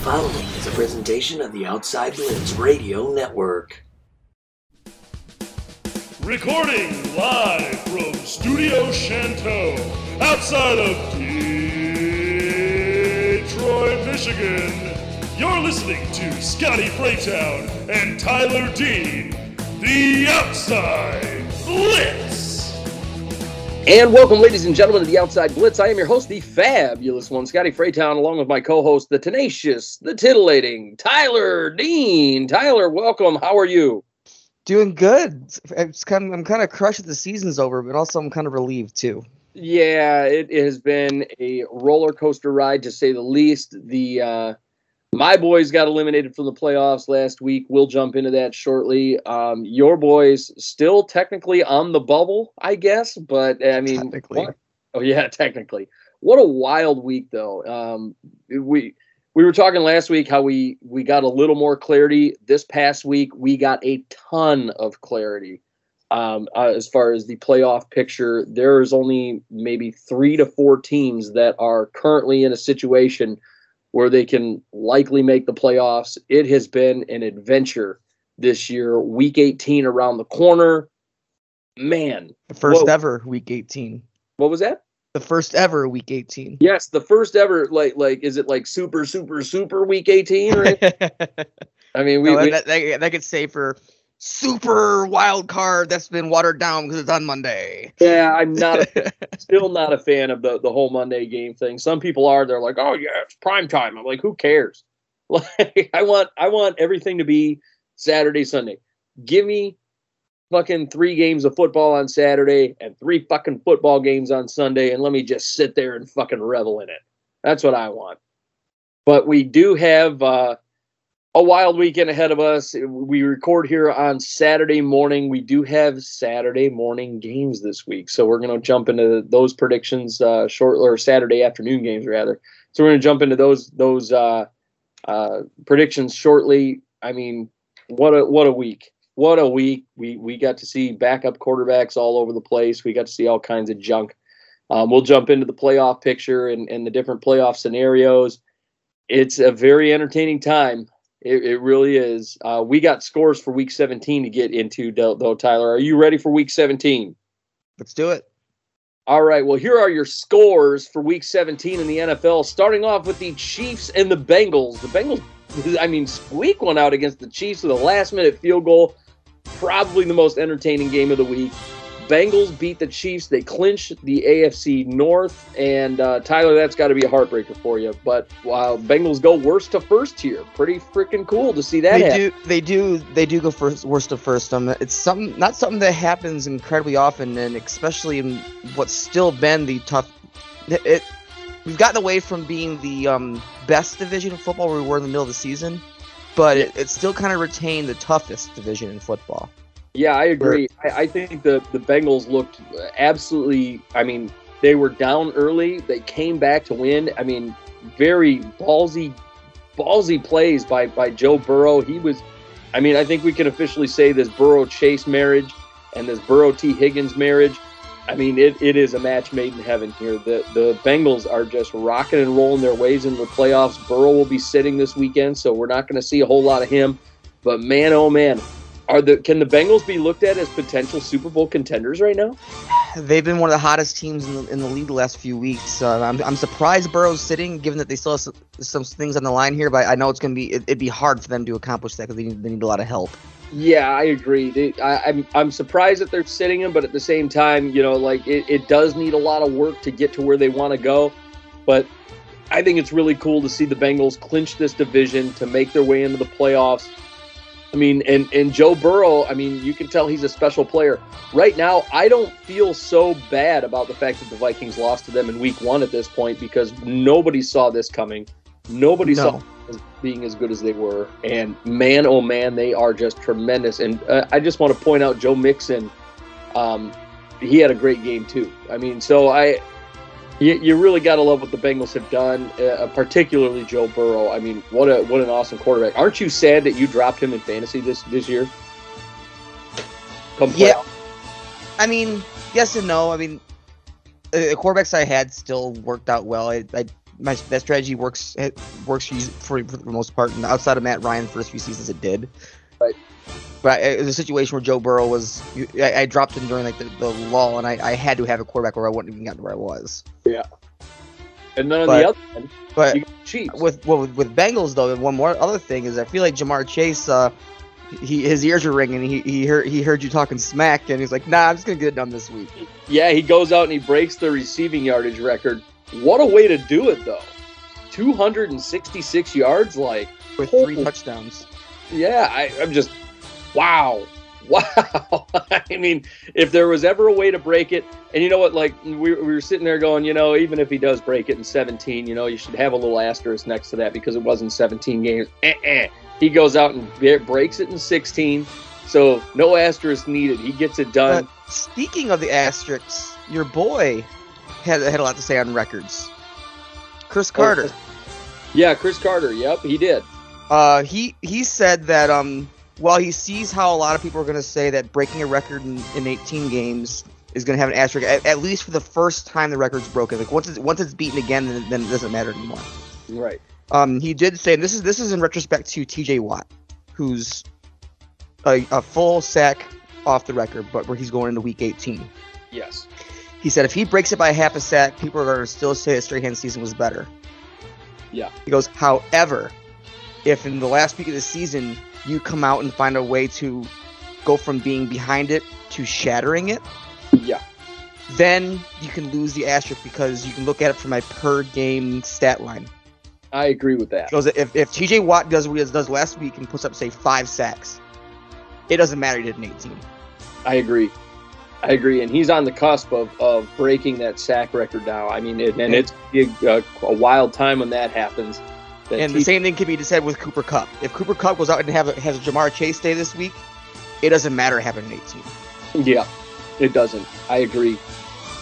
following is a presentation of the Outside Blitz Radio Network. Recording live from Studio Chanteau, outside of Detroit, Michigan. You're listening to Scotty Freytown and Tyler Dean, the Outside Blitz. And welcome, ladies and gentlemen, to the Outside Blitz. I am your host, the fabulous one, Scotty Freytown, along with my co-host, the tenacious, the titillating Tyler Dean. Tyler, welcome. How are you? Doing good. It's kind of, I'm kind of crushed that the season's over, but also I'm kind of relieved too. Yeah, it, it has been a roller coaster ride to say the least. The uh, my boys got eliminated from the playoffs last week. We'll jump into that shortly. Um, your boys still technically on the bubble, I guess, but I mean, oh yeah, technically. What a wild week, though. Um, we we were talking last week how we we got a little more clarity. This past week, we got a ton of clarity um, uh, as far as the playoff picture. There is only maybe three to four teams that are currently in a situation where they can likely make the playoffs. It has been an adventure this year. Week 18 around the corner. Man, The first Whoa. ever week 18. what was that? The first ever week 18. Yes, the first ever like like is it like super super super week 18 or I mean we, No, we that, that, that could say for super wild card that's been watered down because it's on Monday. yeah, I'm not a, still not a fan of the the whole Monday game thing. Some people are they're like, "Oh yeah, it's prime time." I'm like, "Who cares?" Like I want I want everything to be Saturday, Sunday. Give me fucking 3 games of football on Saturday and 3 fucking football games on Sunday and let me just sit there and fucking revel in it. That's what I want. But we do have uh a wild weekend ahead of us. We record here on Saturday morning. We do have Saturday morning games this week, so we're going to jump into those predictions uh, short or Saturday afternoon games rather. So we're going to jump into those those uh, uh, predictions shortly. I mean, what a what a week! What a week! We we got to see backup quarterbacks all over the place. We got to see all kinds of junk. Um, we'll jump into the playoff picture and, and the different playoff scenarios. It's a very entertaining time. It, it really is. Uh, we got scores for week 17 to get into, though, though, Tyler. Are you ready for week 17? Let's do it. All right. Well, here are your scores for week 17 in the NFL, starting off with the Chiefs and the Bengals. The Bengals, I mean, squeak one out against the Chiefs with a last minute field goal. Probably the most entertaining game of the week. Bengals beat the Chiefs. They clinch the AFC North. And uh, Tyler, that's got to be a heartbreaker for you. But wow, Bengals go worst to first here. Pretty freaking cool to see that They happen. do, they do, they do go first, worst to first. Um, it's something, not something that happens incredibly often, and especially in what's still been the tough. It, we've gotten away from being the um, best division of football where we were in the middle of the season, but it, it still kind of retained the toughest division in football. Yeah, I agree. I, I think the the Bengals looked absolutely. I mean, they were down early. They came back to win. I mean, very ballsy, ballsy plays by by Joe Burrow. He was. I mean, I think we can officially say this Burrow Chase marriage and this Burrow Tee Higgins marriage. I mean, it, it is a match made in heaven here. The the Bengals are just rocking and rolling their ways into the playoffs. Burrow will be sitting this weekend, so we're not going to see a whole lot of him. But man, oh man, are the can the Bengals be looked at as potential Super Bowl contenders right now? They've been one of the hottest teams in the, in the league the last few weeks. Uh, I'm, I'm surprised Burrow's sitting, given that they still have some, some things on the line here. But I know it's going to be it, it'd be hard for them to accomplish that because they need, they need a lot of help. Yeah, I agree. They, I, I'm I'm surprised that they're sitting him, but at the same time, you know, like it, it does need a lot of work to get to where they want to go. But I think it's really cool to see the Bengals clinch this division to make their way into the playoffs. I mean, and and Joe Burrow, I mean, you can tell he's a special player. Right now, I don't feel so bad about the fact that the Vikings lost to them in week 1 at this point because nobody saw this coming. Nobody saw No. as being as good as they were. And man, oh man, they are just tremendous. And uh, I just want to point out Joe Mixon. Um, he had a great game too. I mean, so I, you, you really got to love what the Bengals have done, uh, particularly Joe Burrow. I mean, what a what an awesome quarterback. Aren't you sad that you dropped him in fantasy this this year? Come Yeah. I mean, yes and no. I mean, uh, the quarterbacks I had still worked out well. I, I my that strategy works works for, you for, for the most part. And outside of Matt Ryan, first few seasons it did. Right. But it was a situation where Joe Burrow was. I, I dropped him during like the, the lull, and I, I had to have a quarterback where I wouldn't even gotten where I was. Yeah. And then on But- the other end, But Chiefs. with well, with, with Bengals though, one more other thing is I feel like Ja'Marr Chase, uh, he his ears are ringing. He he heard he heard you talking smack, and he's like, Nah, I'm just gonna get it done this week. Yeah, he goes out and he breaks the receiving yardage record. What a way to do it, though. 266 yards, like, With Oh. three touchdowns. Yeah, I, I'm just, wow. Wow. I mean, if there was ever a way to break it, and you know what, like, we, we were sitting there going, you know, even if he does break it in 17, you know, you should have a little asterisk next to that because it wasn't 17 games. Eh-eh. He goes out and breaks it in 16. So no asterisk needed. He gets it done. But speaking of the asterisks, your boy had had a lot to say on records. Cris oh, Carter. yeah, Cris Carter. Yep, he did. Uh, he he said that um while he sees how a lot of people are going to say that breaking a record in, in 18 games is going to have an asterisk, at, at least for the first time the record's broken. Like once it's once it's beaten again, then, then it doesn't matter anymore. Right. Um, he did say and this is this is in retrospect to T.J. Watt, who's a, a full sack off the record, but where he's going into week 18. Yes. He said if he breaks it by half a sack, people are going to still say that Strahan season was better. Yeah. He goes, however, if in the last week of the season you come out and find a way to go from being behind it to shattering it, Yeah. then you can lose the asterisk because you can look at it from a per game stat line. I agree with that. Goes, if, if TJ Watt does what he does last week and puts up, say, five sacks, it doesn't matter he did an 18. I agree. I agree, and he's on the cusp of, of breaking that sack record now. I mean, it, and it's a, a wild time when that happens. That And the same thing can be said with Cooper Kupp. If Cooper Kupp goes out and have a, has a Ja'Marr Chase day this week, it doesn't matter having an 18. yeah, it doesn't. I agree.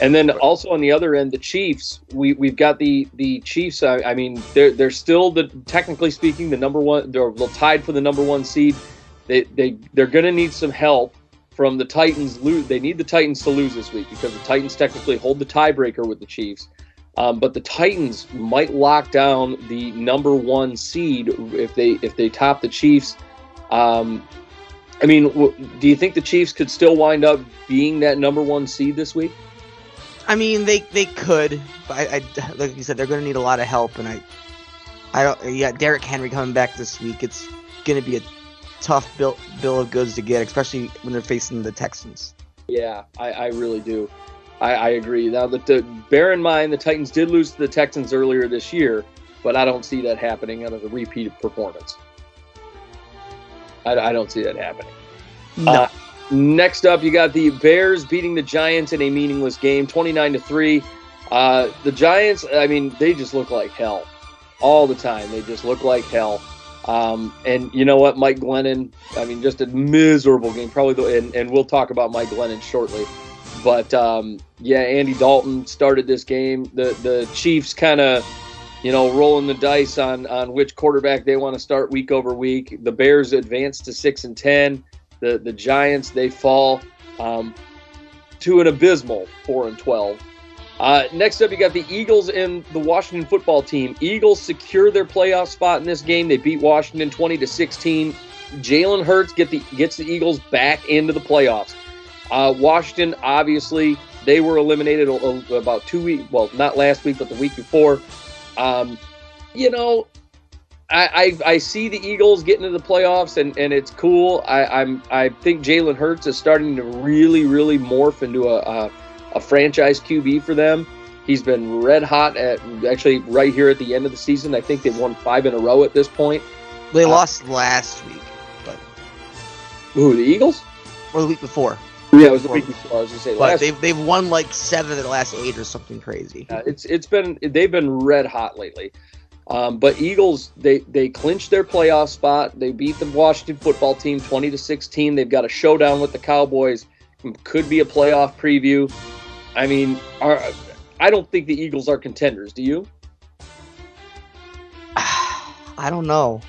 And then also on the other end, the Chiefs. We we've got the the Chiefs. I, I mean, they're they're still the technically speaking the number one. They're, they're tied for the number one seed. They they they're going to need some help from the Titans. Lose. They need the Titans to lose this week because the Titans technically hold the tiebreaker with the Chiefs. Um, but the Titans might lock down the number one seed if they if they top the Chiefs. Um, I mean, w- do you think the Chiefs could still wind up being that number one seed this week? I mean, they they could, but I, I like you said, they're going to need a lot of help, and I, I don't. Yeah, Derrick Henry coming back this week. It's going to be a tough bill bill of goods to get, especially when they're facing the Texans. Yeah, I, I really do. I, I agree. Now, that the, bear in mind, the Titans did lose to the Texans earlier this year, but I don't see that happening out of a repeat performance. I, I don't see that happening. No, Uh, next up, you got the Bears beating the Giants in a meaningless game, twenty-nine to three. Uh, the Giants, I mean, they just look like hell all the time. They just look like hell. Um, and you know what, Mike Glennon, I mean, just a miserable game. Probably, the, and, and we'll talk about Mike Glennon shortly. But um, yeah, Andy Dalton started this game. The the Chiefs kind of, you know, rolling the dice on on which quarterback they want to start week over week. The Bears advance to six and ten the the Giants they fall um, to an abysmal four and twelve. Uh, next up, you got the Eagles and the Washington football team. Eagles secure their playoff spot in this game. They beat Washington twenty to sixteen. Jalen Hurts get the gets the Eagles back into the playoffs. Uh, Washington, obviously, they were eliminated about two weeks. Well, not last week, but the week before. Um, you know, I, I I see the Eagles getting to the playoffs and, and it's cool. I, I'm I think Jalen Hurts is starting to really really morph into a, a a franchise QB for them. He's been red hot at actually right here at the end of the season. I think they've won five in a row at this point. they uh, lost last week, but Who the Eagles? or the week before. Yeah, it was the week before. I was gonna say But last. they've they've won like seven of the last eight or something crazy. Uh, it's it's been they've been red hot lately. Um, but Eagles they they clinched their playoff spot. They beat the Washington football team twenty to sixteen. They've got a showdown with the Cowboys. Could be a playoff preview. I mean, are, I don't think the Eagles are contenders. Do you? I don't know.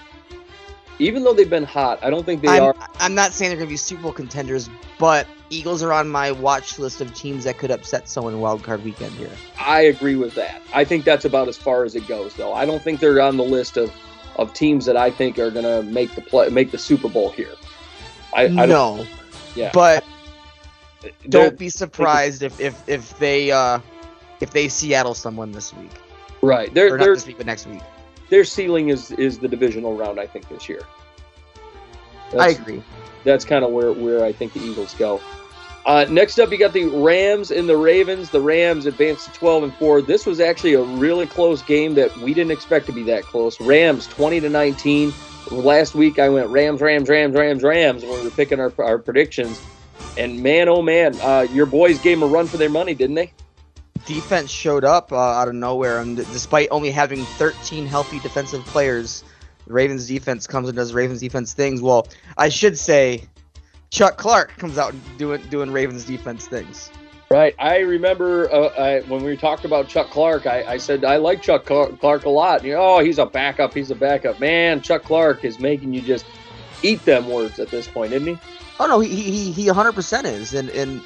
Even though they've been hot, I don't think they I'm, are. I'm not saying they're going to be Super Bowl contenders, but Eagles are on my watch list of teams that could upset someone in Wild Card Weekend here. I agree with that. I think that's about as far as it goes, though. I don't think they're on the list of, of teams that I think are going to make the play, make the Super Bowl here. I, I no, yeah, but don't be surprised if, if if they uh if they Seattle someone this week. Right, they're, or they're this week, but next week. Their ceiling is is the divisional round. I think this year. That's, I agree. That's kind of where where I think the Eagles go. Uh, next up, you got the Rams and the Ravens. The Rams advanced to 12 and 4. This was actually a really close game that we didn't expect to be that close. Rams 20 to 19. Last week, I went Rams, Rams, Rams, Rams, Rams when we were picking our, our predictions. And man, oh man, uh, your boys gave them a run for their money, didn't they? Defense showed up uh, out of nowhere, and despite only having 13 healthy defensive players, the Ravens defense comes and does Ravens defense things. Well, I should say Chuck Clark comes out doing doing Ravens defense things. Right. I remember uh, I, when we talked about Chuck Clark, I, I said I like Chuck Clark a lot. You know, oh, he's a backup. He's a backup. Man, Chuck Clark is making you just eat them words at this point, isn't he? Oh no, he he he 100% is, and and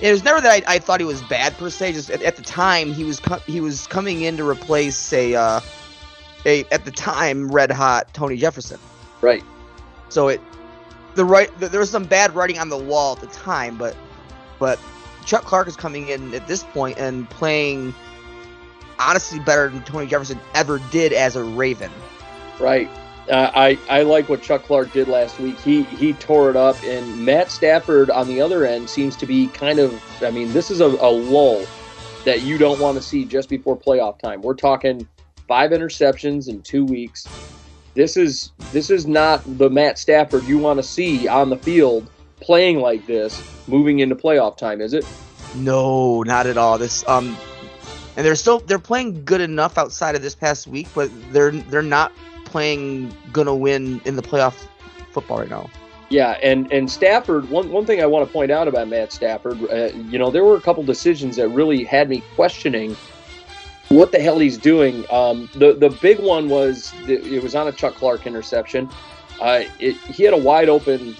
it was never that I, I thought he was bad per se. Just at, at the time, he was he was coming in to replace a uh, a at the time red hot Tony Jefferson. Right. So it the right there was some bad writing on the wall at the time, but but Chuck Clark is coming in at this point and playing honestly better than Tony Jefferson ever did as a Raven. Right. Uh, I I like what Chuck Clark did last week. He he tore it up, and Matt Stafford on the other end seems to be kind of. I mean, this is a, a lull that you don't want to see just before playoff time. We're talking five interceptions in two weeks this is this is not the Matt Stafford you want to see on the field playing like this moving into playoff time, is it? No, not at all. This um and they're still they're playing good enough outside of this past week, but they're they're not playing gonna win in the playoff football right now. Yeah, and and Stafford. One one thing I want to point out about Matt Stafford, uh, you know, there were a couple decisions that really had me questioning what the hell he's doing. Um, the the big one was it was on a Chuck Clark interception. Uh, it, he had a wide open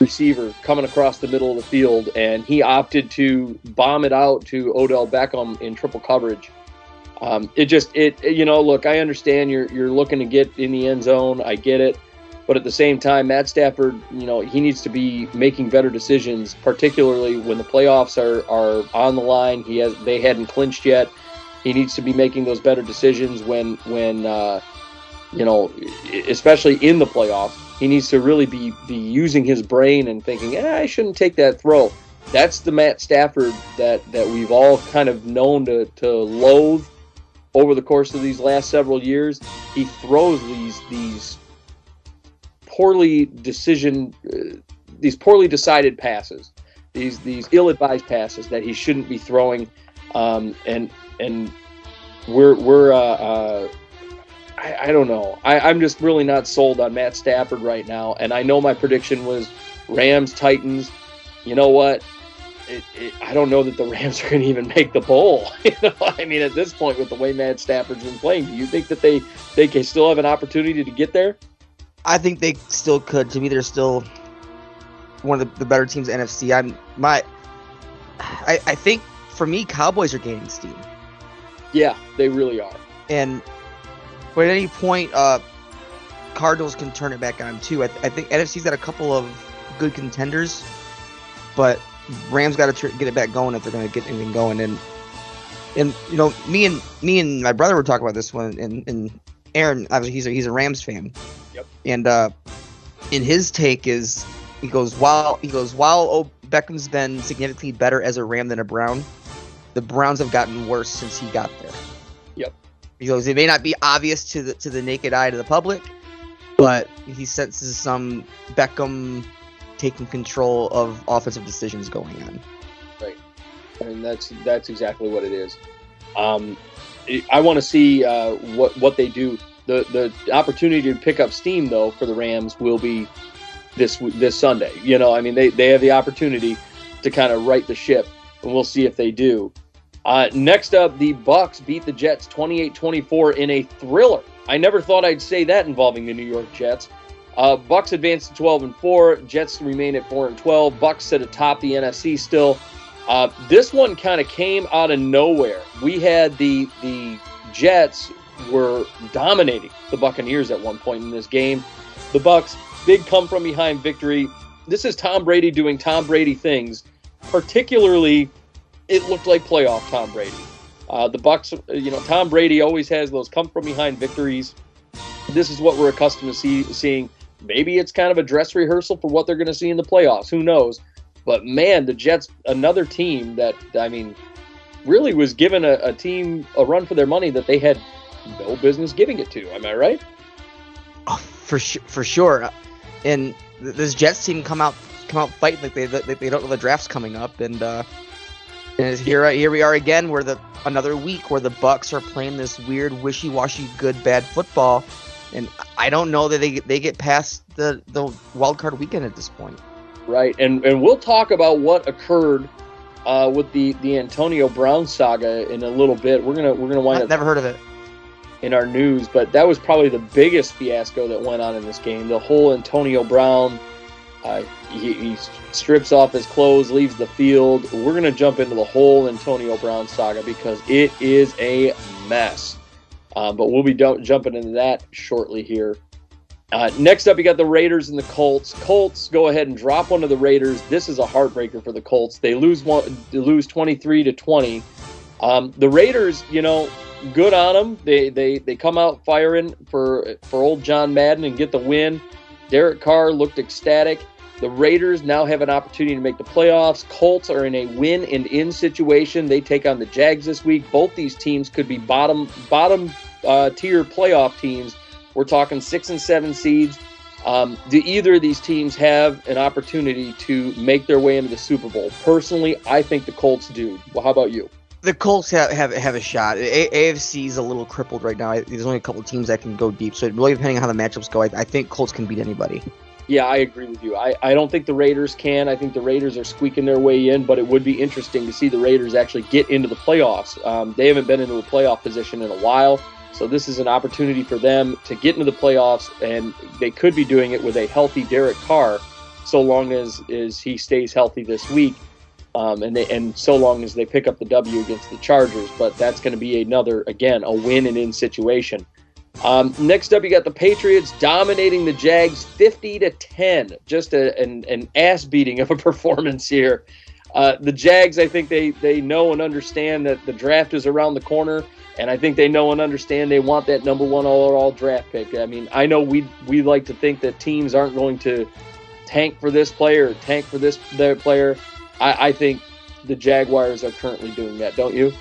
receiver coming across the middle of the field, and he opted to bomb it out to Odell Beckham in triple coverage. Um, it just it you know look I understand you're you're looking to get in the end zone I get it but at the same time Matt Stafford you know he needs to be making better decisions particularly when the playoffs are are on the line he has they hadn't clinched yet he needs to be making those better decisions when when uh, you know, especially in the playoffs. He needs to really be be using his brain and thinking, eh, I shouldn't take that throw. That's the Matt Stafford that that we've all kind of known to to loathe over the course of these last several years. He throws these these poorly decision uh, these poorly decided passes, these these ill-advised passes that he shouldn't be throwing. Um, and and we're we're uh, uh, I, I, don't know. I, I'm just really not sold on Matt Stafford right now. And I know my prediction was Rams Titans. You know what? It, it, I don't know that the Rams are going to even make the bowl. you know, I mean, at this point, with the way Matt Stafford's been playing, do you think that they they can still have an opportunity to get there? I think they still could. To me, they're still one of the, the better teams in NFC. I'm my. I, I think for me, Cowboys are gaining steam. Yeah, they really are. And but at any point, uh, Cardinals can turn it back on too. I, th- I think NFC's got a couple of good contenders, but Rams got to tr- get it back going if they're going to get anything going. And and you know, me and me and my brother were talking about this one, and, and Aaron, obviously he's a, he's a Rams fan. Yep. And uh, in his take is he goes while he goes while oh, Beckham's been significantly better as a Ram than a Brown the Browns have gotten worse since he got there. Yep. Because it may not be obvious to the to the naked eye to the public, but he senses some Beckham taking control of offensive decisions going on. Right, and that's that's exactly what it is. Um, I want to see uh, what what they do. The the opportunity to pick up steam though for the Rams will be this this Sunday. You know, I mean they they have the opportunity to kind of right the ship and we'll see if they do. Uh, next up, the Bucs beat the Jets 28-24 in a thriller. I never thought I'd say that involving the New York Jets. Uh, Bucs advanced to 12 and 4. Jets remain at 4 and 12. Bucs sit atop the NFC still. Uh, this one kind of came out of nowhere. We had the the Jets were dominating the Buccaneers at one point in this game. The Bucs big come from behind victory. This is Tom Brady doing Tom Brady things. Particularly, it looked like playoff Tom Brady. Uh, the Bucs, you know, Tom Brady always has those come from behind victories. This is what we're accustomed to see, seeing. Maybe it's kind of a dress rehearsal for what they're going to see in the playoffs. Who knows? But man, the Jets, another team that I mean, really was given a, a team a run for their money that they had no business giving it to. Am I right? Oh, for sure, for sure. And this Jets team come out come out fighting like they like they don't know the draft's coming up, and uh, and here here we are again, where the another week where the Bucs are playing this weird wishy washy good bad football, and I don't know that they they get past the the wild card weekend at this point. Right, and and we'll talk about what occurred uh, with the the Antonio Brown saga in a little bit. We're gonna we're gonna wind I've up never heard of it. in our news, but that was probably the biggest fiasco that went on in this game. The whole Antonio Brown, uh, he, he strips off his clothes, leaves the field. We're going to jump into the whole Antonio Brown saga because it is a mess. Um, but we'll be do- jumping into that shortly here. Uh, next up, you got the Raiders and the Colts. Colts go ahead and drop one of the Raiders. This is a heartbreaker for the Colts. They lose one, lose twenty three to twenty. Um, the Raiders, you know, good on them. They they they come out firing for for old John Madden and get the win. Derek Carr looked ecstatic. The Raiders now have an opportunity to make the playoffs. Colts are in a win and in situation. They take on the Jags this week. Both these teams could be bottom bottom uh, tier playoff teams. We're talking six and seven seeds. Um, do either of these teams have an opportunity to make their way into the Super Bowl? Personally, I think the Colts do. Well, how about you? The Colts have have, have a shot. A- AFC is a little crippled right now. There's only a couple teams that can go deep, so really depending on how the matchups go, I, I think Colts can beat anybody. Yeah, I agree with you. I, I don't think the Raiders can. I think the Raiders are squeaking their way in, but it would be interesting to see the Raiders actually get into the playoffs. Um, they haven't been into a playoff position in a while, so this is an opportunity for them to get into the playoffs, and they could be doing it with a healthy Derek Carr, so long as, as he stays healthy this week, um, and they, and so long as they pick up the W against the Chargers. But that's going to be another again a win and in situation. Um, next up, you got the Patriots dominating the Jags 50 to 10. Just a, an, an ass beating of a performance here. Uh, the Jags, I think they, they know and understand that the draft is around the corner, and I think they know and understand they want that number one overall draft pick. I mean, I know we we like to think that teams aren't going to tank for this player, tank for this their player. I, I think the Jaguars are currently doing that, don't you?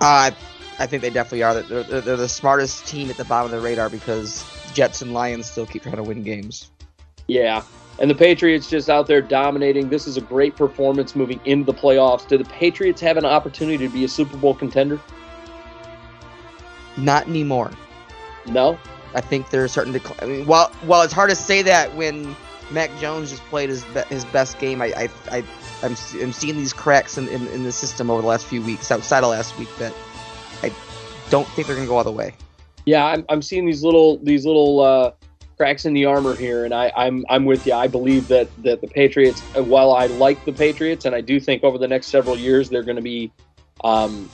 Uh, I think they definitely are. They're, they're, they're the smartest team at the bottom of the radar because Jets and Lions still keep trying to win games. Yeah. And the Patriots just out there dominating. This is a great performance moving into the playoffs. Do the Patriots have an opportunity to be a Super Bowl contender? Not anymore. No. I think they're starting to. I mean, while while it's hard to say that when Mac Jones just played his be, his best game, I I, I I'm, I'm seeing these cracks in, in, in the system over the last few weeks, outside of last week, that I don't think they're gonna go all the way. Yeah, I'm, I'm seeing these little these little uh, cracks in the armor here, and I, I'm I'm with you. I believe that that the Patriots, uh, while I like the Patriots, and I do think over the next several years they're going to be, um,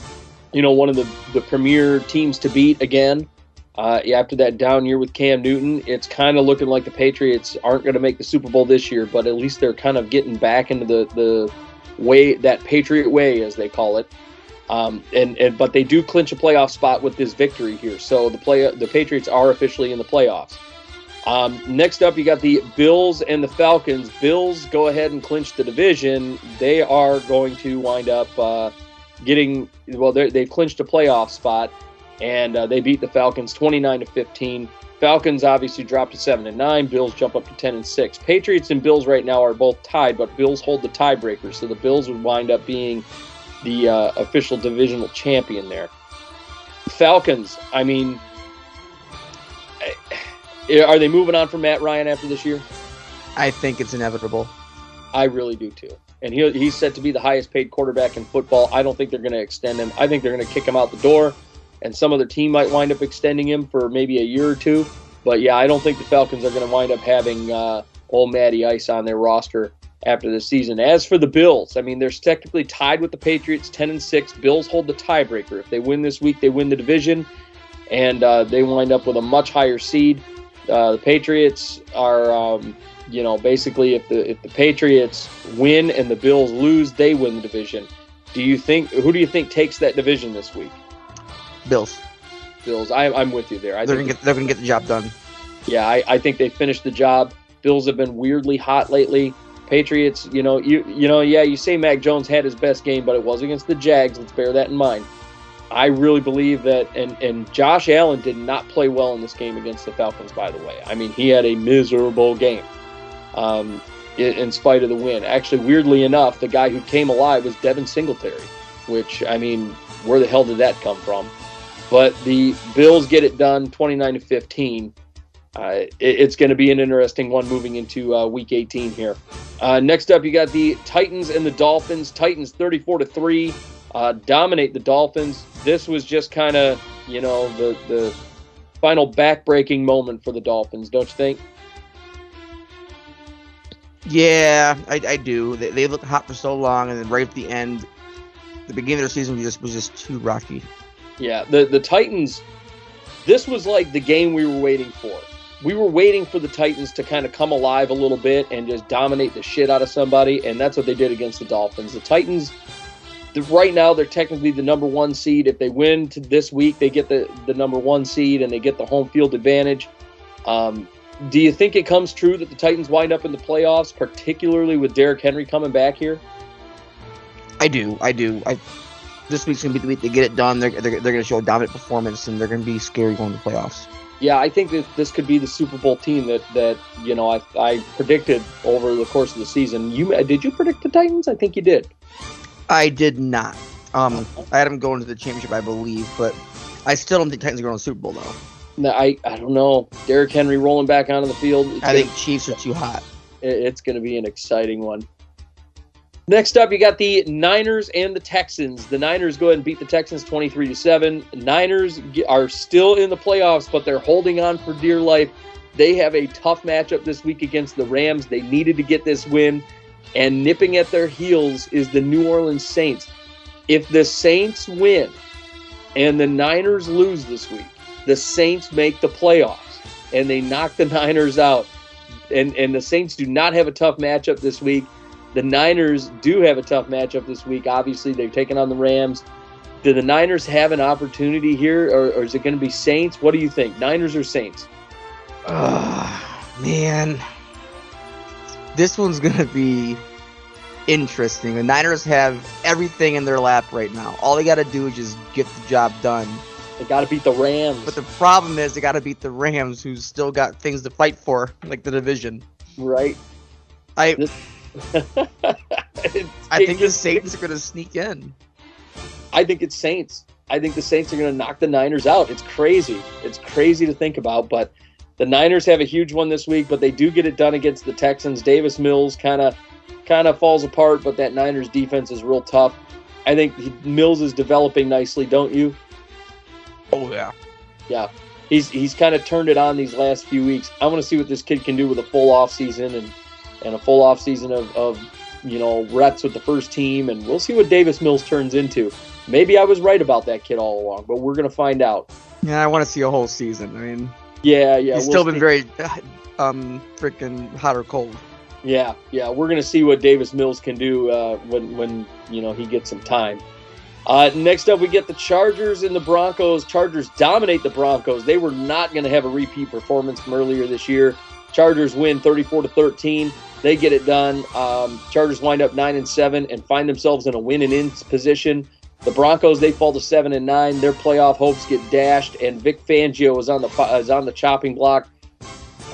you know, one of the the premier teams to beat again. Uh, after that down year with Cam Newton, it's kind of looking like the Patriots aren't going to make the Super Bowl this year, but at least they're kind of getting back into the the way that Patriot way, as they call it. Um, and, and but they do clinch a playoff spot with this victory here. So the play the Patriots are officially in the playoffs. Um, next up, you got the Bills and the Falcons. Bills go ahead and clinch the division. They are going to wind up uh, getting well. They've clinched a playoff spot, and uh, they beat the Falcons twenty nine to fifteen. Falcons obviously dropped to seven and nine. Bills jump up to ten and six. Patriots and Bills right now are both tied, but Bills hold the tiebreaker, so the Bills would wind up being the uh, official divisional champion there. Falcons, I mean, are they moving on from Matt Ryan after this year? I think it's inevitable. I really do too. And he, he's set to be the highest paid quarterback in football. I don't think they're going to extend him. I think they're going to kick him out the door, and some other team might wind up extending him for maybe a year or two. But yeah, I don't think the Falcons are going to wind up having uh, old Matty Ice on their roster after the season. As for the Bills, I mean, they're technically tied with the Patriots, ten and six. Bills hold the tiebreaker. If they win this week, they win the division, and uh, they wind up with a much higher seed. Uh, the Patriots are, um, you know, basically if the if the Patriots win and the Bills lose, they win the division. Do you think who do you think takes that division this week? Bills. Bills. I, I'm with you there. I They're think gonna get they're gonna get the job done. yeah, I, I think they finished the job. Bills have been weirdly hot lately. Patriots, you know, you you know, yeah, you say Mac Jones had his best game, but it was against the Jags. Let's bear that in mind. I really believe that, and and Josh Allen did not play well in this game against the Falcons. By the way, I mean he had a miserable game, um, in, in spite of the win. Actually, weirdly enough, the guy who came alive was Devin Singletary, which I mean, where the hell did that come from? But the Bills get it done, twenty nine to fifteen uh, it- it's going to be an interesting one moving into uh, week 18 here. Uh, next up, you got the Titans and the Dolphins. Titans 34 to three uh, dominate the Dolphins. This was just kind of you know the the final backbreaking moment for the Dolphins, don't you think? Yeah, I, I do. They, they looked hot for so long, and then right at the end, the beginning of their season was just was just too rocky. Yeah, the the Titans. This was like the game we were waiting for. We were waiting for the Titans to kind of come alive a little bit and just dominate the shit out of somebody, and that's what they did against the Dolphins. The Titans, the, right now, they're technically the number one seed. If they win to this week, they get the the number one seed and they get the home field advantage. Um, do you think it comes true that the Titans wind up in the playoffs, particularly with Derrick Henry coming back here? I do, I do. I this week's gonna be the week they get it done. They're they're, they're gonna show a dominant performance, and they're gonna be scary going to the playoffs. Yeah, I think that this could be the Super Bowl team that that you know I, I predicted over the course of the season. You did you predict the Titans? I think you did. I did not. Um, I had them going to the championship, I believe, but I still don't think Titans are going to the Super Bowl though. No, I I don't know. Derrick Henry rolling back onto the field. I think Chiefs are too hot. it- it's going to be an exciting one. Next up, you got the Niners and the Texans. The Niners go ahead and beat the Texans 23 to 7. Niners are still in the playoffs, but they're holding on for dear life. They have a tough matchup this week against the Rams. They needed to get this win, and nipping at their heels is the New Orleans Saints. If the Saints win and the Niners lose this week, the Saints make the playoffs and they knock the Niners out and and the Saints do not have a tough matchup this week. The Niners do have a tough matchup this week. Obviously, they're taking on the Rams. Do the Niners have an opportunity here, or, or is it going to be Saints? What do you think, Niners or Saints? Ah, man, this one's gonna be interesting. The Niners have everything in their lap right now. All they got to do is just get the job done. They got to beat the Rams, But the problem is they got to beat the Rams, who's still got things to fight for, like the division. right? I This- I think the Saints are gonna sneak in. I think it's Saints. I think the Saints are going to knock the Niners out. It's crazy. It's crazy to think about, but the Niners have a huge one this week, but they do get it done against the Texans. Davis Mills kind of kind of falls apart, but that Niners defense is real tough. I think Mills is developing nicely, don't you? Oh yeah. Yeah. He's he's kind of turned it on these last few weeks. I want to see what this kid can do with a full off season and and a full off season of, of you know reps with the first team, and we'll see what Davis Mills turns into. Maybe I was right about that kid all along, but we're gonna find out. Yeah, I want to see a whole season. I mean, Yeah, yeah. he's we'll still been see. very, um, freaking hot or cold. Yeah, yeah. We're gonna see what Davis Mills can do uh, when when you know he gets some time. Uh, next up, we get the Chargers and the Broncos. Chargers dominate the Broncos. They were not going to have a repeat performance from earlier this year. Chargers win 34 to 13. They get it done. Um, Chargers wind up nine and seven and find themselves in a win and in position. The Broncos they fall to seven and nine. Their playoff hopes get dashed, and Vic Fangio is on the is on the chopping block.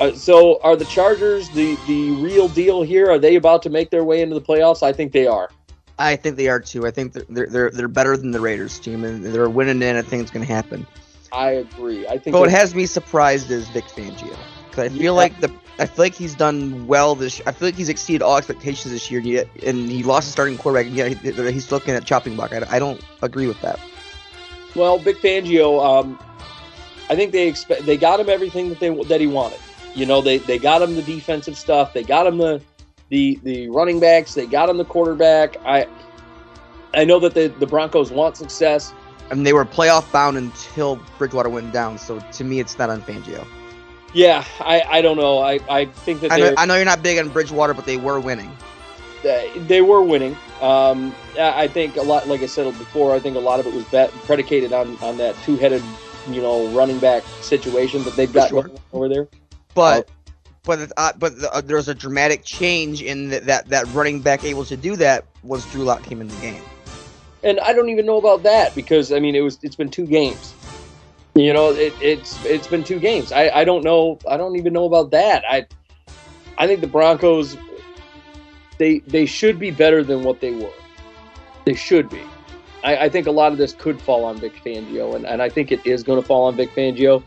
Uh, so, are the Chargers the the real deal here? Are they about to make their way into the playoffs? I think they are. I think they are too. I think they're they're they're, better than the Raiders team, and they're winning in. I think it's going to happen. I agree. I think. But what has me surprised is Vic Fangio, because I feel Yeah. like the I feel like he's done well this. I feel like he's exceeded all expectations this year, and, yet, and he lost his starting quarterback. And yet he- he's looking at chopping block. I, I don't agree with that. Well, Vic Fangio, um, I think they expect they got him everything that they that he wanted. You know, they they got him the defensive stuff. They got him the the the running backs. They got him the quarterback. I I know that the the Broncos want success. I mean, they were playoff bound until Bridgewater went down. So to me, it's not on Fangio. Yeah, I, I don't know. I, I think that I know, I know you're not big on Bridgewater, but they were winning. they, they were winning. Um, I think a lot, like I said before, I think a lot of it was bet, predicated on, on that two headed, you know, running back situation that they've got sure. over there. But but uh, but the, uh, there's a dramatic change in that, that that running back able to do that once Drew Lock came in the game. And I don't even know about that because I mean it was it's been two games. You know, it, it's it's been two games. I, I don't know. I don't even know about that. I I think the Broncos they they should be better than what they were. They should be. I, I think a lot of this could fall on Vic Fangio, and, and I think it is going to fall on Vic Fangio.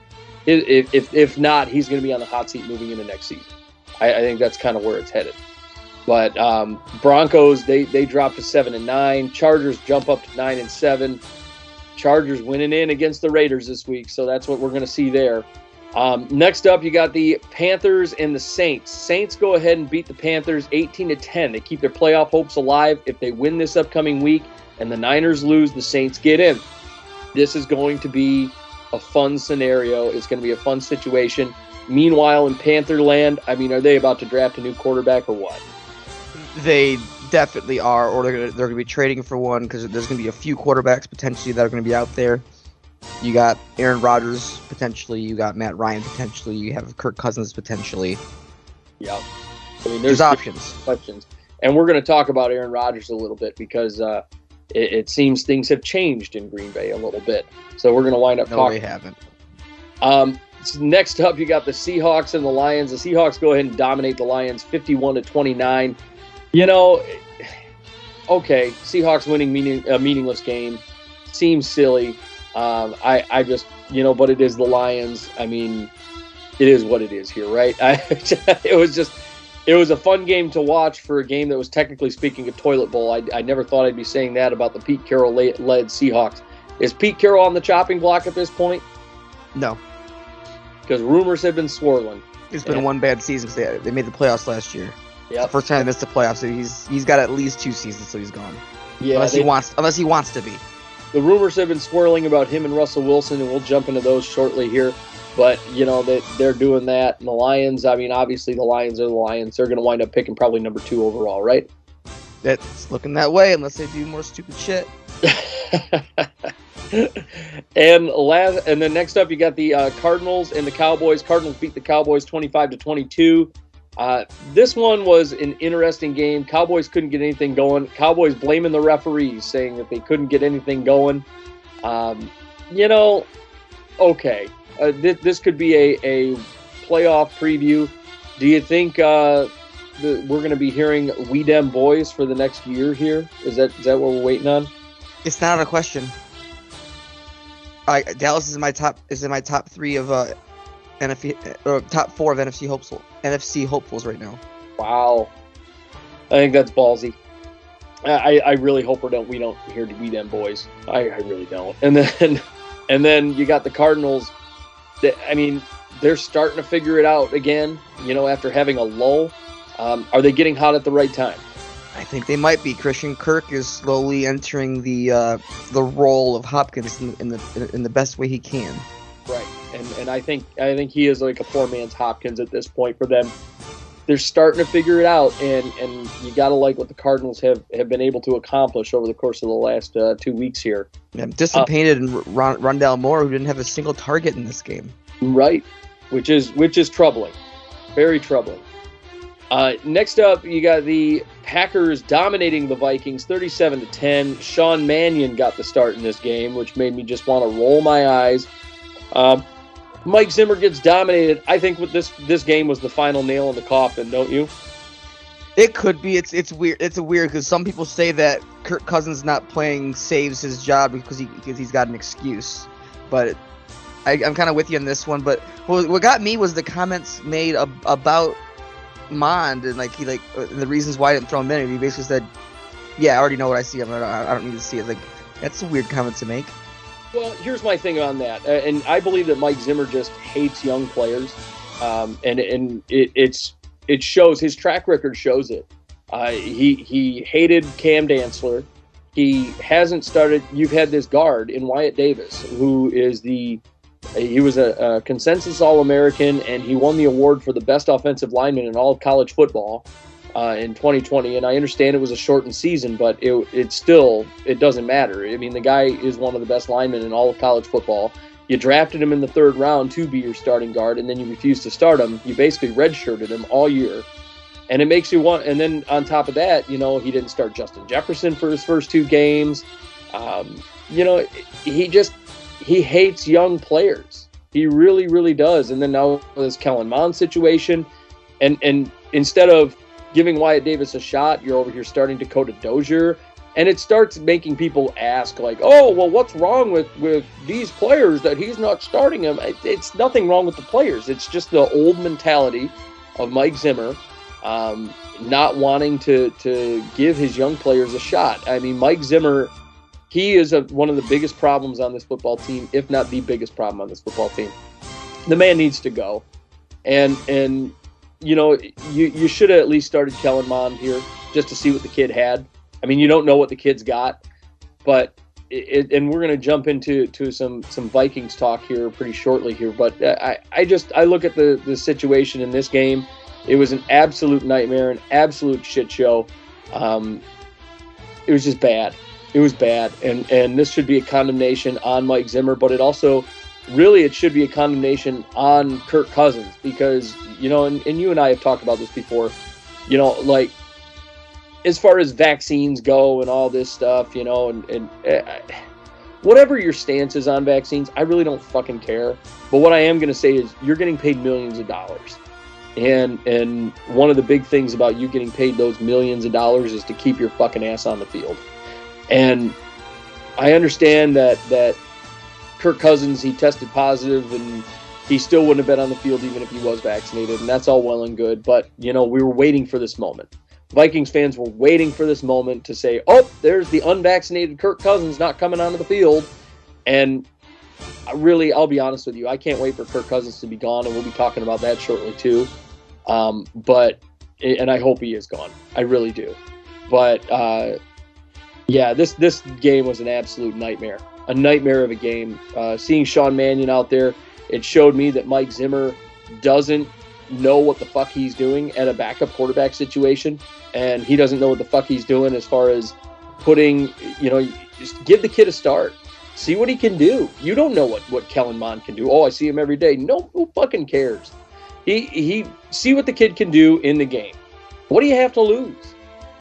If, if, if not, he's going to be on the hot seat moving into next season. I, I think that's kind of where it's headed. But um, Broncos, they they drop to seven and nine. Chargers jump up to nine and seven. Chargers winning in against the Raiders this week, so that's what we're going to see there. Um, next up, you got the Panthers and the Saints. Saints go ahead and beat the Panthers 18 to 10. They keep their playoff hopes alive. If they win this upcoming week and the Niners lose, the Saints get in. This is going to be a fun scenario. It's going to be a fun situation. Meanwhile, in Panther land, I mean, are they about to draft a new quarterback or what? They definitely are, or they're gonna, they're going to be trading for one because there's going to be a few quarterbacks potentially that are going to be out there. You got Aaron Rodgers potentially. You got Matt Ryan potentially. You have Kirk Cousins potentially. Yeah. I mean, There's there's, options. questions. And we're going to talk about Aaron Rodgers a little bit because uh, it, it seems things have changed in Green Bay a little bit. So we're going to wind up No, talking. they haven't. Um, s- next up, you got the Seahawks and the Lions. The Seahawks go ahead and dominate the Lions, fifty-one to twenty-nine. You know, okay, Seahawks winning meaning, a meaningless game seems silly. Um, I, I just, you know, but it is the Lions. I mean, it is what it is here, right? I, it was just, it was a fun game to watch for a game that was technically speaking a toilet bowl. I, I never thought I'd be saying that about the Pete Carroll led Seahawks. Is Pete Carroll on the chopping block at this point? No, because rumors have been swirling. it's been Yeah. one bad season because they, they made the playoffs last year. The first time they missed the playoffs, so he's he's got at least two seasons, so he's gone. Yeah, unless they- he wants, unless he wants to be. the rumors have been swirling about him and Russell Wilson, and we'll jump into those shortly here. But you know that they're doing that, and the Lions. I mean, obviously the Lions are the Lions. They're going to wind up picking probably number two overall, right? It's looking that way unless they do more stupid shit. and last, and then next up, you got the uh, Cardinals and the Cowboys. Cardinals beat the Cowboys twenty-five to twenty-two. Uh, this one was an interesting game. Cowboys couldn't get anything going. Cowboys blaming the referees, saying that they couldn't get anything going. Um, you know, okay, uh, this, this could be a, a playoff preview. Do you think uh, we're going to be hearing "We Dem Boys" for the next year? Here is that is that what we're waiting on? It's not a question. I Dallas is in my top is in my top three of uh NFC or top four of NFC hopeful NFC hopefuls right now. Wow, I think that's ballsy. I, I really hope we don't we don't hear to be them boys. I, I really don't. And then and then you got the Cardinals. That I mean, they're starting to figure it out again. You know, after having a lull, um, are they getting hot at the right time? I think they might be. Christian Kirk is slowly entering the uh, the role of Hopkins in, in the in the best way he can. Right. And and I think I think he is like a poor man's Hopkins at this point for them. They're starting to figure it out, and and you got to like what the Cardinals have have been able to accomplish over the course of the last uh, two weeks here. I'm disappointed in Ron, Rondale Moore, who didn't have a single target in this game. Right, which is which is troubling, very troubling. Uh, next up, you got the Packers dominating the Vikings, thirty-seven to ten. Sean Mannion got the start in this game, which made me just want to roll my eyes. Um, Mike Zimmer gets dominated. I think with this this game was the final nail in the coffin, don't you? It could be. It's it's weird. It's weird because some people say that Kirk Cousins not playing saves his job because he because he's got an excuse. But I, I'm kind of with you on this one. But what, what got me was the comments made ab- about Mond and like he like uh, the reasons why I didn't throw him in. He basically said, "Yeah, I already know what I see. I don't, I don't need to see it." Like that's a weird comment to make. Well, here's my thing on that, uh, and I believe that Mike Zimmer just hates young players, um, and and it, it's it shows his track record shows it. Uh, he he hated Cam Dantzler. He hasn't started. You've had this guard in Wyatt Davis, who is the he was a, a consensus All American, and he won the award for the best offensive lineman in all of college football uh, in 2020. And I understand it was a shortened season, but it it still it doesn't matter. I mean, the guy is one of the best linemen in all of college football. You drafted him in the third round to be your starting guard, and then you refused to start him. You basically redshirted him all year and it makes you want. And then on top of that, you know, he didn't start Justin Jefferson for his first two games. Um, you know, he just he hates young players. He really, really does. And then now this Kellen Mond situation, and and instead of giving Wyatt Davis a shot, you're over here starting Dakota Dozier, and it starts making people ask like, oh, well, what's wrong with with these players that he's not starting them? It's nothing wrong with the players. It's just the old mentality of Mike Zimmer um, not wanting to to give his young players a shot. I mean, Mike Zimmer, he is a, one of the biggest problems on this football team, if not the biggest problem on this football team. The man needs to go, and and you know you you should have at least started Kellen Mond here just to see what the kid had. I mean, you don't know what the kid's got, but. It, and we're going to jump into to some some Vikings talk here pretty shortly here, but I, I just I look at the the situation in this game it was an absolute nightmare, an absolute shit show. Um, it was just bad. It was bad, and and this should be a condemnation on Mike Zimmer, but it also really it should be a condemnation on Kirk Cousins because you know, and, and you and I have talked about this before. You know, like as far as vaccines go and all this stuff, you know, and and. Uh, whatever your stance is on vaccines, I really don't fucking care. But what I am going to say is you're getting paid millions of dollars. And and one of the big things about you getting paid those millions of dollars is to keep your fucking ass on the field. And I understand that that Kirk Cousins he tested positive and he still wouldn't have been on the field even if he was vaccinated, and that's all well and good. But you know, we were waiting for this moment. Vikings fans were waiting for this moment to say, "Oh, there's the unvaccinated Kirk Cousins not coming onto the field," and really, I'll be honest with you, I can't wait for Kirk Cousins to be gone, and we'll be talking about that shortly too. Um, but and I hope he is gone. I really do. But uh, yeah, this this game was an absolute nightmare, a nightmare of a game. Uh, seeing Sean Mannion out there, it showed me that Mike Zimmer doesn't know what the fuck he's doing at a backup quarterback situation, and he doesn't know what the fuck he's doing as far as putting, you know, just give the kid a start. See what he can do. You don't know what, what Kellen Mond can do. Oh, I see him every day. No, who fucking cares? He he see what the kid can do in the game. What do you have to lose?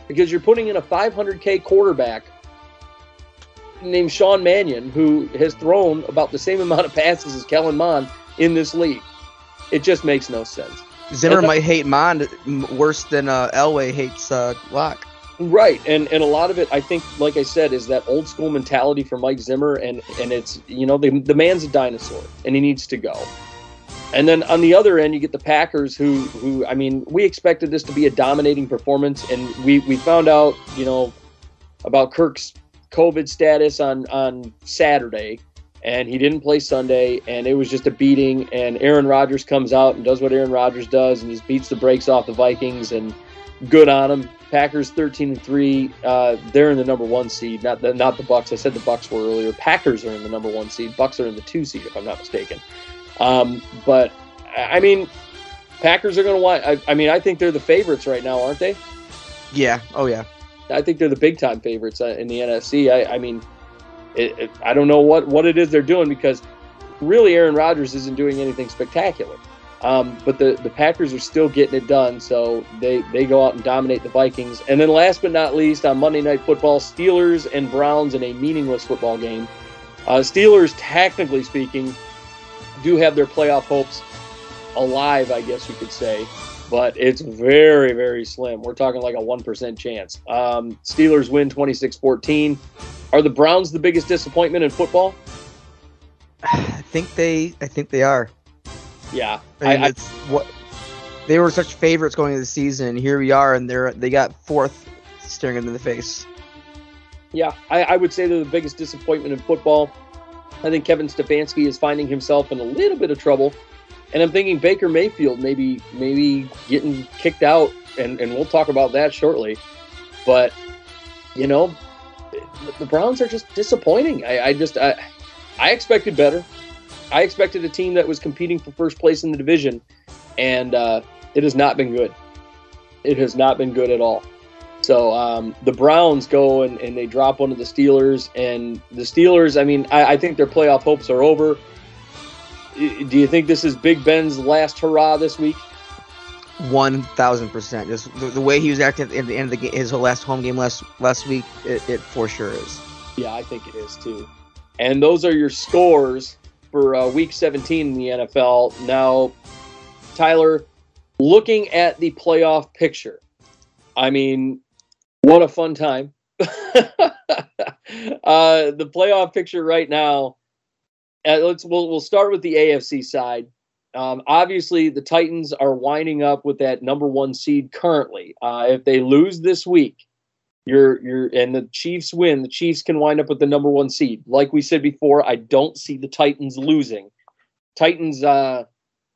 Because you're putting in a 500k quarterback named Sean Mannion who has thrown about the same amount of passes as Kellen Mond in this league. It just makes no sense. Zimmer might hate Mond worse than uh, Elway hates uh, Lock. Right, and and a lot of it, I think, like I said, is that old school mentality for Mike Zimmer, and and it's you know the the man's a dinosaur, and he needs to go. And then on the other end, you get the Packers, who, who I mean, we expected this to be a dominating performance, and we, we found out, you know, about Kirk's COVID status on on Saturday, and he didn't play Sunday, and it was just a beating. And Aaron Rodgers comes out and does what Aaron Rodgers does, and just beats the brakes off the Vikings, and good on him. Packers 13 and three, uh, they're in the number one seed, not the not the Bucs. I said the Bucs were earlier. Packers are in the number one seed. Bucs are in the two seed, if I'm not mistaken. Um, but I mean, Packers are going to want. I, I, mean, I think they're the favorites right now, aren't they? Yeah. Oh yeah. I think they're the big time favorites uh, in the NFC. I, I mean, it, it, I don't know what what it is they're doing because really Aaron Rodgers isn't doing anything spectacular. Um, but the, the Packers are still getting it done, so they, they go out and dominate the Vikings. And then last but not least, on Monday Night Football, Steelers and Browns in a meaningless football game. Uh, Steelers, technically speaking, do have their playoff hopes alive, I guess you could say, but it's very, very slim. We're talking like a 1% chance. Um, Steelers win 26 14. Are the Browns the biggest disappointment in football? I think they, I think they are. Yeah, I mean, I, it's what they were such favorites going into the season. Here we are, and they're they got fourth, staring into the face. Yeah, I, I would say they're the biggest disappointment in football. I think Kevin Stefanski is finding himself in a little bit of trouble And I'm thinking Baker Mayfield maybe maybe getting kicked out, and, and we'll talk about that shortly. But you know, the Browns are just disappointing. I, I just I, I expected better. I expected a team that was competing for first place in the division, and uh, it has not been good. It has not been good at all. So um, the Browns go and, and, they drop one of the Steelers, and the Steelers. I mean, I, I, think their playoff hopes are over. Do you think this is Big Ben's last hurrah this week? One thousand percent. Just the, the, way he was acting at the end of the game, his last home game last last week, it, it, for sure is. Yeah, I think it is too. And those are your scores for uh, Week 17 in the NFL. Now, Tyler, looking at the playoff picture, I mean, what a fun time. uh, the playoff picture right now. Uh, let's we'll we'll start with the AFC side. Um, obviously, the Titans are winding up with that number one seed currently. Uh, if they lose this week, you're you're and the Chiefs win, the Chiefs can wind up with the number one seed. Like we said before, I don't see the Titans losing. Titans uh,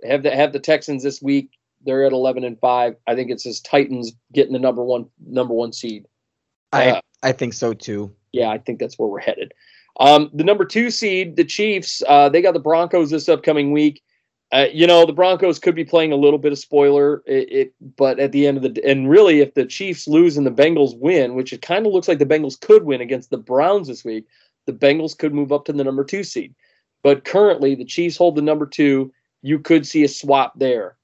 have the have the Texans this week. They're at eleven and five. I think it's his Titans getting the number one number one seed. I uh, I think so too. Yeah, I think that's where we're headed. Um, the number two seed, the Chiefs, uh, they got the Broncos this upcoming week. Uh, you know, the Broncos could be playing a little bit of spoiler, it, it, but at the end of the and really, if the Chiefs lose and the Bengals win, which it kind of looks like the Bengals could win against the Browns this week, the Bengals could move up to the number two seed. But currently, the Chiefs hold the number two. You could see a swap there.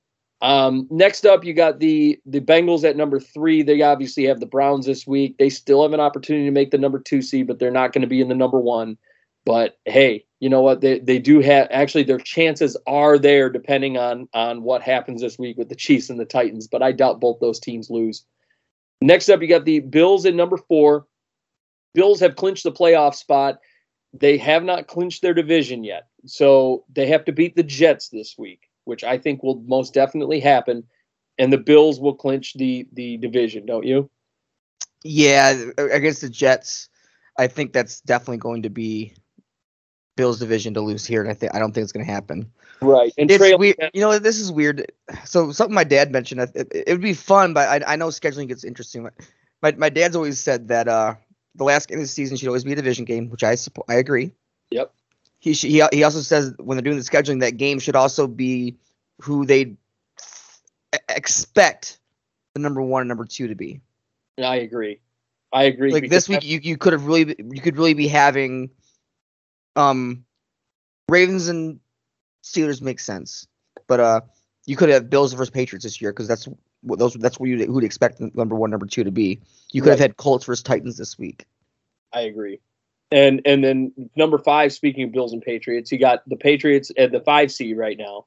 Um, next up, you got the the Bengals at number three. They obviously have the Browns this week. They still have an opportunity to make the number two seed, but they're not going to be in the number one. But hey, you know what? They they do have actually their chances are there depending on on what happens this week with the Chiefs and the Titans. But I doubt both those teams lose. Next up, you got the Bills at number four. Bills have clinched the playoff spot. They have not clinched their division yet, so they have to beat the Jets this week which I think will most definitely happen, and the Bills will clinch the the division, don't you? Yeah, against the Jets, I think that's definitely going to be Bills division to lose here, and I think I don't think it's going to happen. Right, and it's trail- weird. You know, this is weird. So something my dad mentioned, it, it, would be fun, but I, I know scheduling gets interesting. My my dad's always said that uh, the last game of the season should always be a division game, which I support. I agree. Yep he he he also says when they're doing the scheduling that game should also be who they expect the number one and number two to be. I agree. I agree. Like this week, you, you could have really you could really be having, um, Ravens and Steelers make sense, but uh, you could have Bills versus Patriots this year because that's what those that's what you who'd expect number one, number two to be. You could right. have had Colts versus Titans this week. I agree. And and then number five, speaking of Bills and Patriots, you got the Patriots at the five seed right now,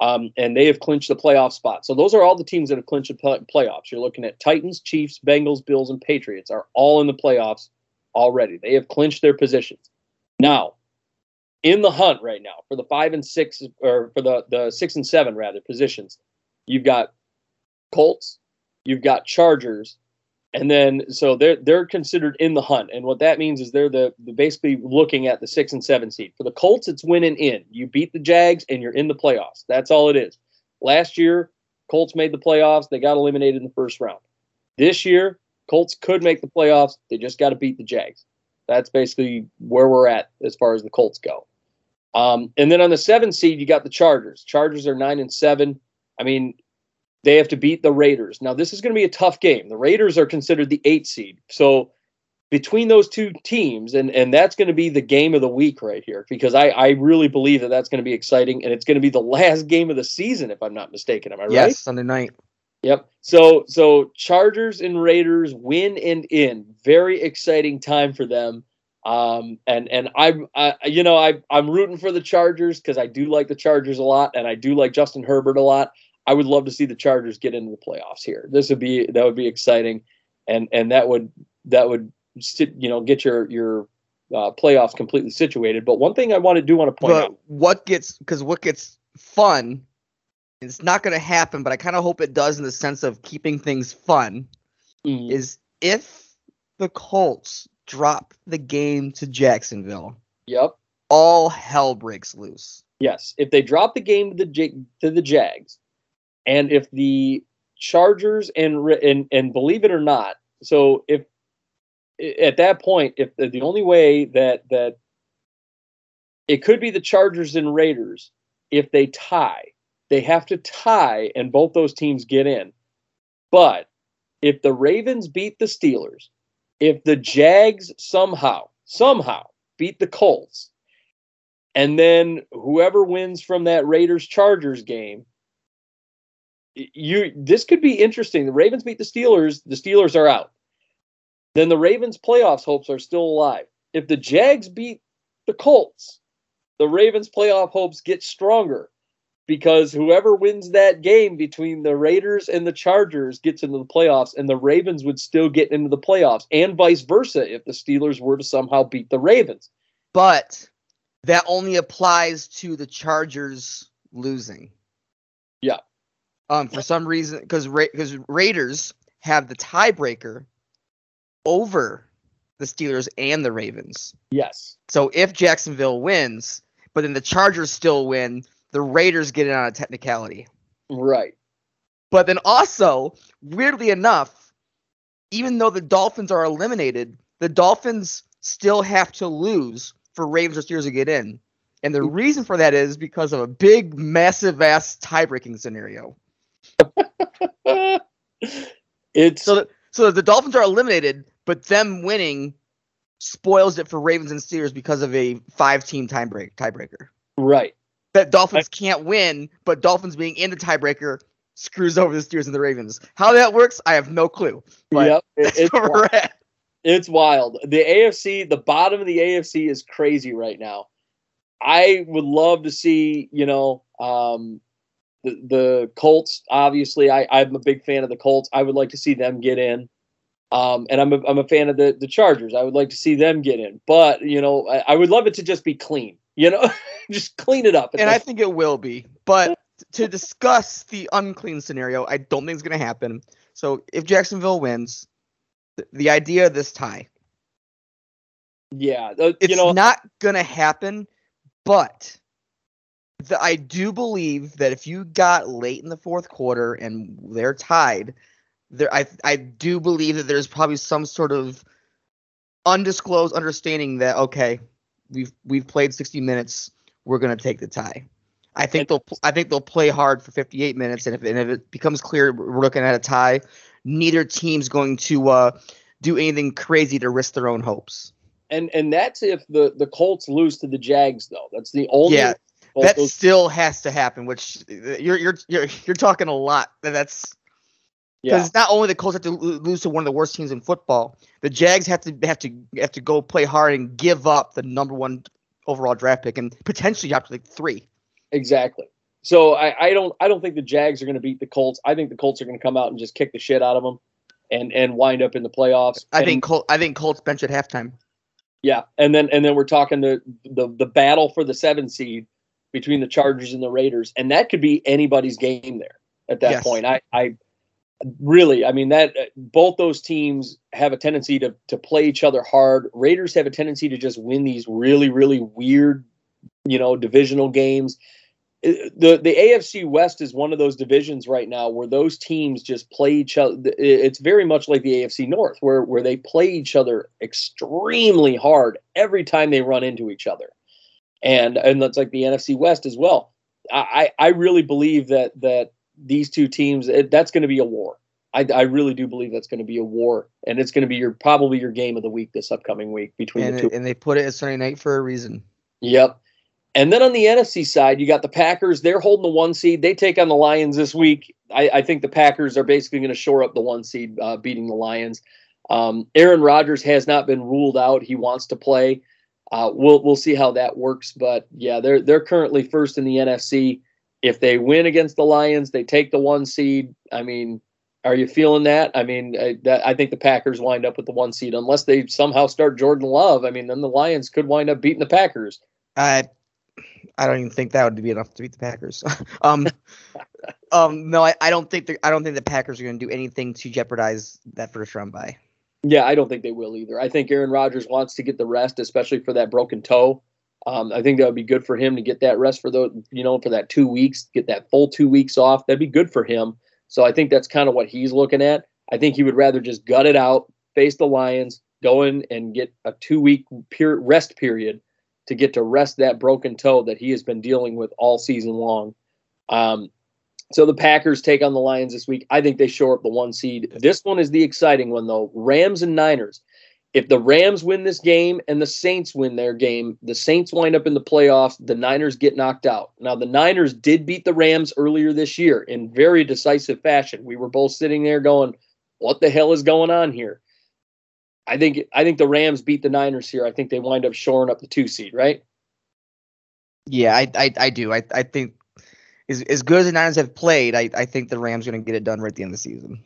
um, and they have clinched the playoff spot. So those are all the teams that have clinched the play- playoffs. You're looking at Titans, Chiefs, Bengals, Bills, and Patriots are all in the playoffs already. They have clinched their positions. Now, in the hunt right now for the five and six, or for the the six and seven rather positions, you've got Colts, you've got Chargers, and then so they're they're considered in the hunt. And what that means is they're the, the, basically looking at the six and seven seed. For the colts it's winning in you beat the jags and you're in the playoffs. That's all it is. Last year colts made the playoffs. They got eliminated in the first round. This year colts could make the playoffs. They just got to beat the jags. That's basically where we're at as far as the colts go. Um, and then on the seven seed you got the chargers. Chargers are nine and seven. I mean they have to beat the Raiders. Now, this is going to be a tough game. The Raiders are considered the eight seed. So, between those two teams, and, and that's going to be the game of the week right here, because I, I really believe that that's going to be exciting. And it's going to be the last game of the season, if I'm not mistaken. Am I yes, right? Yes, Sunday night. Yep. So, so Chargers and Raiders win and in. Very exciting time for them. Um, and and I'm, I, you know, I I'm rooting for the Chargers because I do like the Chargers a lot, and I do like Justin Herbert a lot. I would love to see the Chargers get into the playoffs here. This would be that would be exciting, and and that would that would you know get your your uh, playoffs completely situated. But one thing I want to do want to point but out what gets because what gets fun. It's not going to happen, but I kind of hope it does in the sense of keeping things fun. Mm. Is if the Colts drop the game to Jacksonville. Yep. All hell breaks loose. Yes, if they drop the game to the to the Jags, and if the Chargers and and and believe it or not, so if at that point, if the, the only way that that it could be the Chargers and Raiders, if they tie, they have to tie, and both those teams get in. But if the Ravens beat the Steelers, if the Jags somehow somehow beat the Colts, and then whoever wins from that Raiders Chargers game, you this could be interesting. The Ravens beat the Steelers, the Steelers are out. Then the Ravens playoffs hopes are still alive. If the Jags beat the Colts, the Ravens playoff hopes get stronger because whoever wins that game between the Raiders and the Chargers gets into the playoffs, and the Ravens would still get into the playoffs, and vice versa if the Steelers were to somehow beat the Ravens. But that only applies to the Chargers losing. Yeah. Um, for some reason, because because Raiders have the tiebreaker over the Steelers and the Ravens. Yes. So if Jacksonville wins, but then the Chargers still win, the Raiders get in on a technicality. Right. But then also, weirdly enough, even though the Dolphins are eliminated, the Dolphins still have to lose for Ravens or Steelers to get in. And the reason for that is because of a big, massive ass tie breaking scenario. it's So, that, so the Dolphins are eliminated, but them winning spoils it for Ravens and Steelers because of a five team tie break tiebreaker. right. That Dolphins can't win, but Dolphins being in the tiebreaker screws over the Steelers and the Ravens. How that works, I have no clue. But yep. It- it's, wild. it's wild. The AFC, the bottom of the AFC is crazy right now. I would love to see, you know, um, the the Colts. Obviously, I, I'm a big fan of the Colts. I would like to see them get in. Um, and I'm a, I'm a fan of the, the Chargers. I would like to see them get in. But, you know, I, I would love it to just be clean, you know, just clean it up. and I think it will be. But to discuss the unclean scenario, I don't think it's going to happen. So if Jacksonville wins, th- the idea of this tie, yeah, uh, it's you know, not going to happen. But the, I do believe that if you got late in the fourth quarter and they're tied, there I I do believe that there's probably some sort of undisclosed understanding that okay, we've we've played 60 minutes, we're going to take the tie. I think they'll I think they'll play hard for 58 minutes, and if and if it becomes clear we're looking at a tie, neither team's going to uh, do anything crazy to risk their own hopes. and and that's if the the Colts lose to the Jags, though. That's the only. Yeah, both that those- still has to happen. Which uh, you're you're you're you're talking a lot. That's yeah. because not only the Colts have to lose to one of the worst teams in football, the Jags have to have to have to go play hard and give up the number one overall draft pick and potentially up to like three. Exactly. So I, I don't I don't think the Jags are going to beat the Colts. I think the Colts are going to come out and just kick the shit out of them, and and wind up in the playoffs. I And- think Col- I think Colts bench at halftime. yeah, and then and then we're talking the the the battle for the seven seed between the Chargers and the Raiders, and that could be anybody's game there at that Yes. point. I I really I mean that uh, both those teams have a tendency to to play each other hard. Raiders have a tendency to just win these really really weird, you know, divisional games. The the AFC West is one of those divisions right now where those teams just play each other. It's very much like the AFC North, where where they play each other extremely hard every time they run into each other, and and that's like the NFC West as well. I I really believe that that these two teams it, that's going to be a war. I, I really do believe that's going to be a war, and it's going to be your probably your game of the week this upcoming week between And, the two. and they put it as Sunday night for a reason. Yep. And then on the NFC side, you got the Packers. They're holding the one seed. They take on the Lions this week. I, I think the Packers are basically going to shore up the one seed, uh, beating the Lions. Um, Aaron Rodgers has not been ruled out. He wants to play. Uh, we'll we'll see how that works. But yeah, they're they're currently first in the NFC. If they win against the Lions, they take the one seed. I mean, are you feeling that? I mean, I, that, I think the Packers wind up with the one seed unless they somehow start Jordan Love. I mean, then the Lions could wind up beating the Packers. I I don't even think that would be enough to beat the Packers. um, um, no, I, I don't think the, I don't think the Packers are going to do anything to jeopardize that first round bye. Yeah, I don't think they will either. I think Aaron Rodgers wants to get the rest, especially for that broken toe. Um, I think that would be good for him to get that rest for the you know for that two weeks, get that full two weeks off. That'd be good for him. So I think that's kind of what he's looking at. I think he would rather just gut it out, face the Lions, go in and get a two week period, rest period to get to rest that broken toe that he has been dealing with all season long. Um, so the Packers take on the Lions this week. I think they shore up the one seed. This one is the exciting one, though. Rams and Niners. If the Rams win this game and the Saints win their game, the Saints wind up in the playoffs. The Niners get knocked out. Now, the Niners did beat the Rams earlier this year in very decisive fashion. We were both sitting there going, "What the hell is going on here?" I think I think the Rams beat the Niners here. I think they wind up shoring up the two seed, right? Yeah, I I, I do. I, I think as, as good as the Niners have played, I, I think the Rams are going to get it done right at the end of the season.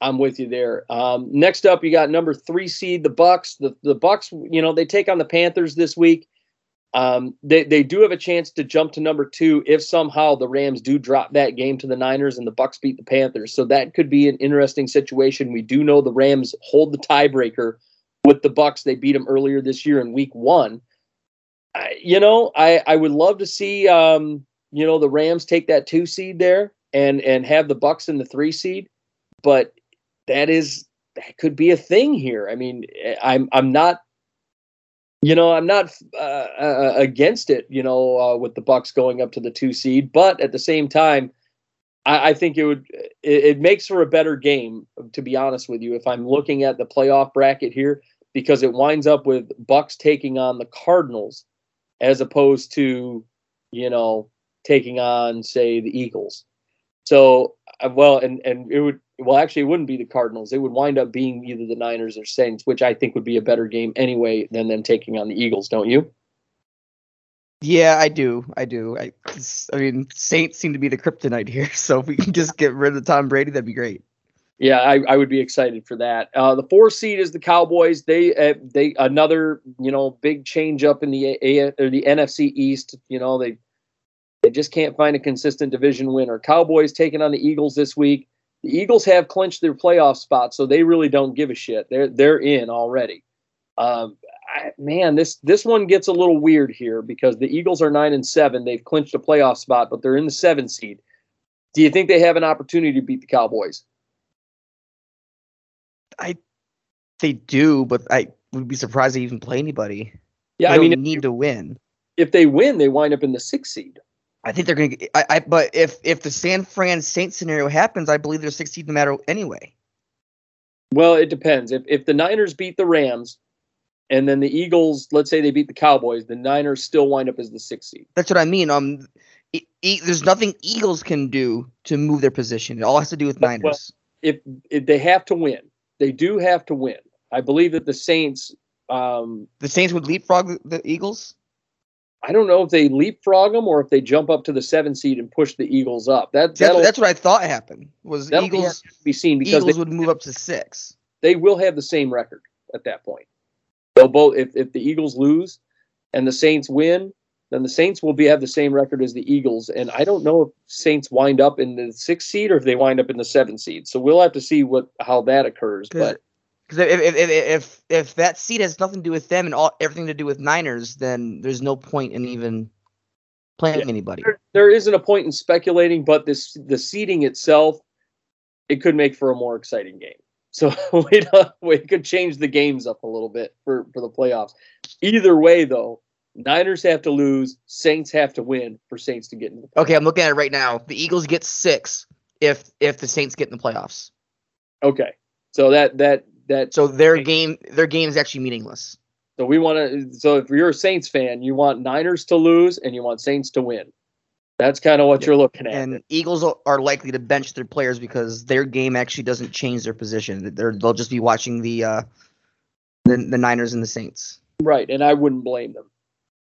I'm with you there. Um, next up, you got number three seed, the Bucs. The the Bucs, you know, they take on the Panthers this week. Um, they they do have a chance to jump to number two if somehow the Rams do drop that game to the Niners and the Bucs beat the Panthers. So that could be an interesting situation. We do know the Rams hold the tiebreaker with the Bucs. They beat them earlier this year in Week One. I, you know, I I would love to see um, you know the Rams take that two seed there and and have the Bucs in the three seed, but that is that could be a thing here. I mean, I'm I'm not you know i'm not uh, uh, against it you know uh, with the Bucs going up to the two seed but at the same time i, I think it would it, it, makes for a better game to be honest with you if i'm looking at the playoff bracket here because it winds up with Bucs taking on the cardinals as opposed to you know taking on say the eagles so uh, well and and it would well, actually, it wouldn't be the Cardinals. It would wind up being either the Niners or Saints, which I think would be a better game anyway than them taking on the Eagles, don't you? Yeah, I do. I do. I, I mean, Saints seem to be the kryptonite here, so if we can just get rid of Tom Brady, that'd be great. Yeah, I, I would be excited for that. Uh, the four seed is the Cowboys. They uh, they another you know big change up in the A, or the NFC East. You know they they just can't find a consistent division winner. Cowboys taking on the Eagles this week. The Eagles have clinched their playoff spot, so they really don't give a shit. They're they're in already. Um, I, man, this this one gets a little weird here because the Eagles are nine and seven. They've clinched a playoff spot, but they're in the seven seed. Do you think they have an opportunity to beat the Cowboys? I they do, but I would be surprised they even play anybody. Yeah, they I mean, need to win. If they win, they wind up in the sixth seed. I think they're going to. I, I but if if the San Fran Saints scenario happens, I believe they're 16th no matter anyway. Well, it depends. If if the Niners beat the Rams, and then the Eagles, let's say they beat the Cowboys, the Niners still wind up as the sixth seed. That's what I mean. Um, e- e- there's nothing Eagles can do to move their position. It all has to do with Niners. Well, if, if they have to win, they do have to win. I believe that the Saints. Um, the Saints would leapfrog the Eagles. I don't know if they leapfrog them or if they jump up to the seven seed and push the Eagles up. That that's, that's what I thought happened. Was Eagles be seen because Eagles they, would move up to six. They will have the same record at that point. They'll both if, if the Eagles lose and the Saints win, then the Saints will be have the same record as the Eagles. And I don't know if Saints wind up in the sixth seed or if they wind up in the seventh seed. So we'll have to see what how that occurs. But because if, if, if if if that seat has nothing to do with them and all everything to do with Niners, then there's no point in even playing yeah, anybody. There, there isn't a point in speculating, but this the seating itself, it could make for a more exciting game. So we we could change the games up a little bit for for the playoffs. Either way, though, Niners have to lose, Saints have to win for Saints to get in the. Playoffs. Okay, I'm looking at it right now. The Eagles get six if if the Saints get in the playoffs. Okay, so that that that so their game their game is actually meaningless. So we want to. So if you're a Saints fan, you want Niners to lose and you want Saints to win. That's kind of what yeah. you're looking at. And Eagles are likely to bench their players because their game actually doesn't change their position. They're, they'll just be watching the uh, the, the Niners and the Saints. Right, and I wouldn't blame them.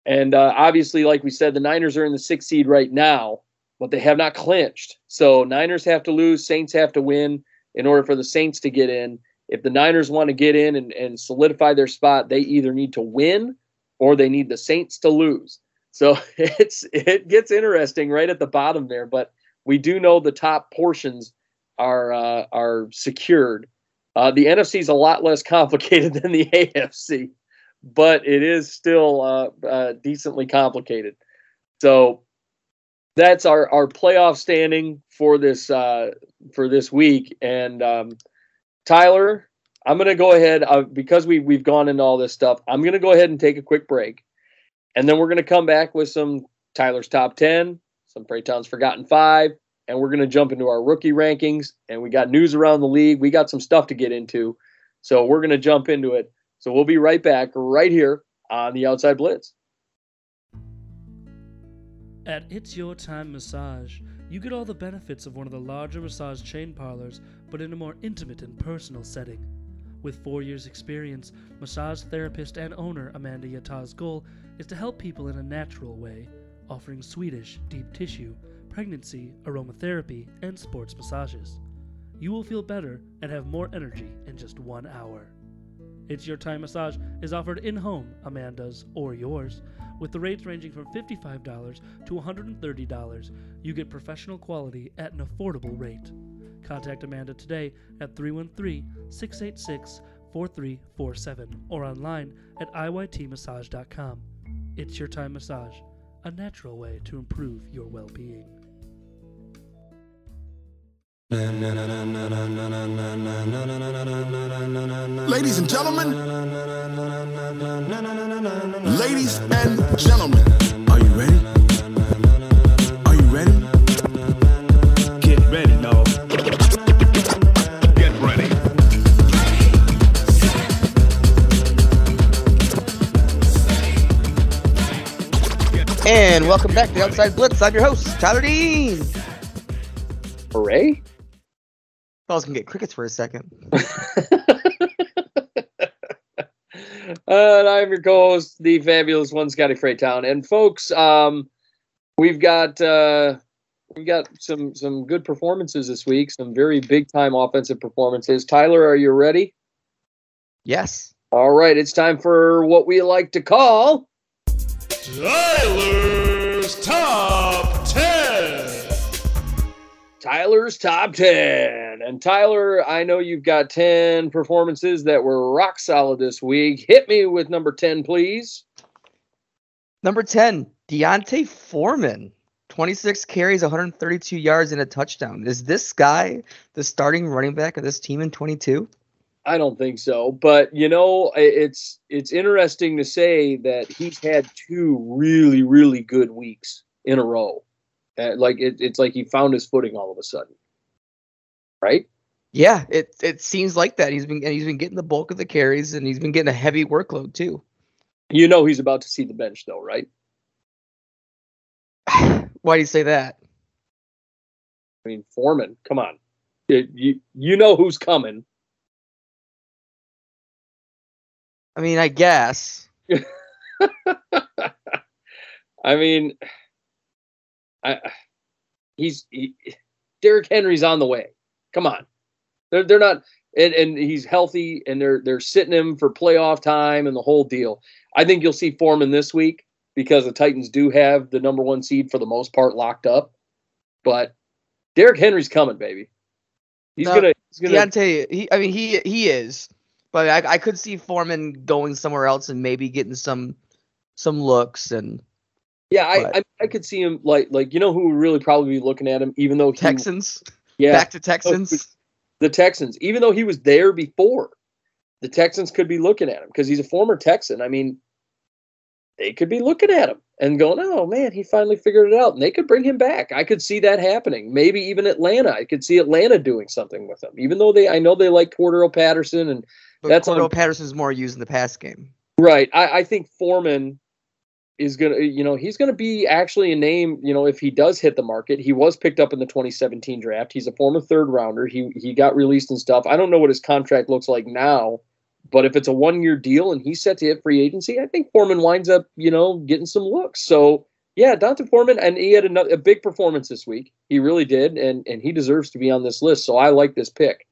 And uh, obviously, like we said, the Niners are in the sixth seed right now, but they have not clinched. So Niners have to lose, Saints have to win in order for the Saints to get in if the Niners want to get in and, and solidify their spot, they either need to win or they need the Saints to lose. So it's it gets interesting right at the bottom there, but we do know the top portions are uh, are secured. Uh, the NFC is a lot less complicated than the AFC, but it is still uh, uh, decently complicated. So that's our our playoff standing for this uh, for this week. And um, Tyler, I'm going to go ahead uh, because we we've gone into all this stuff. I'm going to go ahead and take a quick break, and then we're going to come back with some Tyler's top ten, some Praytown's forgotten five, and we're going to jump into our rookie rankings. And we got news around the league. We got some stuff to get into, so we're going to jump into it. So we'll be right back right here on the Outside Blitz. At It's Your Time Massage, you get all the benefits of one of the larger massage chain parlors, but in a more intimate and personal setting. With four years' experience, massage therapist and owner Amanda Yata's goal is to help people in a natural way, offering Swedish, deep tissue, pregnancy, aromatherapy, and sports massages. You will feel better and have more energy in just one hour. It's Your Time Massage is offered in home, Amanda's or yours, with the rates ranging from $55 to $130. You get professional quality at an affordable rate. Contact Amanda today at 313 686 4347 or online at iytmassage.com. It's Your Time Massage, a natural way to improve your well being. Ladies and gentlemen, ladies and gentlemen, are you ready? Are you ready? Get ready, no. Get ready. And welcome back to the Outside Blitz. I'm your host, Tyler Dean. Hooray! I was gonna get crickets for a second. and I'm your co-host, the fabulous one, Scotty Freytown. And folks, um, we've got uh, we've got some some good performances this week. Some very big time offensive performances. Tyler, are you ready? Yes. All right, it's time for what we like to call Tyler's Top 10. Tyler's top 10. And Tyler, I know you've got 10 performances that were rock solid this week. Hit me with number 10, please. Number 10, D'Onta Foreman. 26 carries, 132 yards, and a touchdown. Is this guy the starting running back of this team in 22? I don't think so, but you know, it's it's interesting to say that he's had two really really good weeks in a row. Uh, like it, it's like he found his footing all of a sudden. Right? Yeah, it it seems like that. He's been he's been getting the bulk of the carries, and he's been getting a heavy workload too. You know he's about to see the bench though, right? Why do you say that? I mean, Foreman, come on. It- you you know who's coming. I mean, I guess. I mean, I he's he, Derrick Henry's on the way. Come on, they're they're not, and, and he's healthy, and they're they're sitting him for playoff time and the whole deal. I think you'll see Foreman this week because the Titans do have the number one seed for the most part locked up, but Derrick Henry's coming, baby. He's No, gonna he's gonna D'Onta, he, I mean, he he is, but I, I could see Foreman going somewhere else and maybe getting some some looks and yeah I, I I could see him like like you know who would really probably be looking at him even though he, Texans. Yeah Back to Texans. the Texans, even though he was there before, the Texans could be looking at him because he's a former Texan. I mean, they could be looking at him and going, "Oh man, he finally figured it out," and they could bring him back. I could see that happening. Maybe even Atlanta. I could see Atlanta doing something with him, even though they. I know they like Cordarrelle Patterson and But That's Cordarrelle on- Patterson's more used in the pass game. Right. I, I think Foreman is gonna you know, he's gonna be actually a name, you know, if he does hit the market. He was picked up in the 2017 draft. He's a former third rounder. He he got released and stuff. I don't know what his contract looks like now, but if it's a one year deal and he's set to hit free agency, I think Foreman winds up, you know, getting some looks. So yeah, D'Onta Foreman, and he had a big performance this week. He really did, and and he deserves to be on this list. So I like this pick.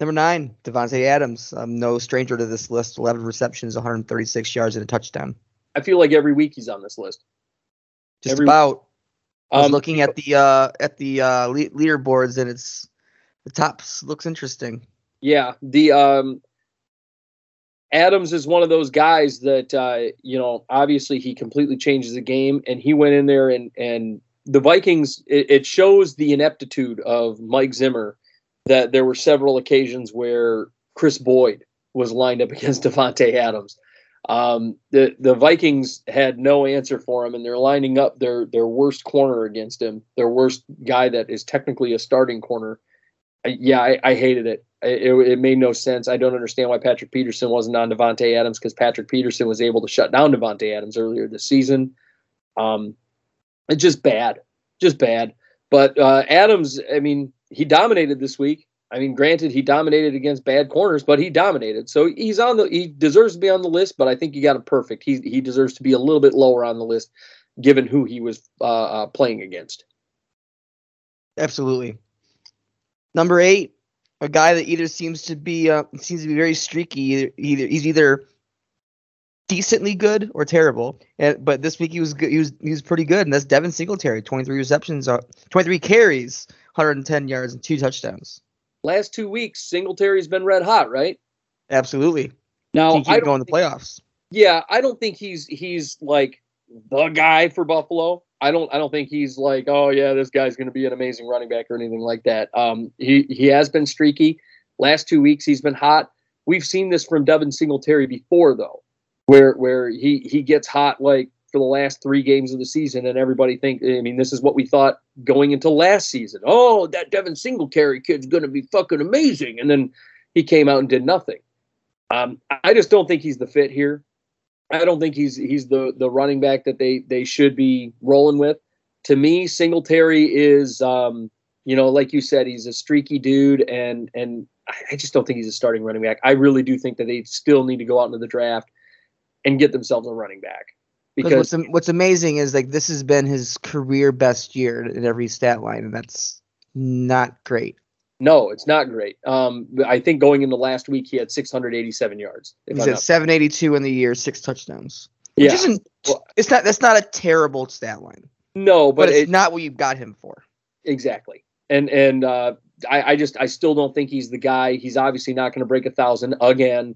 Number nine, Davante Adams. I'm no stranger to this list. 11 receptions, 136 yards, and a touchdown. I feel like every week he's on this list. Just Every- about. I was Um, looking at the uh, at the uh, le- leaderboards, and it's the top s- looks interesting. Yeah, the um Adams is one of those guys that uh, you know obviously he completely changes the game, and he went in there and and the Vikings. It, it shows the ineptitude of Mike Zimmer that there were several occasions where Kris Boyd was lined up against Davante Adams. Um, the the Vikings had no answer for him, and they're lining up their their worst corner against him, their worst guy that is technically a starting corner. I, yeah, I, I hated it. It, it made no sense. I don't understand why Patrick Peterson wasn't on Davante Adams because Patrick Peterson was able to shut down Davante Adams earlier this season. Um, it's just bad, just bad. But uh, Adams, I mean, he dominated this week. I mean, granted, he dominated against bad corners, but he dominated. So he's on the he deserves to be on the list. But I think you got him perfect. He he deserves to be a little bit lower on the list, given who he was uh, uh, playing against. Absolutely. Number eight, a guy that either seems to be uh, seems to be very streaky. Either, either he's either decently good or terrible. And, but this week he was good. He was he was pretty good, and that's Devin Singletary. Twenty three receptions, uh, twenty three carries, hundred and ten yards, and two touchdowns. Last two weeks, Singletary's been red hot, right? Absolutely. Now Can keep going in don't the playoffs. yeah, I don't think he's he's like the guy for Buffalo. I don't I don't think he's like, oh yeah, this guy's going to be an amazing running back or anything like that. Um, he he has been streaky. Last two weeks he's been hot. We've seen this from Devin Singletary before though, where where he he gets hot like for the last three games of the season, and everybody think I mean this is what we thought going into last season. Oh, that Devin Singletary kid's going to be fucking amazing, and then he came out and did nothing. Um, I just don't think he's the fit here. I don't think he's he's the the running back that they they should be rolling with. To me, Singletary is um, you know, like you said, he's a streaky dude, and and I I just don't think he's a starting running back. I really do think that they still need to go out into the draft and get themselves a running back Because what's what's amazing is like this has been his career best year in every stat line, and that's not great. no, it's not great. Um, I think going into last week he had 687 yards. if He's I'm at not- 782 in the year, six touchdowns. Which yeah, isn't it's not that's not a terrible stat line, no, but, but, it's it, not what you got him for. Exactly. And and uh, I, I just I still don't think he's the guy. He's obviously not going to break a thousand again.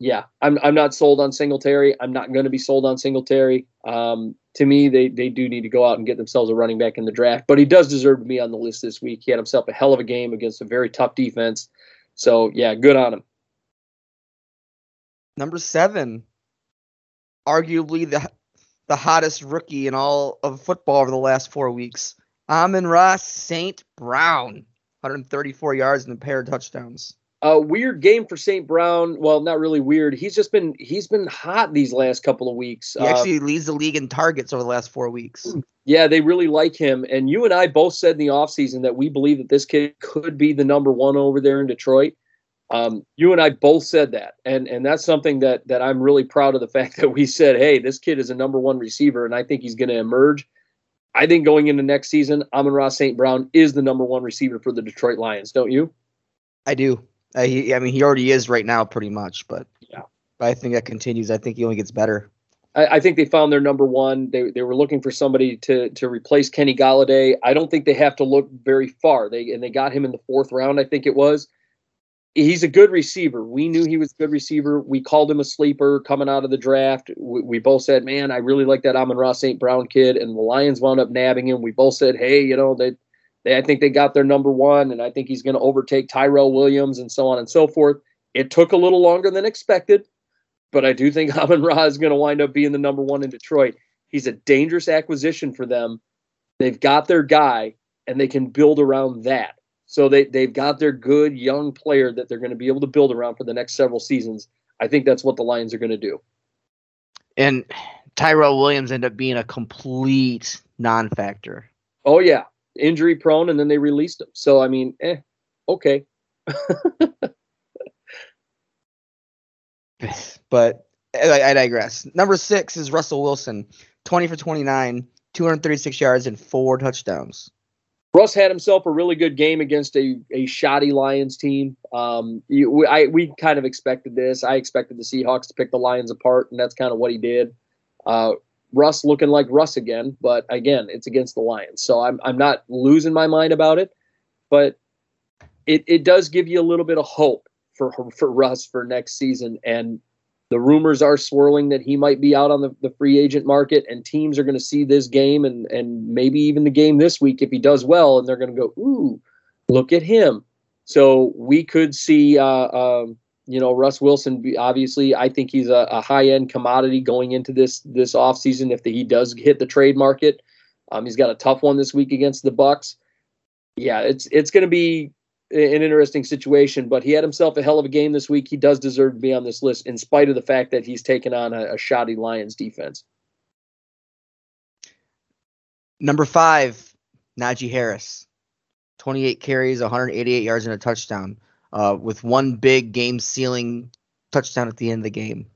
Yeah, I'm I'm not sold on Singletary. I'm not going to be sold on Singletary. Um, to me, they they do need to go out and get themselves a running back in the draft. But he does deserve to be on the list this week. He had himself a hell of a game against a very tough defense. So yeah, good on him. Number seven, arguably the the hottest rookie in all of football over the last four weeks. Amon-Ra St. Brown, 134 yards and a pair of touchdowns. A weird game for St. Brown. Well, not really weird. He's just been he's been hot these last couple of weeks. He Uh, actually leads the league in targets over the last four weeks. Yeah, they really like him. And you and I both said in the offseason that we believe that this kid could be the number one over there in Detroit. Um, you and I both said that. And and that's something that that I'm really proud of the fact that we said, hey, this kid is a number one receiver, and I think he's gonna emerge. I think going into next season, Amon-Ra St. Brown is the number one receiver for the Detroit Lions, don't you? I do. Uh, he, I mean, he already is right now, pretty much. But Yeah. I think that continues. I think he only gets better. I, I think they found their number one. They they were looking for somebody to to replace Kenny Golladay. I don't think they have to look very far. They and they got him in the fourth round, I think it was. He's a good receiver. We knew he was a good receiver. We called him a sleeper coming out of the draft. We, we both said, "Man, I really like that Amon-Ra St. Brown kid." And the Lions wound up nabbing him. We both said, "Hey, you know they." They, I think they got their number one, and I think he's going to overtake Tyrell Williams and so on and so forth. It took a little longer than expected, but I do think Amon-Ra is going to wind up being the number one in Detroit. He's a dangerous acquisition for them. They've got their guy, and they can build around that. So they they've got their good young player that they're going to be able to build around for the next several seasons. I think that's what the Lions are going to do. And Tyrell Williams ended up being a complete non-factor. Oh yeah, injury prone, and then they released him. So I mean, eh, okay. But I, I digress. Number six is Russell Wilson, 20 for 29, 236 yards and four touchdowns. Russ had himself a really good game against a, a shoddy Lions team. Um, you, we, I, we kind of expected this. I expected the Seahawks to pick the Lions apart, and that's kind of what he did. Uh, Russ looking like Russ again, but again, it's against the Lions, so I'm I'm not losing my mind about it, but it it does give you a little bit of hope for for Russ for next season. And the rumors are swirling that he might be out on the, the free agent market, and teams are going to see this game and and maybe even the game this week if he does well, and they're going to go, ooh, look at him. So we could see, uh, um, you know, Russ Wilson. Obviously, I think he's a, a high end commodity going into this this offseason if the, he does hit the trade market. Um, he's got a tough one this week against the Bucs. Yeah, it's it's going to be an interesting situation, but he had himself a hell of a game this week. He does deserve to be on this list, in spite of the fact that he's taken on a, a shoddy Lions defense. Number five, Najee Harris. 28 carries, 188 yards, and a touchdown, uh, with one big game sealing touchdown at the end of the game.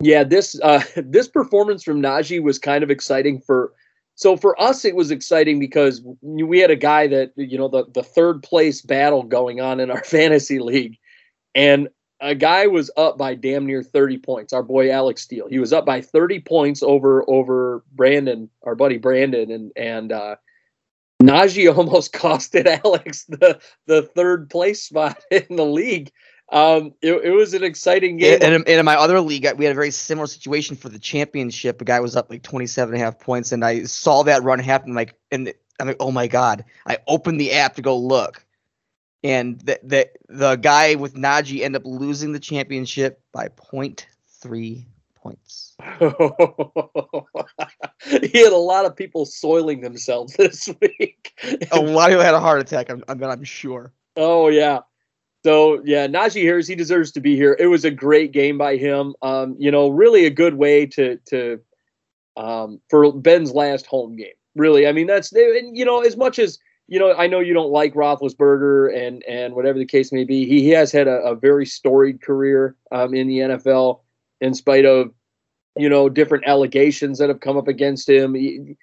Yeah, this uh, this performance from Najee was kind of exciting for. So for us, it was exciting because we had a guy that you know the the third place battle going on in our fantasy league, and a guy was up by damn near 30 points. Our boy Alex Steele, he was up by 30 points over over Brandon, our buddy Brandon, and and uh, Najee almost costed Alex the the third place spot in the league. Um, it, it was an exciting game. And, and in my other league, we had a very similar situation for the championship. A guy was up like 27 and a half points, and I saw that run happen. Like, and I'm like, oh my god! I opened the app to go look, and the the, the guy with Najee ended up losing the championship by 0.3 points. he had a lot of people soiling themselves this week. a lot of had a heart attack. I'm, I'm, I'm sure. Oh yeah. So yeah, Najee Harris, he deserves to be here. It was a great game by him. Um, you know, really a good way to to um, for Ben's last home game. Really, I mean that's and you know as much as you know I know you don't like Roethlisberger and and whatever the case may be. He, he has had a, a very storied career um, in the NFL in spite of you know different allegations that have come up against him. He,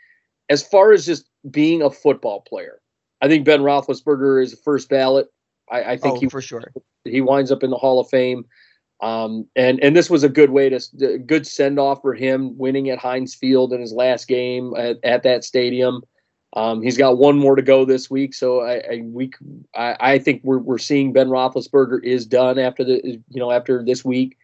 as far as just being a football player, I think Ben Roethlisberger is first ballot. I, I think oh, he for sure he winds up in the Hall of Fame. Um, and and this was a good way to good send off for him, winning at Heinz Field in his last game at, at that stadium. Um, he's got one more to go this week, so I, I we I, I think we're we're seeing Ben Roethlisberger is done after the you know after this week.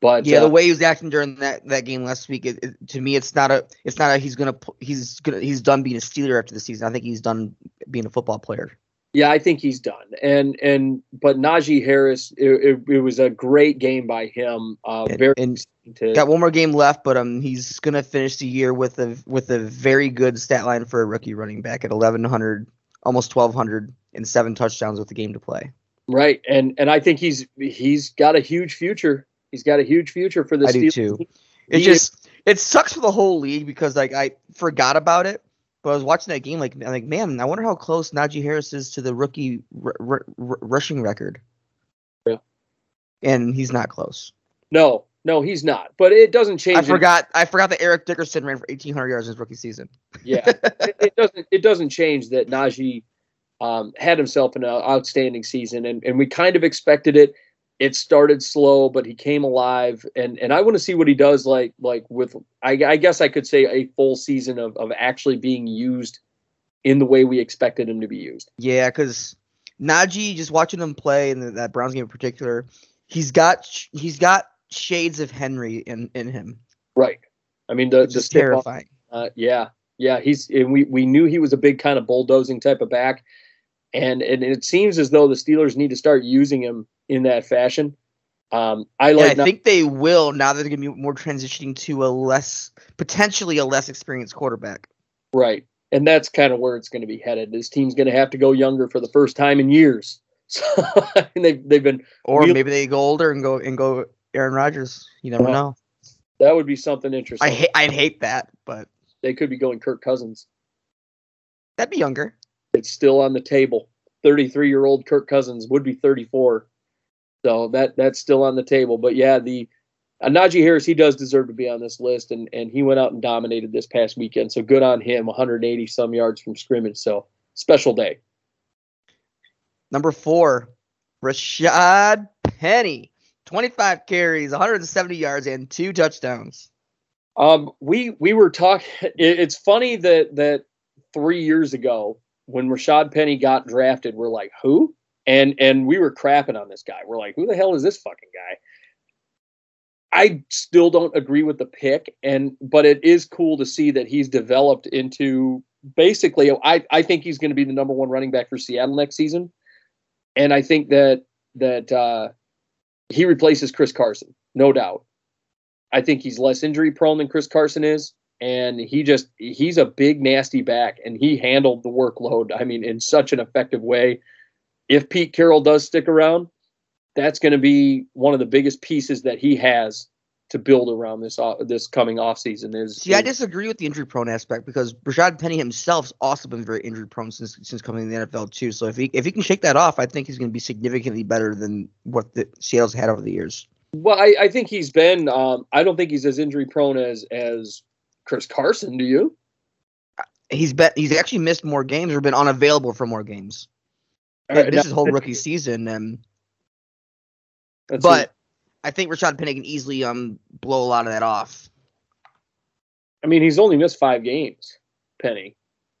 But yeah, uh, the way he was acting during that, that game last week, it, it, to me, it's not a it's not a he's gonna he's gonna he's done being a Steeler after the season. I think he's done being a football player. Yeah, I think he's done. And and but Najee Harris, it, it, it was a great game by him. Uh, And- very and to, Got one more game left, but um, he's gonna finish the year with a with a very good stat line for a rookie running back at 1100, almost 1200, and seven touchdowns with the game to play. right. And and I think he's he's got a huge future. He's got a huge future for the I do Steelers. too. It He- just it sucks for the whole league because like I forgot about it, but I was watching that game like I'm like man, I wonder how close Najee Harris is to the rookie r- r- r- rushing record. Yeah. and he's not close. No, no, he's not. But it doesn't change. I forgot. I forgot that Eric Dickerson ran for 1,800 yards in his rookie season. Yeah, it, it doesn't. It doesn't change that Najee um, had himself an uh, outstanding season, and, and we kind of expected it. It started slow, but he came alive, and and I want to see what he does like like with. I, I guess I could say a full season of of actually being used in the way we expected him to be used. Yeah, because Najee, just watching him play in the, that Browns game in particular, he's got he's got shades of Henry in in him. Right. I mean the the is off- terrifying. Uh, yeah, yeah. He's and we we knew he was a big kind of bulldozing type of back, and and it seems as though the Steelers need to start using him in that fashion. Um, I Yeah, like. I not- think they will now. That they're going to be more transitioning to a less potentially a less experienced quarterback. right, and that's kind of where it's going to be headed. This team's going to have to go younger for the first time in years. So and they've they've been Or maybe they go older and go and go Aaron Rodgers. You never Well, know. that would be something interesting. I hate I'd hate that, but they could be going Kirk Cousins. that'd be younger. It's still on the table. Thirty-three year old Kirk Cousins would be thirty-four. So that that's still on the table. But yeah, the uh, Najee Harris he does deserve to be on this list, and and he went out and dominated this past weekend. So good on him. 180 some yards from scrimmage. So special day. Number four, Rashad Penny. 25 carries, 170 yards, and two touchdowns. Um, we we were talking. It, it's funny that that three years ago when Rashad Penny got drafted, we're like, who? and and we were crapping on this guy. We're like, who the hell is this fucking guy? I still don't agree with the pick, and but it is cool to see that he's developed into basically. I I think he's going to be the number one running back for Seattle next season, and I think that that uh, he replaces Chris Carson, no doubt. I think he's less injury prone than Chris Carson is, and he just he's a big nasty back, and he handled the workload. I mean, in such an effective way. If Pete Carroll does stick around, that's going to be one of the biggest pieces that he has to build around this uh, this coming offseason is See, I disagree with the injury prone aspect because Rashad Penny himself's also been very injury prone since since coming to the NFL too. So if he if he can shake that off, I think he's going to be significantly better than what the Seattle's had over the years. well I, I think he's been um, I don't think he's as injury prone as as Chris Carson do you He's bet he's actually missed more games or been unavailable for more games. Uh, this is his whole rookie season, and but I think Rashad Penny can easily um blow a lot of that off. I mean he's only missed five games Penny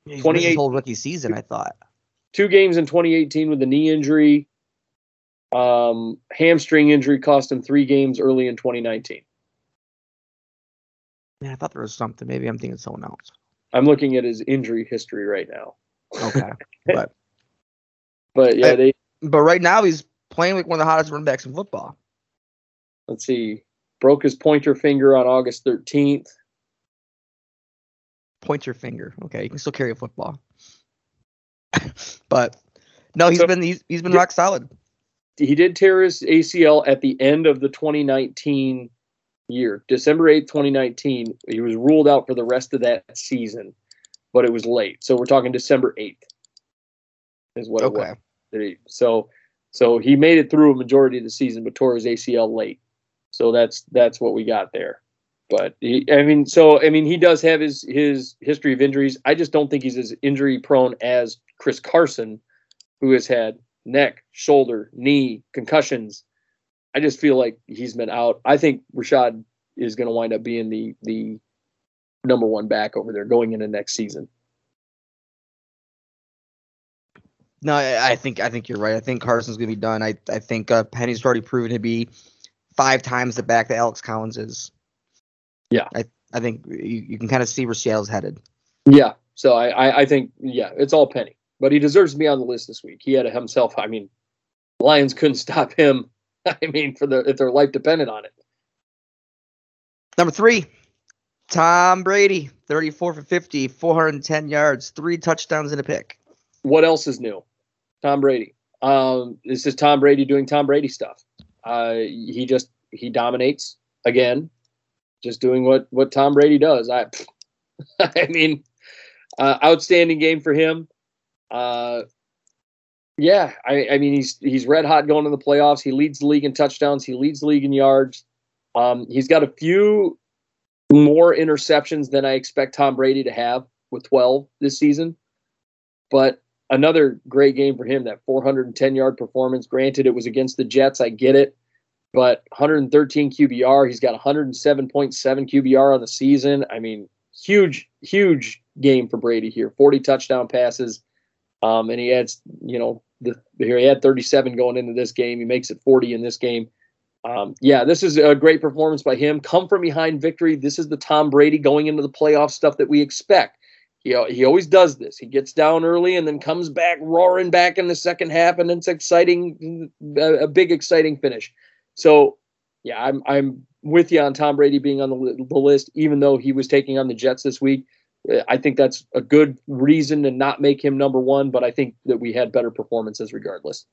He's 28 whole rookie season, I thought. two games in 2018 with a knee injury um, hamstring injury cost him three games early in 2019 Man, I thought there was something. Maybe I'm thinking someone else. I'm looking at his injury history right now Okay, but but yeah they but right now he's playing like one of the hottest running backs in football. let's see broke his pointer finger on August 13th Point your finger. Okay, you can still carry a football. but no, he's So- been he's, he's been Yeah. rock solid. he did tear his ACL at the end of the 2019 year, December 8th, 2019. He was ruled out for the rest of that season, but it was late. So we're talking December 8th is what it was. So so he made it through a majority of the season, but tore his ACL late. So that's that's what we got there. But he, I mean, so I mean, he does have his his history of injuries. I just don't think he's as injury prone as Chris Carson, who has had neck, shoulder, knee concussions. I just feel like he's been out. I think Rashad is going to wind up being the the number one back over there going into next season. No, I, I think I think you're right. I think Carson's gonna be done. I I think uh, Penny's already proven to be five times the back that Alex Collins is. Yeah. I I think you, you can kind of see where Seattle's headed. Yeah. So I, I I think yeah, it's all Penny, but he deserves to be on the list this week. He had himself. I mean, Lions couldn't stop him. I mean, for the if their life depended on it. Number three, Tom Brady, 34 for 50, 410 yards, three touchdowns and a pick. What else is new? Tom Brady. Um, this is Tom Brady doing Tom Brady stuff. Uh, he just he dominates again, just doing what what Tom Brady does. I, I mean, uh, outstanding game for him. Uh, yeah, I, I mean he's he's red hot going to the playoffs. He leads the league in touchdowns. He leads the league in yards. Um, he's got a few more interceptions than I expect Tom Brady to have with 12 this season. But another great game for him, that 410 yard performance. Granted, it was against the Jets. I get it. But 113 QBR. He's got 107.7 QBR on the season. I mean, huge, huge game for Brady here. 40 touchdown passes. Um, and he adds, you know, the, here he had 37 going into this game. He makes it 40 in this game. Um, yeah, this is a great performance by him. Come from behind victory. This is the Tom Brady going into the playoff stuff that we expect. He, he always does this. He gets down early and then comes back roaring back in the second half, and it's exciting, a, a big exciting finish. So, yeah, I'm I'm with you on Tom Brady being on the, the list, even though he was taking on the Jets this week. I think that's a good reason to not make him number one, but I think that we had better performances regardless.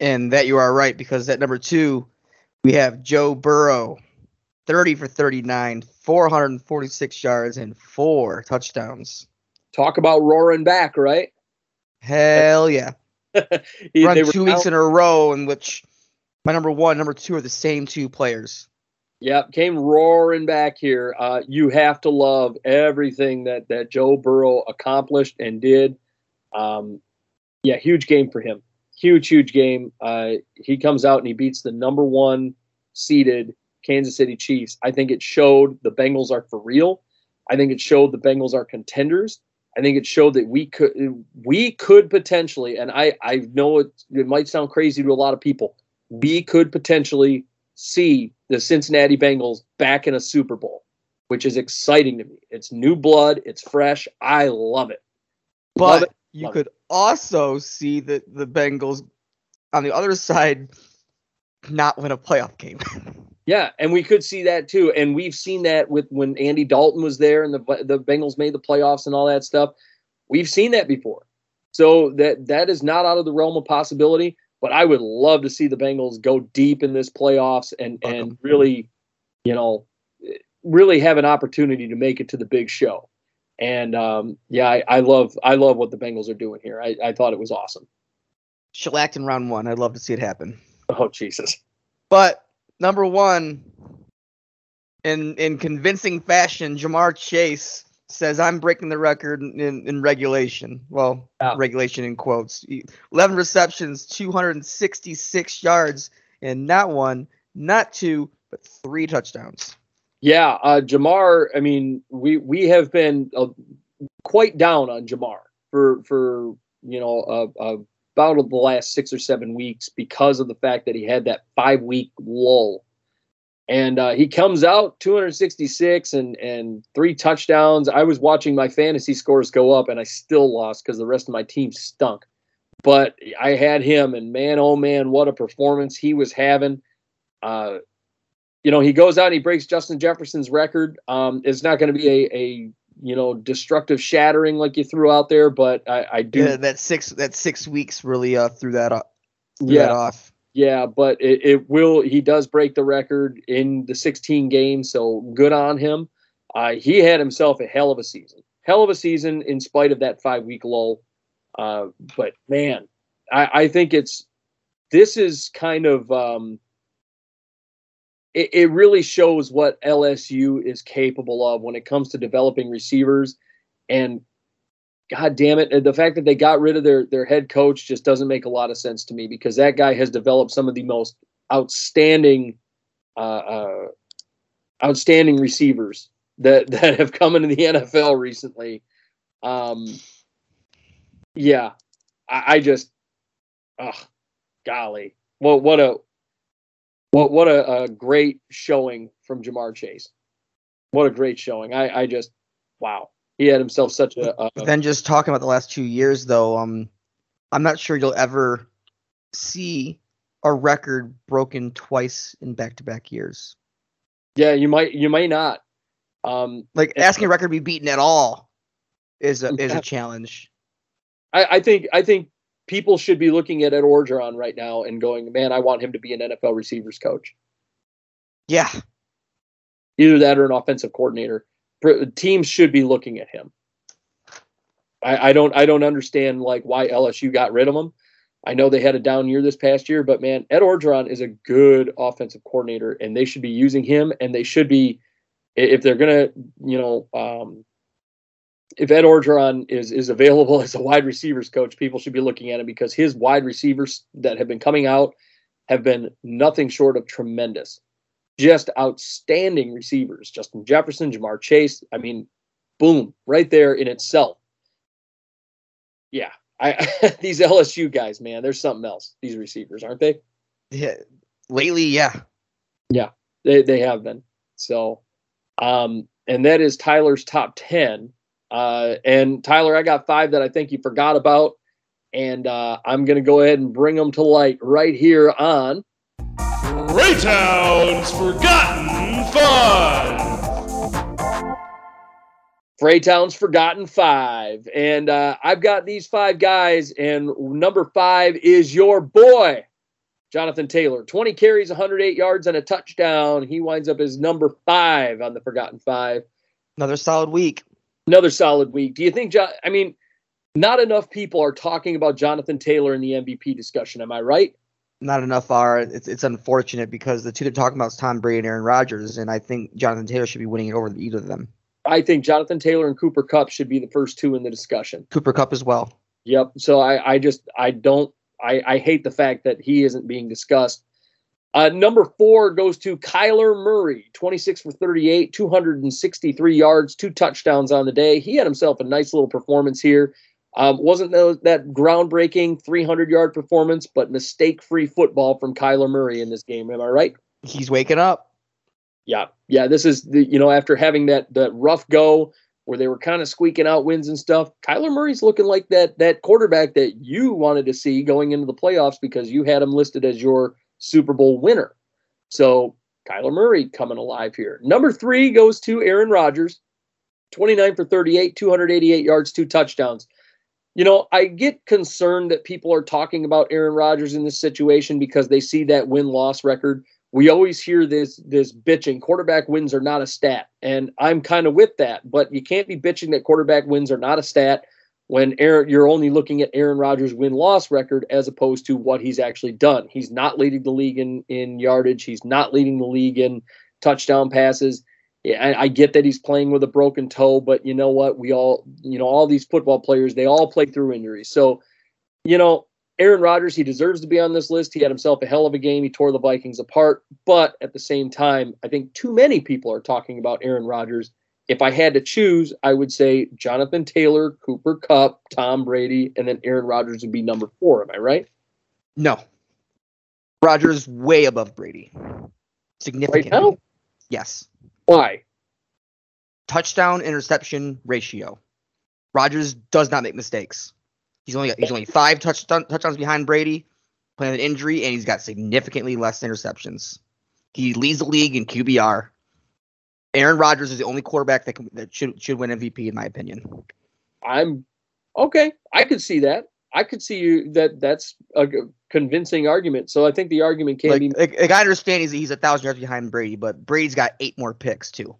And that you are right because at number two, we have Joe Burrow, 30 for 39, 446 yards, and four touchdowns. Talk about roaring back, right? Hell yeah. He- Run two weeks down- in a row in which my number one, number two are the same two players. Yep, came roaring back here. Uh, you have to love everything that that Joe Burrow accomplished and did. Um, yeah, huge game for him. Huge, huge game. Uh, he comes out and he beats the number one seeded Kansas City Chiefs. I think it showed the Bengals are for real. I think it showed the Bengals are contenders. I think it showed that we could we could potentially, and I I know it it might sound crazy to a lot of people, we could potentially see the Cincinnati Bengals back in a Super Bowl, which is exciting to me. It's new blood, it's fresh. I love it. Love But it. you Love could also see that the Bengals on the other side not win a playoff game. Yeah, and we could see that too. And we've seen that with when Andy Dalton was there and the the Bengals made the playoffs and all that stuff. We've seen that before. So that that is not out of the realm of possibility, but I would love to see the Bengals go deep in this playoffs and and really, you know, really have an opportunity to make it to the big show. And um, yeah, I, I love I love what the Bengals are doing here. I, I thought it was awesome. Shellacked in round one. I'd love to see it happen. Oh Jesus. But number one, in in convincing fashion, Ja'Marr Chase says I'm breaking the record in, in, in regulation. Well, Yeah. regulation in quotes. 11 receptions, 266 yards, and not one, not two, but three touchdowns. Yeah, uh, Ja'Marr. I mean, we we have been uh, quite down on Ja'Marr for for you know uh, uh, about the last six or seven weeks because of the fact that he had that five week lull, and uh, he comes out 266 and and three touchdowns. I was watching my fantasy scores go up, and I still lost because the rest of my team stunk. But I had him, and man, oh man, what a performance he was having. Uh, you know, he goes out and he breaks Justin Jefferson's record. Um, it's not going to be a, a you know destructive shattering like you threw out there, but I, I do Yeah, that six that six weeks really uh threw that up. Threw yeah that off. Yeah, but it, it will. He does break the record in the 16 games, so good on him. Uh, he had himself a hell of a season, hell of a season in spite of that five week lull. Uh, but man, I, I think it's this is kind of um, it, it really shows what LSU is capable of when it comes to developing receivers. And God damn it, the fact that they got rid of their their head coach just doesn't make a lot of sense to me because that guy has developed some of the most outstanding, uh, uh, outstanding receivers that that have come into the NFL recently. Um, yeah, I, I just, oh, golly, well, what a what what a, a great showing from Ja'Marr Chase. What a great showing. I I just wow. He had himself such a, then just talking about the last two years though, um I'm not sure you'll ever see a record broken twice in back to back years. yeah. You might you might not. Um, Like asking a record to be beaten at all is a is a challenge. I, I think I think people should be looking at Ed Orgeron right now and going, man, I want him to be an NFL receivers coach. Yeah. Either that or an offensive coordinator. Teams should be looking at him. I, I don't I don't understand like why LSU got rid of him. I know they had a down year this past year, but man, Ed Orgeron is a good offensive coordinator, and they should be using him. And they should be, if they're gonna, you know, um, if Ed Orgeron is is available as a wide receivers coach, people should be looking at him because his wide receivers that have been coming out have been nothing short of tremendous, just outstanding receivers. Justin Jefferson, Ja'Marr Chase. I mean, boom, right there in itself. Yeah, I these LSU guys, man, there's something else. These receivers, aren't they? Yeah. Lately, yeah. Yeah, they they have been. So, um, and that is Tyler's top ten. Uh, and Tyler, I got five that I think you forgot about, and uh, I'm gonna go ahead and bring them to light right here on. Raytown's Forgotten Five. Freytown's Forgotten Five. And uh, I've got these five guys, and number five is your boy, Jonathan Taylor. 20 carries, 108 yards, and a touchdown. He winds up as number five on the Forgotten Five. Another solid week. Another solid week. Do you think, Jo- I mean, not enough people are talking about Jonathan Taylor in the MVP discussion. Am I right? Not enough are. It's it's unfortunate because the two they're talking about is Tom Brady and Aaron Rodgers, and I think Jonathan Taylor should be winning it over either of them. I think Jonathan Taylor and Cooper Kupp should be the first two in the discussion. Cooper Kupp as well. Yep. So I, I just I don't I, I hate the fact that he isn't being discussed. Uh, number four goes to Kyler Murray, 26 for 38, 263 yards, two touchdowns on the day. He had himself a nice little performance here. Um, wasn't that groundbreaking 300 yard performance, but mistake free football from Kyler Murray in this game. Am I right? He's waking up. Yeah, yeah. This is the you know after having that that rough go where they were kind of squeaking out wins and stuff. Kyler Murray's looking like that that quarterback that you wanted to see going into the playoffs because you had him listed as your Super Bowl winner. So Kyler Murray coming alive here. Number three goes to Aaron Rodgers, 29 for 38, 288 yards, two touchdowns. You know, I get concerned that people are talking about Aaron Rodgers in this situation because they see that win loss record we always hear this this bitching quarterback wins are not a stat and i'm kind of with that but you can't be bitching that quarterback wins are not a stat when Aaron, you're only looking at Aaron Rodgers' win loss record as opposed to what he's actually done. He's not leading the league in in yardage. He's not leading the league in touchdown passes. Yeah, I, I get that he's playing with a broken toe, but you know what? We all, you know, all these football players, they all play through injuries. So, you know, Aaron Rodgers, he deserves to be on this list. He had himself a hell of a game. He tore the Vikings apart. But at the same time, I think too many people are talking about Aaron Rodgers. If I had to choose, I would say Jonathan Taylor, Cooper Kupp, Tom Brady, and then Aaron Rodgers would be number four. Am I right? No. Rodgers way above Brady. Significantly. Right? Yes. Why? Touchdown interception ratio. Rodgers does not make mistakes. He's only he's only five touch, touchdowns behind Brady, playing an injury, and he's got significantly less interceptions. He leads the league in QBR. Aaron Rodgers is the only quarterback that can, that should should win MVP in my opinion. I'm okay. I could see that. I could see you that that's a convincing argument. So I think the argument can like, be. Like, like I understand he's he's a thousand yards behind Brady, but Brady's got eight more picks too.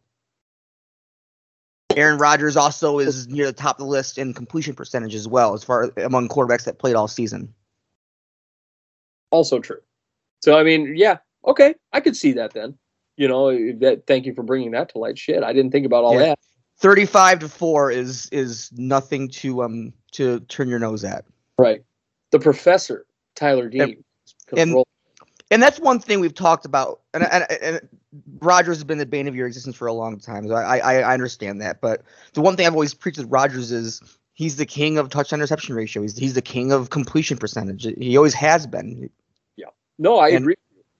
Aaron Rodgers also is near the top of the list in completion percentage as well, as far among quarterbacks that played all season. Also true. So I mean, yeah, okay, I could see that then. You know, that. Thank you for bringing that to light. Shit, I didn't think about all Yeah. that. Thirty-five to four is is nothing to um to turn your nose at. Right. The professor, Tyler Dean. and- and that's one thing we've talked about. And, and, and Rodgers has been the bane of your existence for a long time. So I, I I understand that. But the one thing I've always preached with Rodgers is he's the king of touchdown interception ratio. He's he's the king of completion percentage. He always has been. Yeah. No, I and- agree.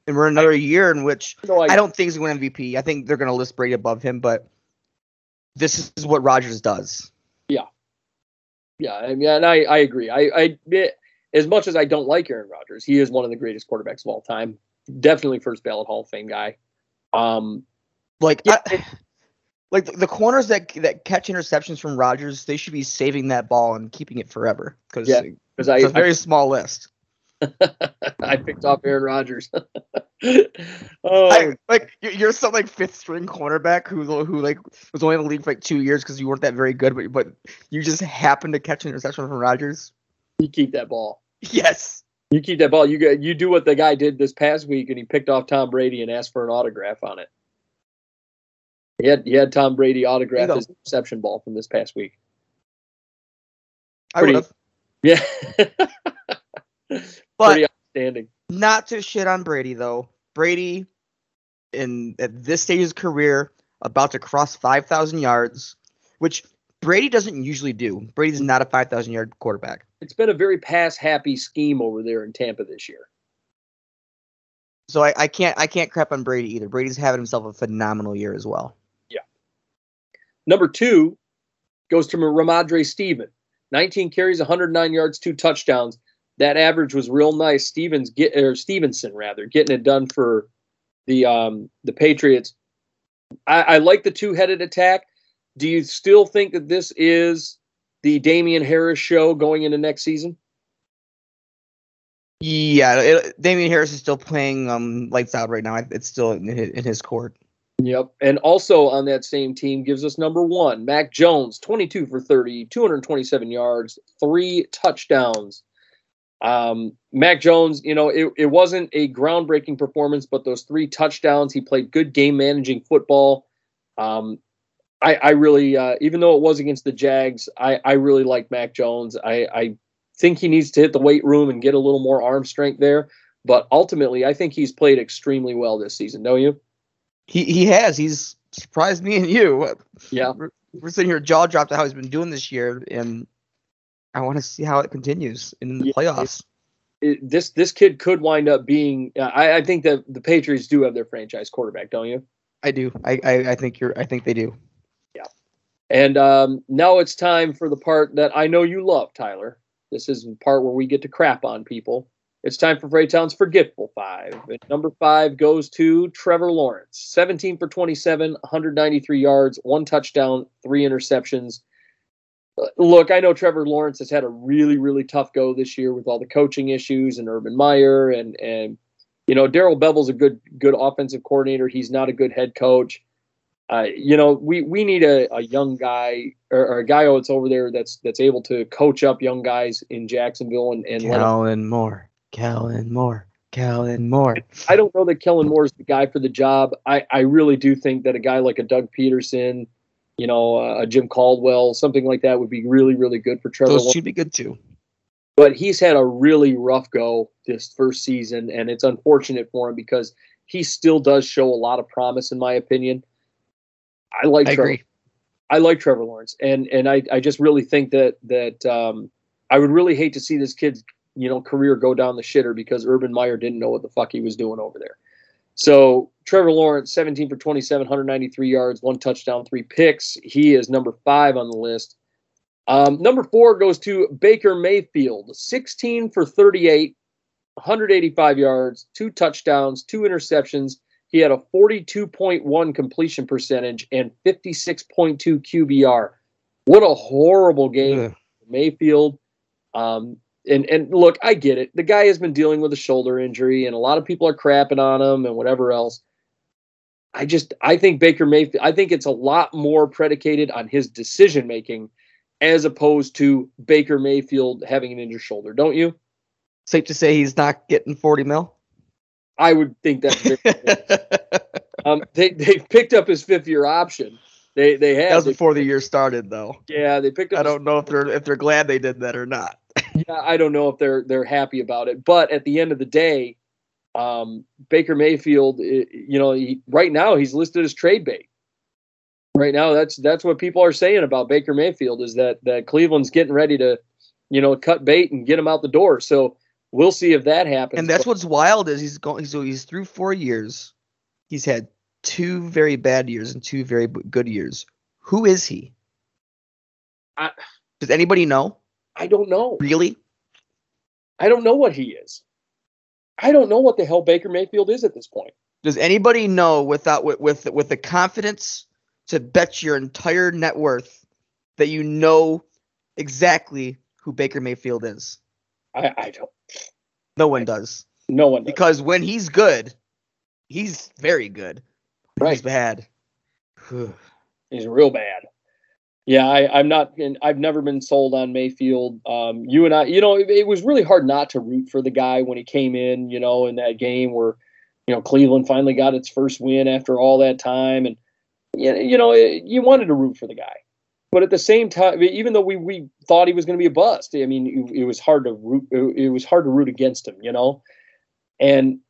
And we're in another year in which No, I, I don't think he's going to win MVP. I think they're going to list Brady above him. But this is what Rodgers does. Yeah, I mean, and I, I agree. I, I, it- as much as I don't like Aaron Rodgers, he is one of the greatest quarterbacks of all time. Definitely first ballot Hall of Fame guy. Um, Like Yeah, I- like the, the corners that that catch interceptions from Rodgers, they should be saving that ball and keeping it forever because Yeah, because I, it's a I, very small list. I picked off Aaron Rodgers. oh, I, like you're, some like fifth string cornerback who who like was only in the league for like two years because you weren't that very good, but but you just happened to catch an interception from Rodgers. you keep that ball. Yes. You keep that ball. You get, you do what the guy did this past week, and he picked off Tom Brady and asked for an autograph on it. He had he had Tom Brady autograph his reception ball from this past week. I would have. Yeah, pretty outstanding. not to shit on Brady though. Brady, in at this stage of his career, about to cross five thousand yards, which Brady doesn't usually do. Brady's not a five thousand yard quarterback. It's been a very pass happy scheme over there in Tampa this year. So I, I can't I can't crap on Brady either. Brady's having himself a phenomenal year as well. Yeah. Number two goes to Rhamondre Steven. 19 carries, 109 yards, two touchdowns. That average was real nice. Stevens get or Stevenson rather getting it done for the um the Patriots. I, I like the two headed attack. Do you still think that this is the Damien Harris show going into next season? Yeah, it, Damien Harris is still playing um lights out right now. It's still in his, in his court. Yep. And also on that same team gives us number one, Mac Jones, 22 for 30, 227 yards, three touchdowns. Um, Mac Jones, you know, it, it wasn't a groundbreaking performance, but those three touchdowns, he played good game managing football. Um, I, I really, uh, even though it was against the Jags, I, I really like Mac Jones. I, I think he needs to hit the weight room and get a little more arm strength there. But ultimately, I think he's played extremely well this season. Don't you? He he has. He's surprised me and you. Yeah. We're, we're sitting here jaw dropped at how he's been doing this year, and I want to see how it continues in the Yeah, playoffs. It, this this kid could wind up being. I, I think that the Patriots do have their franchise quarterback, don't you? I do. I, I I think you're. I think they do. Yeah. And um, now it's time for the part that I know you love, Tyler. This is the part where we get to crap on people. It's time for Freytown's Forgetful Five. And number five goes to Trevor Lawrence. 17 for 27, 193 yards, one touchdown, three interceptions. Look, I know Trevor Lawrence has had a really, really tough go this year with all the coaching issues and Urban Meyer and and you know Darrell Bevell's a good good offensive coordinator. He's not a good head coach uh, you know, we we need a, a young guy or, or a guy that's over there that's that's able to coach up young guys in Jacksonville and, and Kellen Moore. Kellen Moore. Kellen Moore. I don't know that Kellen Moore is the guy for the job. I, I really do think that a guy like a Doug Pederson, you know, uh, a Jim Caldwell, something like that would be really really good for Trevor. Those Lawrence. should be good too. but he's had a really rough go this first season, and it's unfortunate for him because he still does show a lot of promise, in my opinion. I like I Trevor. agree. I like Trevor Lawrence, and and I, I just really think that that um, I would really hate to see this kid's you know career go down the shitter because Urban Meyer didn't know what the fuck he was doing over there. So Trevor Lawrence, 17 for 27, 193 yards, one touchdown, three picks. He is number five on the list. Um, number four goes to Baker Mayfield, 16 for 38, 185 yards, two touchdowns, two interceptions. He had a 42.1 completion percentage and 56.2 QBR. What a horrible game Ugh. Mayfield. Um, and and look, I get it. The guy has been dealing with a shoulder injury, and a lot of people are crapping on him and whatever else. I just I think Baker Mayfield. I think it's a lot more predicated on his decision making, as opposed to Baker Mayfield having an injured shoulder. Don't you? Safe to say he's not getting 40 mil. I would think that's very, um, they they picked up his fifth year option. They they that was before the year started, though. yeah they picked up. I don't know if they're if they're glad they did that or not. Yeah, I don't know if they're they're happy about it, but at the end of the day, um, Baker Mayfield, you know, he, right now he's listed as trade bait. Right now, that's that's what people are saying about Baker Mayfield is that that Cleveland's getting ready to, you know, cut bait and get him out the door. So we'll see if that happens. And that's what's wild is he's going. So he's through four years. He's had two very bad years and two very good years. Who is he? I- Does anybody know? I don't know. Really? I don't know what he is. I don't know what the hell Baker Mayfield is at this point. Does anybody know without with with with the confidence to bet your entire net worth that you know exactly who Baker Mayfield is? I, I don't. No one does. No one. Does. Because when he's good, he's very good. When He's Right. bad. He's real bad. Yeah, I, I'm not. I've never been sold on Mayfield. Um, you and I, you know, it, it was really hard not to root for the guy when he came in. You know, in that game where, you know, Cleveland finally got its first win after all that time, and you know, it, you wanted to root for the guy. But at the same time, even though we, we thought he was going to be a bust, I mean, it, it was hard to root. It was hard to root against him, you know. And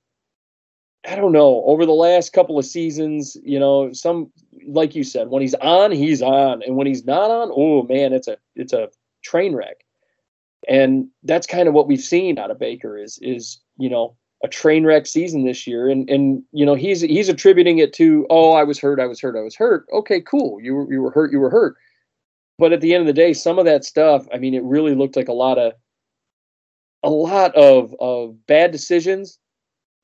I don't know. Over the last couple of seasons, you know, some like you said, when he's on, he's on, and when he's not on, oh man, it's a it's a train wreck. And that's kind of what we've seen out of Baker is is you know a train wreck season this year, and and you know he's he's attributing it to oh I was hurt, I was hurt, I was hurt. Okay, cool, you were you were hurt, you were hurt. But at the end of the day, some of that stuff, I mean, it really looked like a lot of a lot of of bad decisions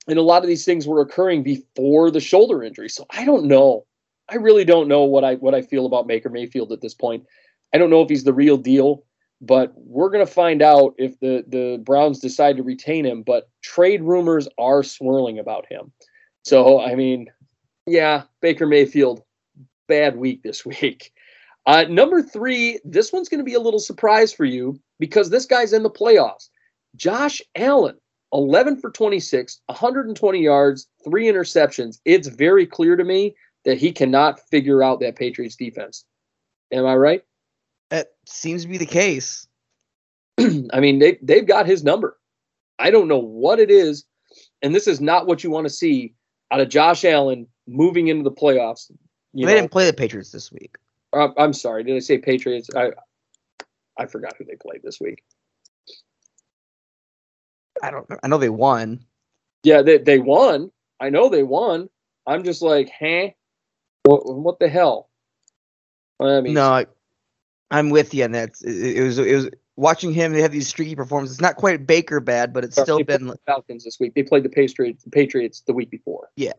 and a lot of these things were occurring before the shoulder injury. So I don't know. I really don't know what I what I feel about Baker Mayfield at this point. I don't know if he's the real deal, but we're gonna find out if the the Browns decide to retain him. But trade rumors are swirling about him. So I mean, yeah, Baker Mayfield, bad week this week. Uh, number three, this one's going to be a little surprise for you because this guy's in the playoffs. Josh Allen, 11 for 26, 120 yards, three interceptions. It's very clear to me that he cannot figure out that Patriots defense. Am I right? That seems to be the case. I mean, they they've got his number. I don't know what it is and this is not what you want to see out of Josh Allen moving into the playoffs. You they know, didn't play the Patriots this week. uh, I'm sorry, did I say Patriots? I I forgot who they played this week. I don't. I know they won. Yeah, they they won. I know they won. I'm just like, huh? What, what the hell? I mean, No, I, I'm with you on that. It, it was. It was watching him. They have these streaky performances. It's not quite Baker bad, but it's Sorry, still been. Falcons this week. They played the Patriots, the Patriots the week before. Yeah.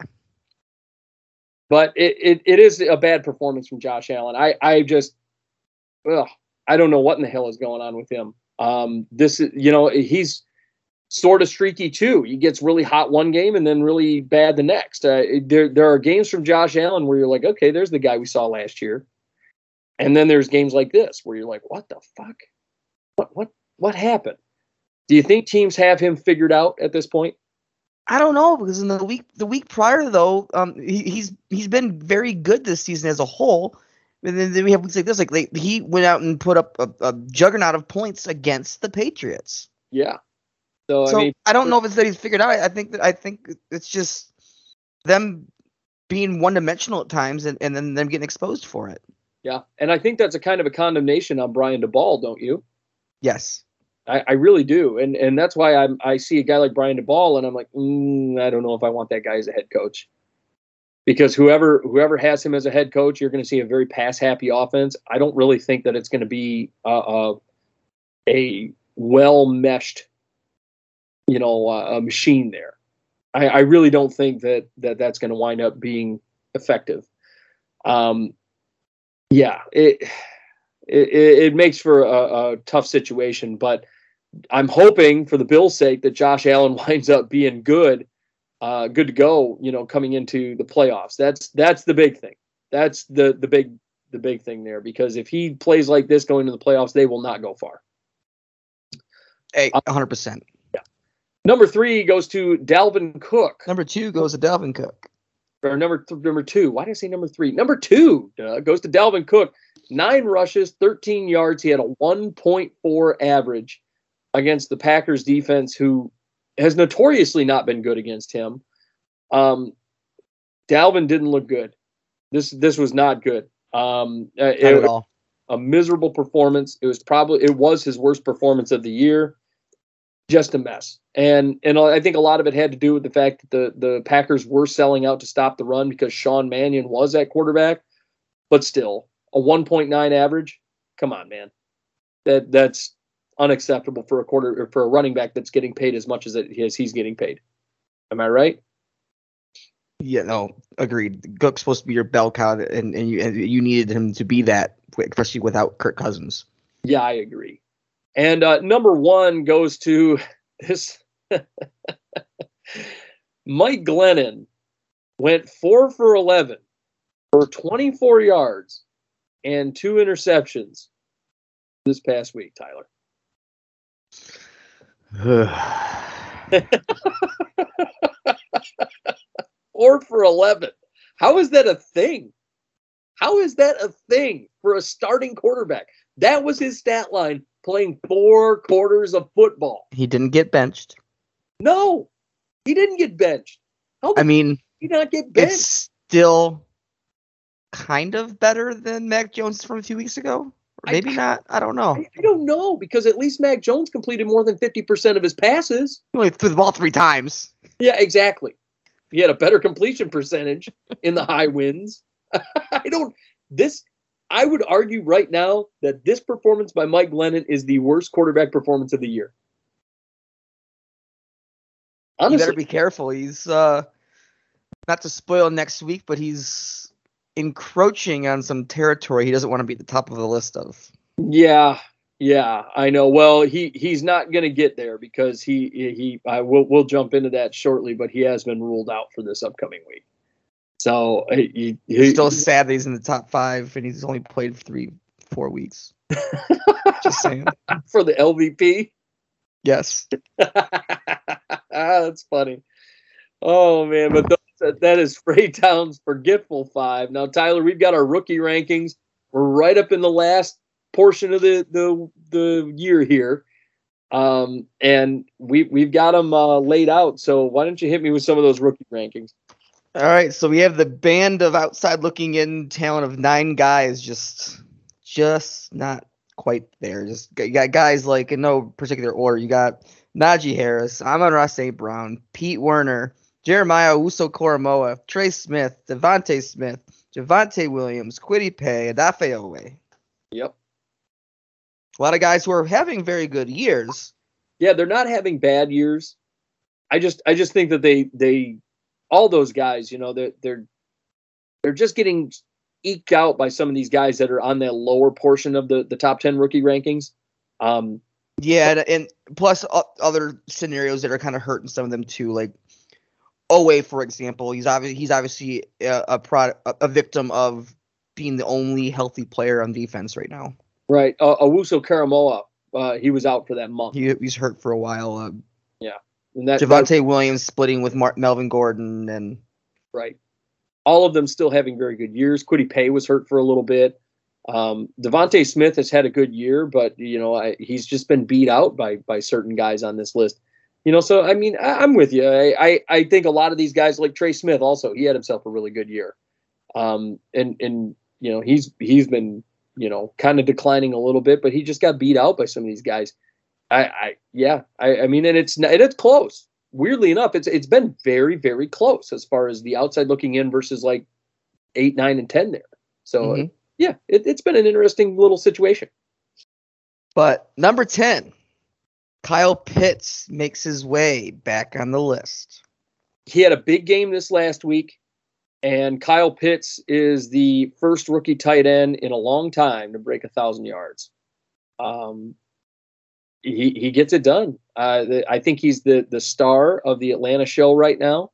But it, it, it is a bad performance from Josh Allen. I, I just, ugh, I don't know what in the hell is going on with him. Um, this is, you know, he's sort of streaky too. He gets really hot one game and then really bad the next. Uh, there, there are games from Josh Allen where you're like, okay, there's the guy we saw last year. And then there's games like this where you're like, what the fuck? What, what, what happened? Do you think teams have him figured out at this point? I don't know because in the week the week prior though, um, he, he's he's been very good this season as a whole. And then, then we have weeks like this, like they, he went out and put up a, a juggernaut of points against the Patriots. Yeah. So, so I mean, I don't know if it's that he's figured out. I think that I think it's just them being one dimensional at times, and, and then them getting exposed for it. yeah. And I think that's a kind of a condemnation on Brian Daboll, don't you? Yes. I, I really do, and and that's why I'm I see a guy like Brian Daboll, and I'm like, mm, I don't know if I want that guy as a head coach, because whoever whoever has him as a head coach, you're going to see a very pass happy offense. I don't really think that it's going to be uh, uh, a well meshed, you know, uh, a machine there. I, I really don't think that that that's going to wind up being effective. Um, yeah, it it, it makes for a, a tough situation, but I'm hoping for the Bills' sake that Josh Allen winds up being good, uh, good to go. You know, coming into the playoffs. That's that's the big thing. That's the the big the big thing there because if he plays like this going to the playoffs, they will not go far. Hey, 100%. Number three goes to Dalvin Cook. Number two goes to Dalvin Cook. Or number th- number two. Why did I say number three? Number two uh, goes to Dalvin Cook. Nine rushes, 13 yards. He had a 1.4 average against the Packers defense, who has notoriously not been good against him. Um, Dalvin didn't look good. This this was not good. Um, uh, Not it- at all. a miserable performance. It was probably it was his worst performance of the year. Just a mess. And and I think a lot of it had to do with the fact that the the Packers were selling out to stop the run because Sean Mannion was at quarterback. But still, a 1.9 average. Come on, man. That that's unacceptable for a quarter or for a running back that's getting paid as much as it is he's getting paid. Am I right? Yeah, no, agreed. Cook's supposed to be your bell cow, and, and you and you needed him to be that, especially without Kirk Cousins. Yeah, I agree. And uh, number one goes to this. Mike Glennon went four for 11 for 24 yards and two interceptions this past week, Tyler. Four for 11. How is that a thing? How is that a thing for a starting quarterback? That was his stat line playing four quarters of football. he didn't get benched. No, he didn't get benched. How I mean, he did not get benched? it's still kind of better than Mac Jones from a few weeks ago. Or I- maybe not. I don't know. I, I don't know because at least Mac Jones completed more than 50% of his passes. He only threw the ball three times. Yeah, exactly. He had a better completion percentage in the high winds. I don't this I would argue right now that this performance by Mike Glennon is the worst quarterback performance of the year. You Honestly, better be careful. He's uh not to spoil next week, but he's encroaching on some territory he doesn't want to be at the top of the list of. Yeah, yeah, I know. Well, he he's not going to get there because he he I will we'll jump into that shortly, but he has been ruled out for this upcoming week. So he, he, It's still sad that he's in the top five and he's only played three, four weeks. Just saying. for the LVP. Yes. That's funny. Oh man, but those, that is Freytown's forgetful five. Now, Tyler, we've got our rookie rankings. We're right up in the last portion of the the the year here. Um, and we we've got them uh, laid out. So why don't you hit me with some of those rookie rankings? All right, so we have the band of outside looking in talent of nine guys, just just not quite there. Just you got guys like in no particular order. You got Najee Harris, Amon-Ra St. Brown, Pete Werner, Jeremiah Owusu-Koramoah, Trey Smith, DeVonta Smith, Javonte Williams, Kwity Paye, Odafe Oweh. Yep. A lot of guys who are having very good years. Yeah, they're not having bad years. I just I just think that they they all those guys, you know, they're they're they're just getting eked out by some of these guys that are on that lower portion of the the top 10 rookie rankings. Um Yeah, and, and plus other scenarios that are kind of hurting some of them too, like Oweh, for example. He's obviously he's obviously a, a product a, a victim of being the only healthy player on defense right now. right, uh, Owusu-Koramoah, uh he was out for that month. He, he's hurt for a while. Uh, And that, that Javonte Williams splitting with Mar- Melvin Gordon, and right. All of them still having very good years. Kwity Paye was hurt for a little bit. Um, DeVonta Smith has had a good year, but you know I, he's just been beat out by by certain guys on this list. You know, so I mean I, I'm with you. I, I I think a lot of these guys like Trey Smith also he had himself a really good year, um, and and you know he's he's been you know kind of declining a little bit, but he just got beat out by some of these guys. I, I yeah I, I mean and it's and it's close. Weirdly enough, it's it's been very very close as far as the outside looking in versus like eight nine and ten there. So Mhm. yeah, it, it's been an interesting little situation. but number ten, Kyle Pitts makes his way back on the list. He had a big game this last week, and Kyle Pitts is the first rookie tight end in a long time to break a thousand yards. Um, he he gets it done. Uh, the, I think he's the the star of the Atlanta show right now,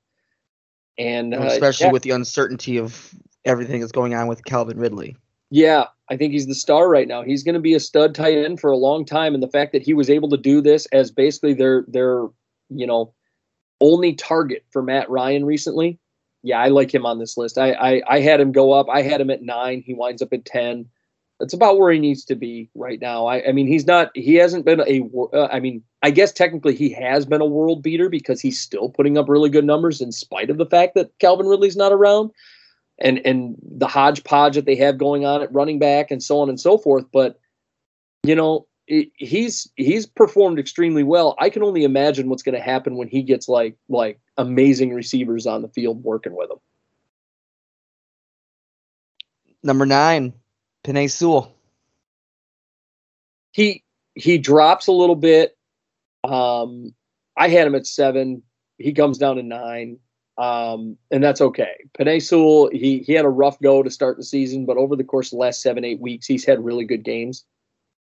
and uh, especially yeah. with the uncertainty of everything that's going on with Calvin Ridley. Yeah, I think he's the star right now. He's going to be a stud tight end for a long time, and the fact that he was able to do this as basically their their you know only target for Matt Ryan recently. Yeah, I like him on this list. I I, I had him go up. I had him at nine. He winds up at ten. That's about where he needs to be right now. I, I mean, he's not. He hasn't been a. Uh, I mean, I guess technically he has been a world beater because he's still putting up really good numbers in spite of the fact that Calvin Ridley's not around and and the hodgepodge that they have going on at running back and so on and so forth. But you know, it, he's he's performed extremely well. I can only imagine what's going to happen when he gets like like amazing receivers on the field working with him. Number nine, Penei Sewell. He he drops a little bit. Um, I had him at seven. He comes down to nine. Um, and that's okay. Penei Sewell, he he had a rough go to start the season, but over the course of the last seven, eight weeks, he's had really good games.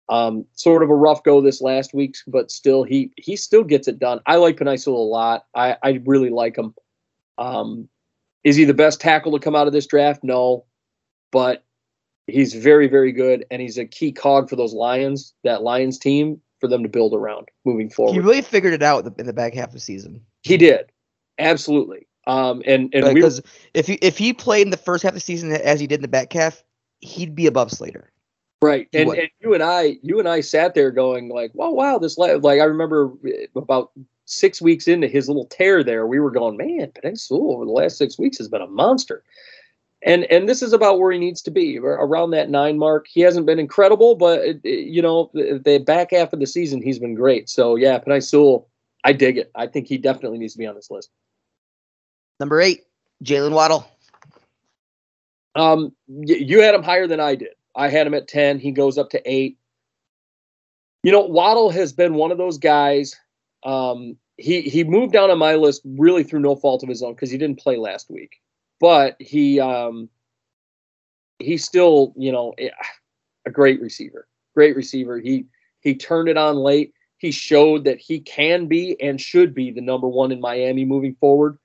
Um, sort of a rough go this last week, but still he he still gets it done. I like Penei Sewell a lot. I, I really like him. Um, is he the best tackle to come out of this draft? No. But he's very, very good, and he's a key cog for those Lions, that Lions team, for them to build around moving forward. He really figured it out in the back half of the season. He did, absolutely. Um, and and we, Because if he if he played in the first half of the season as he did in the back half, he'd be above Slater. right, and, and you and I, you and I sat there going like, "Wow, wow!" This li-. like I remember about six weeks into his little tear there, we were going, "Man, Penn over the last six weeks has been a monster." And and this is about where he needs to be around that nine mark. He hasn't been incredible, but it, it- you know the, the back half of the season he's been great. So yeah, Penei Sewell, I dig it. I think he definitely needs to be on this list. Number eight, Jaylen Waddle. Um, y- you had him higher than I did. I had him at 10. He goes up to eight. You know, Waddle has been one of those guys. Um, he he moved down on my list really through no fault of his own because he didn't play last week. But he um, he's still, you know, eh, a great receiver. Great receiver. He he turned it on late. He showed that he can be and should be the number one in Miami moving forward.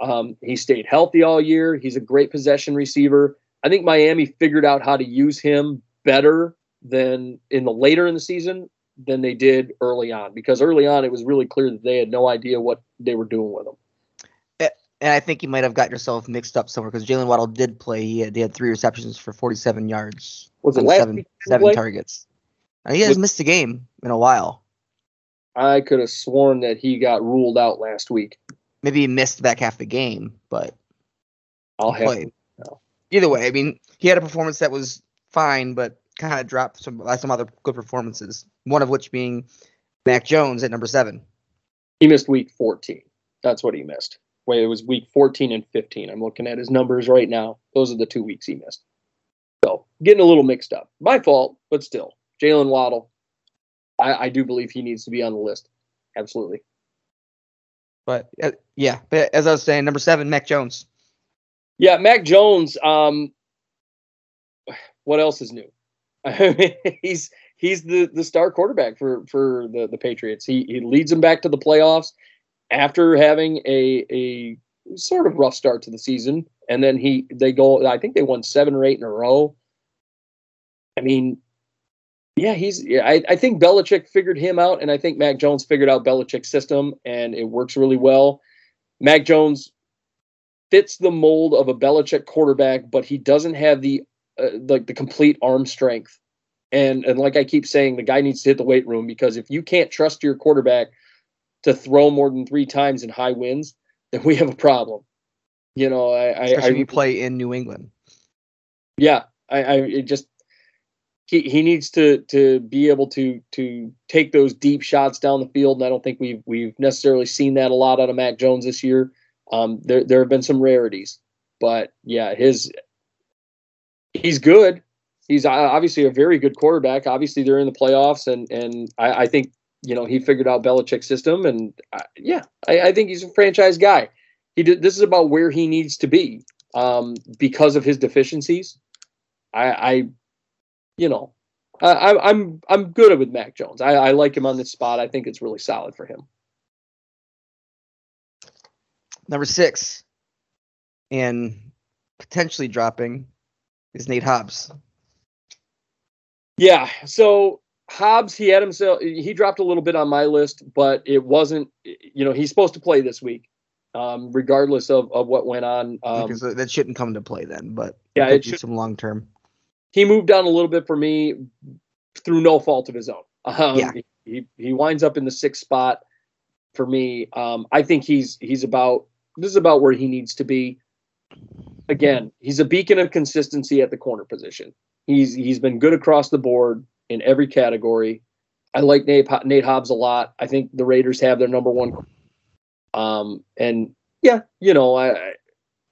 Um, he stayed healthy all year. He's a great possession receiver. I think Miami figured out how to use him better than in the later in the season than they did early on because early on it was really clear that they had no idea what they were doing with him. And I think you might have got yourself mixed up somewhere because Jaylen Waddle did play. He had, he had three receptions for 47 yards. Was it last seven, week he didn't seven targets. And he has Was- missed a game in a while. I could have sworn that he got ruled out last week. Maybe he missed back half the game, but I'll have no. Either way, I mean, he had a performance that was fine, but kind of dropped some some other good performances. One of which being Mac Jones at number seven. he missed week 14. That's what he missed. Wait, it was week 14 and 15. I'm looking at his numbers right now. Those are the two weeks he missed. So getting a little mixed up. My fault, but still. Jaylen Waddle. I, I do believe he needs to be on the list. Absolutely. But uh, yeah, but as I was saying, number seven, Mac Jones. Yeah, Mac Jones. Um, what else is new? he's he's the the star quarterback for for the the Patriots. He he leads them back to the playoffs after having a a sort of rough start to the season, and then he they go. I think they won seven or eight in a row. I mean, yeah, he's. Yeah, I I think Belichick figured him out, and I think Mac Jones figured out Belichick's system, and it works really well. Mac Jones fits the mold of a Belichick quarterback, but he doesn't have the uh, like the complete arm strength. And and like I keep saying, the guy needs to hit the weight room because if you can't trust your quarterback to throw more than three times in high winds, then we have a problem. You know, I I, Especially I you play in New England. yeah, I, I it just he he needs to to be able to to take those deep shots down the field, and I don't think we've we've necessarily seen that a lot out of Mac Jones this year. Um, there there have been some rarities, but yeah, his he's good. He's obviously a very good quarterback. Obviously, they're in the playoffs, and and I, I think you know he figured out Belichick's system, and I, yeah, I, I think he's a franchise guy. He did. This is about where he needs to be um, because of his deficiencies. I, I you know, I, I- I'm I'm good with Mac Jones. I, I like him on this spot. I think it's really solid for him. Number six, and potentially dropping, is Nate Hobbs. Yeah. So Hobbs, he had himself. He dropped a little bit on my list, but it wasn't. You know, he's supposed to play this week, um, regardless of of what went on. Um, because that shouldn't come into play then, but yeah, it be should- some long term. he moved down a little bit for me through no fault of his own. Um, Yeah. he he winds up in the sixth spot for me. Um, I think he's he's about this is about where he needs to be. Again, he's a beacon of consistency at the corner position. He's he's been good across the board in every category. I like Nate Nate Hobbs a lot. I think the Raiders have their number one. Um, and yeah, you know, I,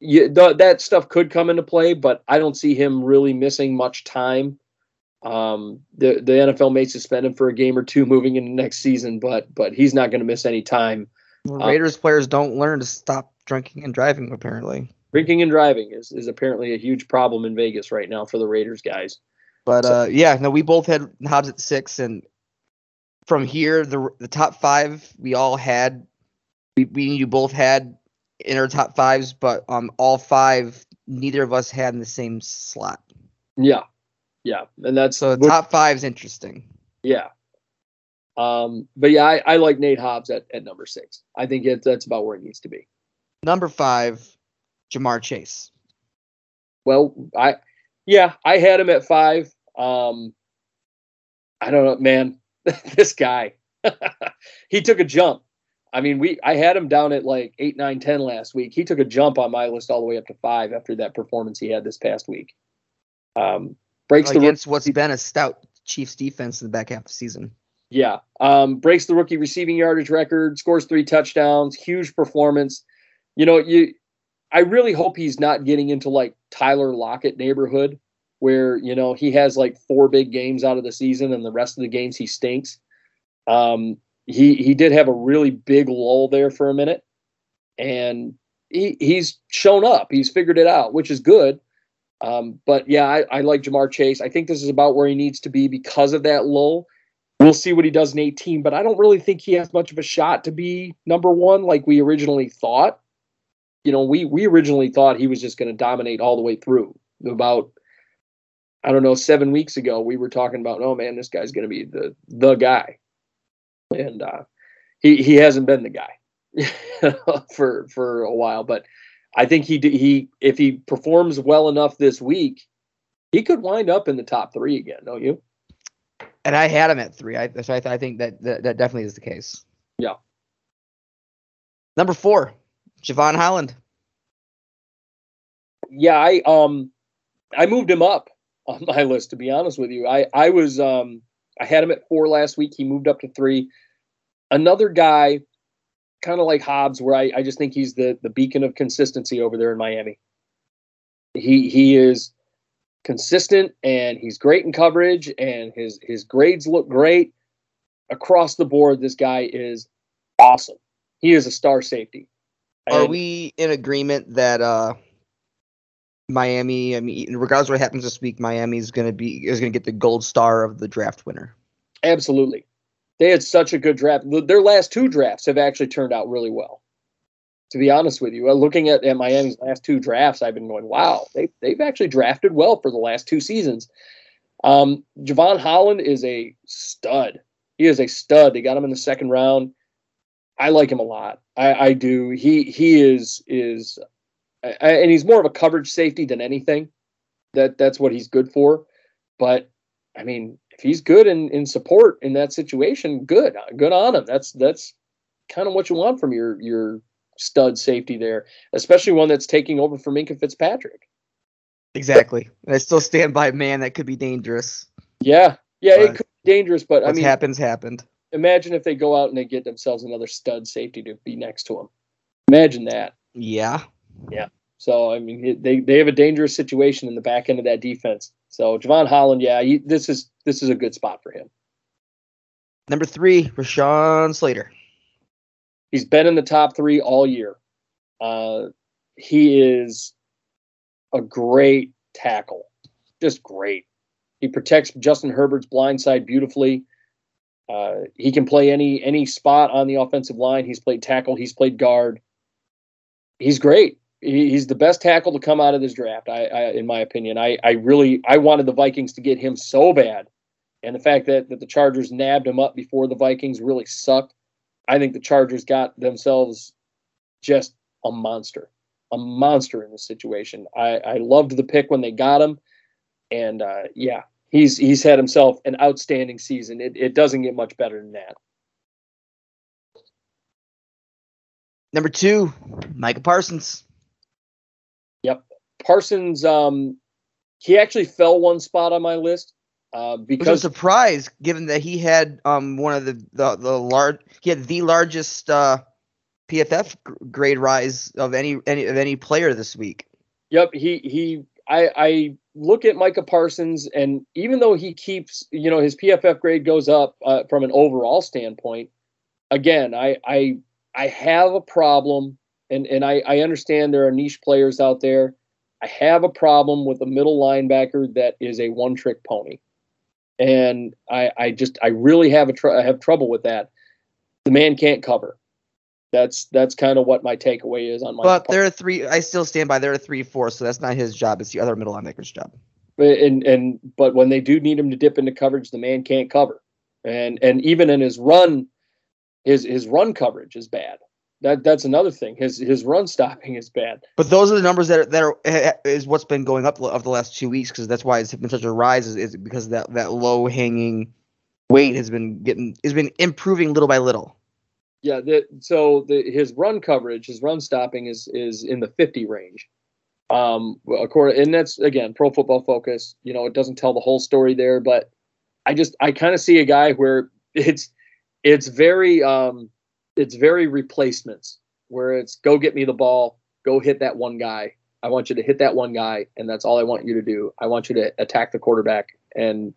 you, th- that stuff could come into play, but I don't see him really missing much time. Um, the the NFL may suspend him for a game or two moving into next season, but but he's not going to miss any time. Well, Uh, Raiders players don't learn to stop drinking and driving, apparently. Drinking and driving is, is apparently a huge problem in Vegas right now for the Raiders guys. But So- uh, yeah, no, we both had Hobbs at six, and from here, the the top five we all had, we we you both had in our top fives, but um, all five neither of us had in the same slot. Yeah, yeah, and that's So the top five's interesting. yeah. Um, but yeah, I, I like Nate Hobbs at, at number six. I think it, that's about where it needs to be. Number five, Ja'Marr Chase. Well, I yeah, I had him at five. Um, I don't know, man. this guy, he took a jump. I mean, we I had him down at like eight, nine, ten last week. He took a jump on my list all the way up to five after that performance he had this past week. Um, breaks the against what's been a stout Chiefs defense in the back half of the season. Yeah. Um, breaks the rookie receiving yardage record, scores three touchdowns, huge performance. You know, you I really hope he's not getting into like Tyler Lockett neighborhood where, you know, he has like four big games out of the season and the rest of the games he stinks. Um, he he did have a really big lull there for a minute. And he he's shown up. He's figured it out, which is good. Um, but yeah, I, I like Ja'Marr Chase. I think this is about where he needs to be because of that lull. We'll see what he does in 18, but I don't really think he has much of a shot to be number one like we originally thought. You know, we we originally thought he was just going to dominate all the way through. About I don't know, seven weeks ago, we were talking about, oh man, this guy's going to be the the guy, and uh, he he hasn't been the guy for for a while. But I think he he if he performs well enough this week, he could wind up in the top three again. Don't you? And I had him at three. I, so I, I think that, that that definitely is the case. Yeah. Number four, Jevon Holland. Yeah, I um I moved him up on my list to be honest with you. I I was um I had him at 4 last week. He moved up to 3. Another guy kind of like Hobbs where I I just think he's the the beacon of consistency over there in Miami. He he is consistent and he's great in coverage and his his grades look great across the board. This guy is awesome. He is a star safety. Are we in agreement that uh Miami, I mean, regardless what happens this week, Miami's gonna be is gonna get the gold star of the draft winner. Absolutely. They had such a good draft. Their last two drafts have actually turned out really well. To be honest with you, uh, looking at, at Miami's last two drafts, I've been going, wow, they, they've actually drafted well for the last two seasons. Um, Jevon Holland is a stud. He is a stud. They got him in the second round. I like him a lot. I, I do. He he is is, and he's more of a coverage safety than anything. That that's what he's good for. But I mean, if he's good in, in support in that situation, good, good on him. That's that's kind of what you want from your your stud safety there, especially one that's taking over for Minkah Fitzpatrick. Exactly. And I still stand by man that could be dangerous. Yeah, yeah, it could be dangerous, but I mean, happens happened. imagine if they go out and they get themselves another stud safety to be next to him. Imagine that. Yeah. Yeah. So I mean, they they have a dangerous situation in the back end of that defense. So Jevon Holland, yeah, he, this is this is a good spot for him. Number three, Rashawn Slater. He's been in the top three all year. Uh, he is a great tackle, just great. He protects Justin Herbert's blind side beautifully. Uh, he can play any any spot on the offensive line. He's played tackle. He's played guard. He's great. He, he's the best tackle to come out of this draft. I, I, in my opinion, I, I really I wanted the Vikings to get him so bad, and the fact that that the Chargers nabbed him up before the Vikings really sucked. I think the Chargers got themselves just a monster, a monster in this situation. I, I loved the pick when they got him, and uh, yeah, he's he's had himself an outstanding season. It it doesn't get much better than that. Number two, Micah Parsons. Parsons, um, he actually fell one spot on my list uh, Which a because surprise given that he had um one of the the, the large he had the largest uh PFF grade rise of any any of any player this week. Yep, he he. I I look at Micah Parsons, and even though he keeps, you know, his PFF grade goes up uh, from an overall standpoint. Again, I I I have a problem, and and I I understand there are niche players out there. I have a problem with a middle linebacker that is a one-trick pony, and I I just I really have a tr- I have trouble with that. The man can't cover. That's that's kind of what my takeaway is on my. But there are three. I still stand by there are three four, so that's not his job. It's the other middle linebacker's job. and and but when they do need him to dip into coverage, the man can't cover, and and even in his run, his his run coverage is bad. That that's another thing. His his run stopping is bad. But those are the numbers that are, that are eh, is what's been going up of the last two weeks because that's why it's been such a rise is, is because that that low hanging weight has been getting has been improving little by little. Yeah. The, so the his run coverage, his run stopping is is in the fifty range. Um, according and that's again Pro Football Focus. You know, it doesn't tell the whole story there, but I just I kind of see a guy where it's it's very um it's very replacements where it's go get me the ball, go hit that one guy. I want you to hit that one guy, and that's all I want you to do. I want you to attack the quarterback, and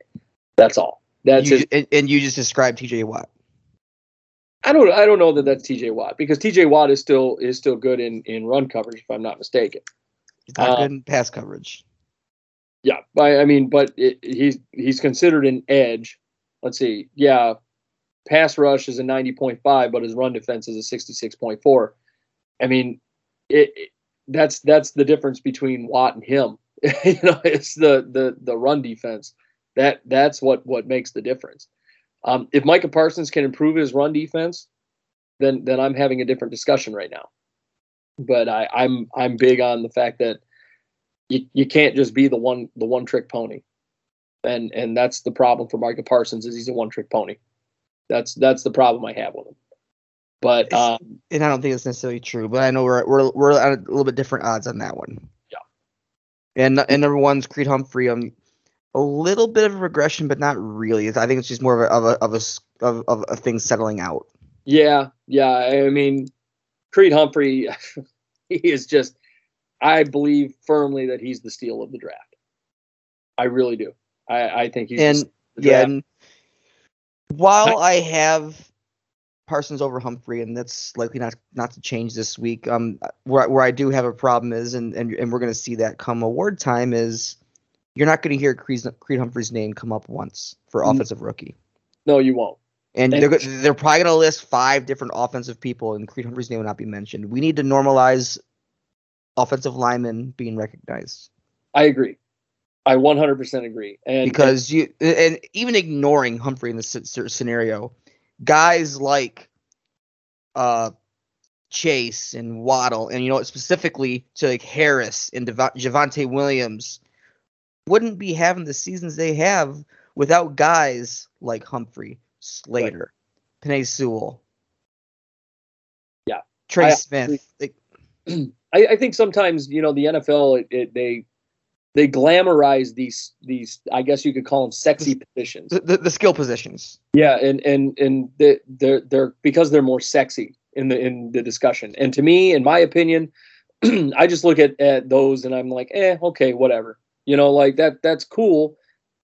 that's all. That's You and, and you just described T.J. Watt. I don't I don't know that that's TJ Watt because TJ Watt is still is still good in in run coverage if I'm not mistaken. He's not good um, in pass coverage. Yeah, I, I mean, but it, he's he's considered an edge. Let's see, yeah, pass rush is a 90.5, but his run defense is a 66.4. I mean, it, it that's that's the difference between Watt and him. you know, it's the the the run defense that that's what what makes the difference. Um, if Micah Parsons can improve his run defense, then then I'm having a different discussion right now. But I, I'm I'm big on the fact that you, you can't just be the one the one trick pony. and and that's the problem for Micah Parsons is he's a one trick pony. That's that's the problem I have with him. But um, and I don't think it's necessarily true, but I know we're we're we're at a little bit different odds on that one. Yeah. And and number one's Creed Humphrey. Um, a little bit of a regression, but not really. I think it's just more of a of a of a of, of a thing settling out. yeah, yeah. I mean, Creed Humphrey, he is just. I believe firmly that he's the steal of the draft. I really do. I, I think he's and yeah, and while I have Parsons over Humphrey, and that's likely not not to change this week. Um, where where I do have a problem is, and and, and we're going to see that come award time is, you're not going to hear Creed, Creed Humphrey's name come up once for Mm. offensive rookie, no, you won't. and And- they're they're probably going to list five different offensive people, and Creed Humphrey's name will not be mentioned. We need to normalize offensive linemen being recognized. I agree. I 100% agree. And because you and even ignoring Humphrey in this scenario, guys like uh Chase and Waddle, and you know specifically to like Harris and Dev- Javonte Williams, wouldn't be having the seasons they have without guys like Humphrey, Slater, Penei Sewell, Yeah. Trey I- Smith. I, I think sometimes you know the NFL it, it, they they glamorize these these I guess you could call them sexy positions. the, the, the skill positions. Yeah, and and and they- they're they're because they're more sexy in the in the discussion. And to me, in my opinion, I just look at at those and I'm like, eh, okay, whatever. You know, like that that's cool.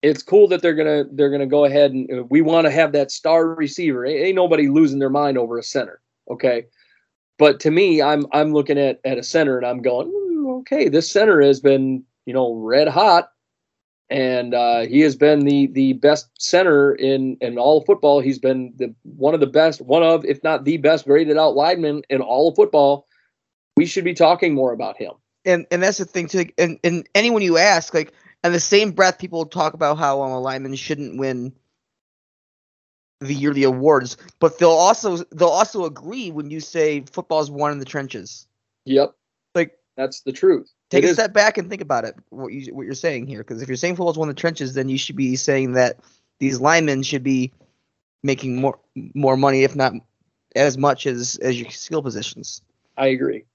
It's cool that they're gonna they're gonna go ahead and uh, we want to have that star receiver. Ain't, nobody losing their mind over a center. Okay. But to me, I'm I'm looking at at a center and I'm going, "Hmm, okay, this center has been you know red hot and uh, he has been the the best center in in all of football. He's been the one of the best, one of if not the best graded out lineman in all of football. We should be talking more about him. and and that's the thing too. And and anyone you ask, like, in the same breath, people talk about how um, a lineman shouldn't win the yearly awards, but they'll also they'll also agree when you say football's won in the trenches. Yep, Like, that's the truth. Take It a is- step back and think about it. What you what you're saying here, because if you're saying football's won in the trenches, then you should be saying that these linemen should be making more more money, if not as much as as your skill positions. I agree.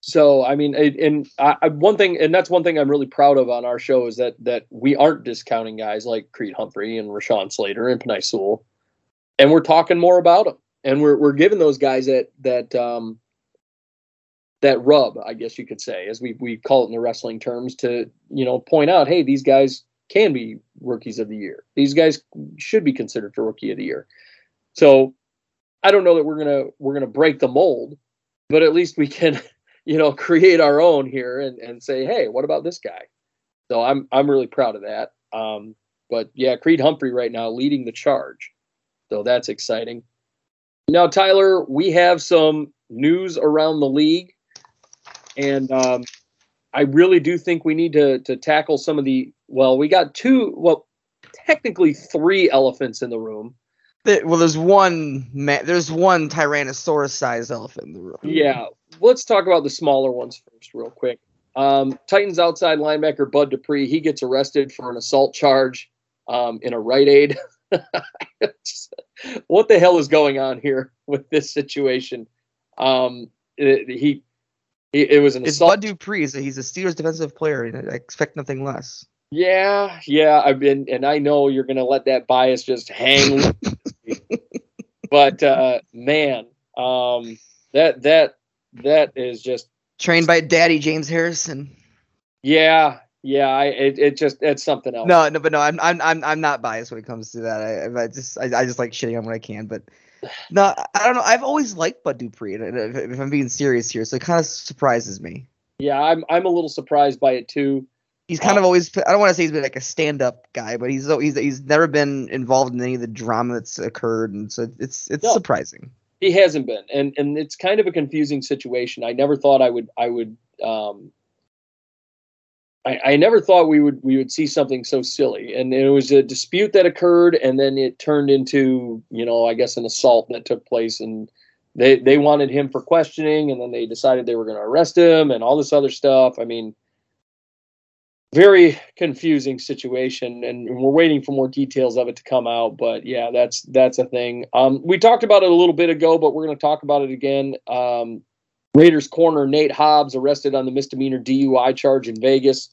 So I mean, it, and I, I, one thing, and that's one thing I'm really proud of on our show is that that we aren't discounting guys like Creed Humphrey and Rashawn Slater and Penei Sewell, and we're talking more about them, and we're we're giving those guys that that um that rub, I guess you could say, as we we call it in the wrestling terms, to you know point out, hey, these guys can be rookies of the year. These guys should be considered for rookie of the year. So I don't know that we're gonna we're gonna break the mold, but at least we can, you know, create our own here and, and say, hey, what about this guy? So I'm I'm really proud of that. Um, but yeah, Creed Humphrey right now leading the charge. So that's exciting. Now, Tyler, we have some news around the league, and um, I really do think we need to to tackle some of the. Well, we got two. Well, technically three elephants in the room. Well, there's one there's one Tyrannosaurus sized elephant in the room. Yeah, let's talk about the smaller ones first, real quick. Um, Titans outside linebacker Bud Dupree, he gets arrested for an assault charge um, in a Rite Aid. What the hell is going on here with this situation? Um, he, he, it was an It's assault. Bud Dupree. So he's a Steelers defensive player, and I expect nothing less. Yeah, yeah, I've been, and I know you're gonna let that bias just hang. but uh, man, um, that that that is just Trained by Daddy James Harrison. Yeah, yeah. I it, it just it's something else. No, no, but no, I'm I'm I'm I'm not biased when it comes to that. I, I just I, I just like shitting on what I can, but no, I don't know. I've always liked Bud Dupree, and if, if I'm being serious here, so it kind of surprises me. Yeah, I'm I'm a little surprised by it too. He's kind Uh, of always. I don't want to say he's been like a stand-up guy, but he's he's he's never been involved in any of the drama that's occurred, and so it's it's No. surprising. He hasn't been, and and it's kind of a confusing situation. I never thought I would I would um. I, I never thought we would we would see something so silly, and it was a dispute that occurred, and then it turned into you know I guess an assault that took place, and they they wanted him for questioning, and then they decided they were going to arrest him, and all this other stuff. I mean, very confusing situation, and we're waiting for more details of it to come out. But yeah, that's that's a thing. Um, we talked about it a little bit ago, but we're going to talk about it again. Um, Raiders corner Nate Hobbs arrested on the misdemeanor DUI charge in Vegas.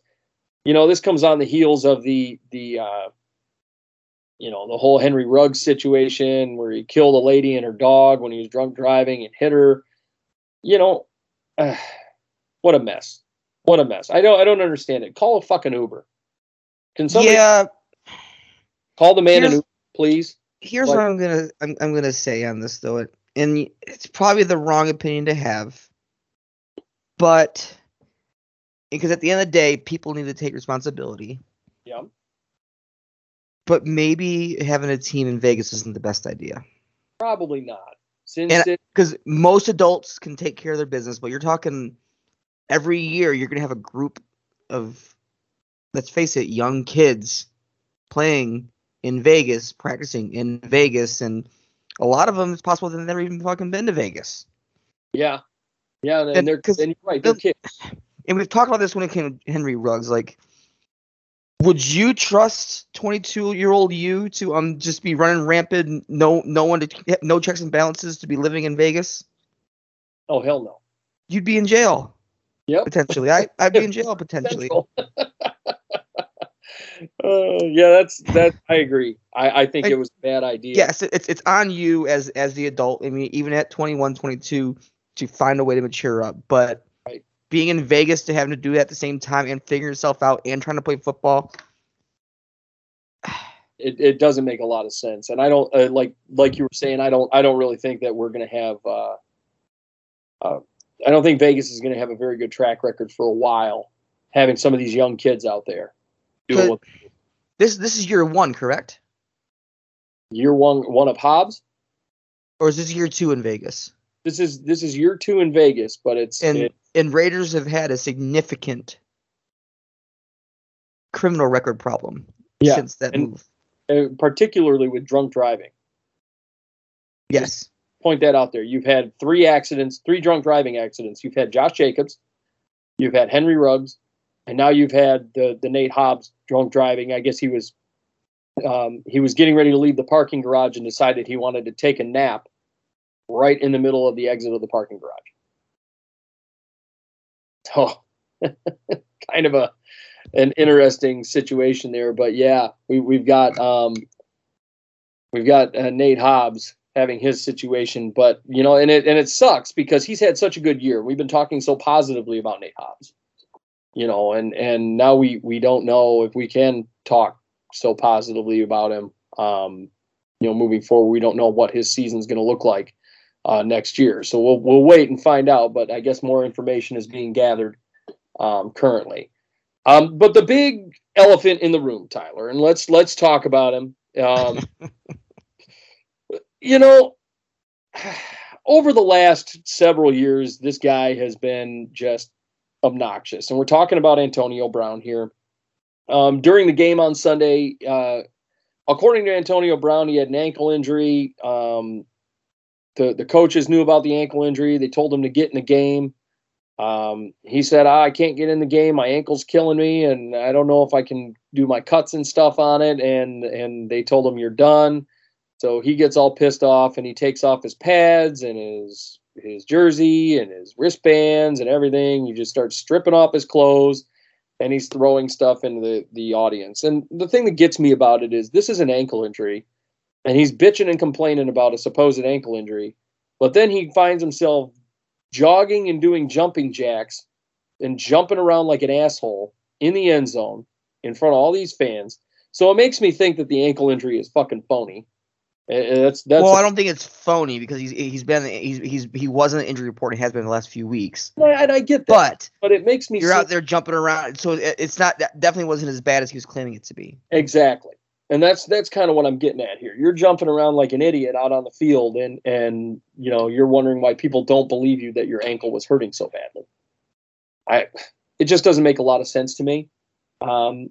You know, this comes on the heels of the the uh, you know the whole Henry Ruggs situation where he killed a lady and her dog when he was drunk driving and hit her. You know, uh, what a mess. What a mess. I don't I don't understand it. Call a fucking Uber. Can somebody yeah, call the man an Here's- Uber, please? here's Like- what I'm gonna I'm, I'm gonna say on this though, and it's probably the wrong opinion to have, but because at the end of the day, people need to take responsibility. Yeah. But maybe having a team in Vegas isn't the best idea Probably not. Since it, because most adults can take care of their business, but you're talking every year you're gonna have a group of, let's face it, young kids playing in Vegas, practicing in Vegas, and a lot of them it's possible they've never even fucking been to Vegas. yeah. Yeah, and, And they're and you're right, they're kids. And we've talked about this when it came to Henry Ruggs. Like, would you trust 22 year old you to um just be running rampant, no no one to no checks and balances to be living in Vegas? Oh hell no. You'd be in jail Yeah, potentially. I I'd be in jail potentially. Uh, yeah, that's that. I agree. I, I think Like- it was a bad idea. Yes, it's it's on you as as the adult. I mean, even at 21, 22, to find a way to mature up. But. Being in Vegas to having to do that at the same time and figuring yourself out and trying to play football, it, it doesn't make a lot of sense and i don't uh, like like you were saying i don't i don't really think that we're going to have uh, uh, i don't think vegas is going to have a very good track record for a while having some of these young kids out there doing what, this this is year one, correct? year one one of hobbs Or is this year two in Vegas? this is this is year two in vegas but it's And it, and Raiders have had a significant criminal record problem Yeah, since that and- move. uh, particularly with drunk driving. Yes. point that out there. You've had three accidents three drunk driving accidents. You've had josh jacobs you've had henry ruggs and now you've had the the nate hobbs drunk driving. I guess he was um, he was getting ready to leave the parking garage and decided he wanted to take a nap right in the middle of the exit of the parking garage so kind of a an interesting situation there but yeah we, we've got um, we've got uh, Nate Hobbs having his situation, but you know, and it and it sucks because he's had such a good year. We've been talking so positively about Nate Hobbs, you know, and and now we we don't know if we can talk so positively about him. Um, you know, moving forward, we don't know what his season's going to look like uh, next year. So we'll we'll wait and find out. But I guess more information is being gathered um, currently. Um, but the big elephant in the room, Tyler, and let's let's talk about him. Um, you know, over the last several years, this guy has been just obnoxious. And we're talking about Antonio Brown here. Um, during the game on Sunday, uh, according to Antonio Brown, he had an ankle injury. Um, the, the coaches knew about the ankle injury. They told him to get in the game. Um, he said, "Ah, I can't get in the game. My ankle's killing me, and I don't know if I can do my cuts and stuff on it. And and they told him you're done. So he gets all pissed off and he takes off his pads and his his jersey and his wristbands and everything. He just starts stripping off his clothes and he's throwing stuff into the, the audience. And the thing that gets me about it is this is an ankle injury and he's bitching and complaining about a supposed ankle injury. But then he finds himself jogging and doing jumping jacks and jumping around like an asshole in the end zone in front of all these fans. So it makes me think that the ankle injury is fucking phony. Eh, eh, that's that's well, I don't think it's phony because he's he's been he's he's he was in the injury report and has been the last few weeks. and I get that, But but it makes me you're out there jumping around, so it, it's not that definitely wasn't as bad as he was claiming it to be. Exactly. And that's that's kind of what I'm getting at here. You're jumping around like an idiot out on the field and and you know, you're wondering why people don't believe you that your ankle was hurting so badly. I it just doesn't make a lot of sense to me. Um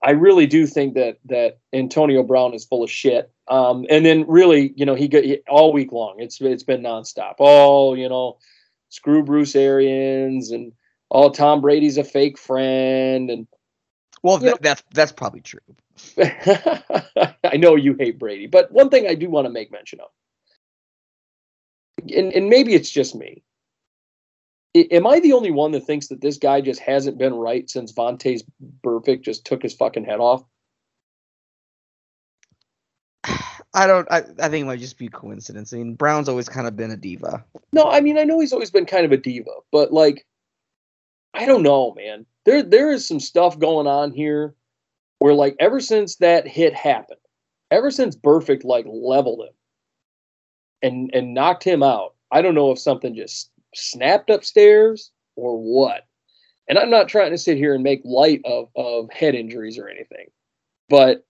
I really do think that that Antonio Brown is full of shit. Um and then really, you know, he got all week long. It's it's been nonstop. Oh, you know, screw Bruce Arians and oh Tom Brady's a fake friend and Well, know- that's that's probably true. I know you hate Brady, but one thing I do want to make mention of, and, and maybe it's just me. I- Am I the only one that thinks that this guy just hasn't been right since Vontaze Burfict just took his fucking head off? I don't. I, I think it might just be coincidence. I mean, Brown's always kind of been a diva. No, I mean I know he's always been kind of a diva, but like I don't know, man. There there is some stuff going on here where like ever since that hit happened, ever since Burfict like leveled him and and knocked him out, I don't know if something just snapped upstairs or what. And I'm not trying to sit here and make light of of head injuries or anything. But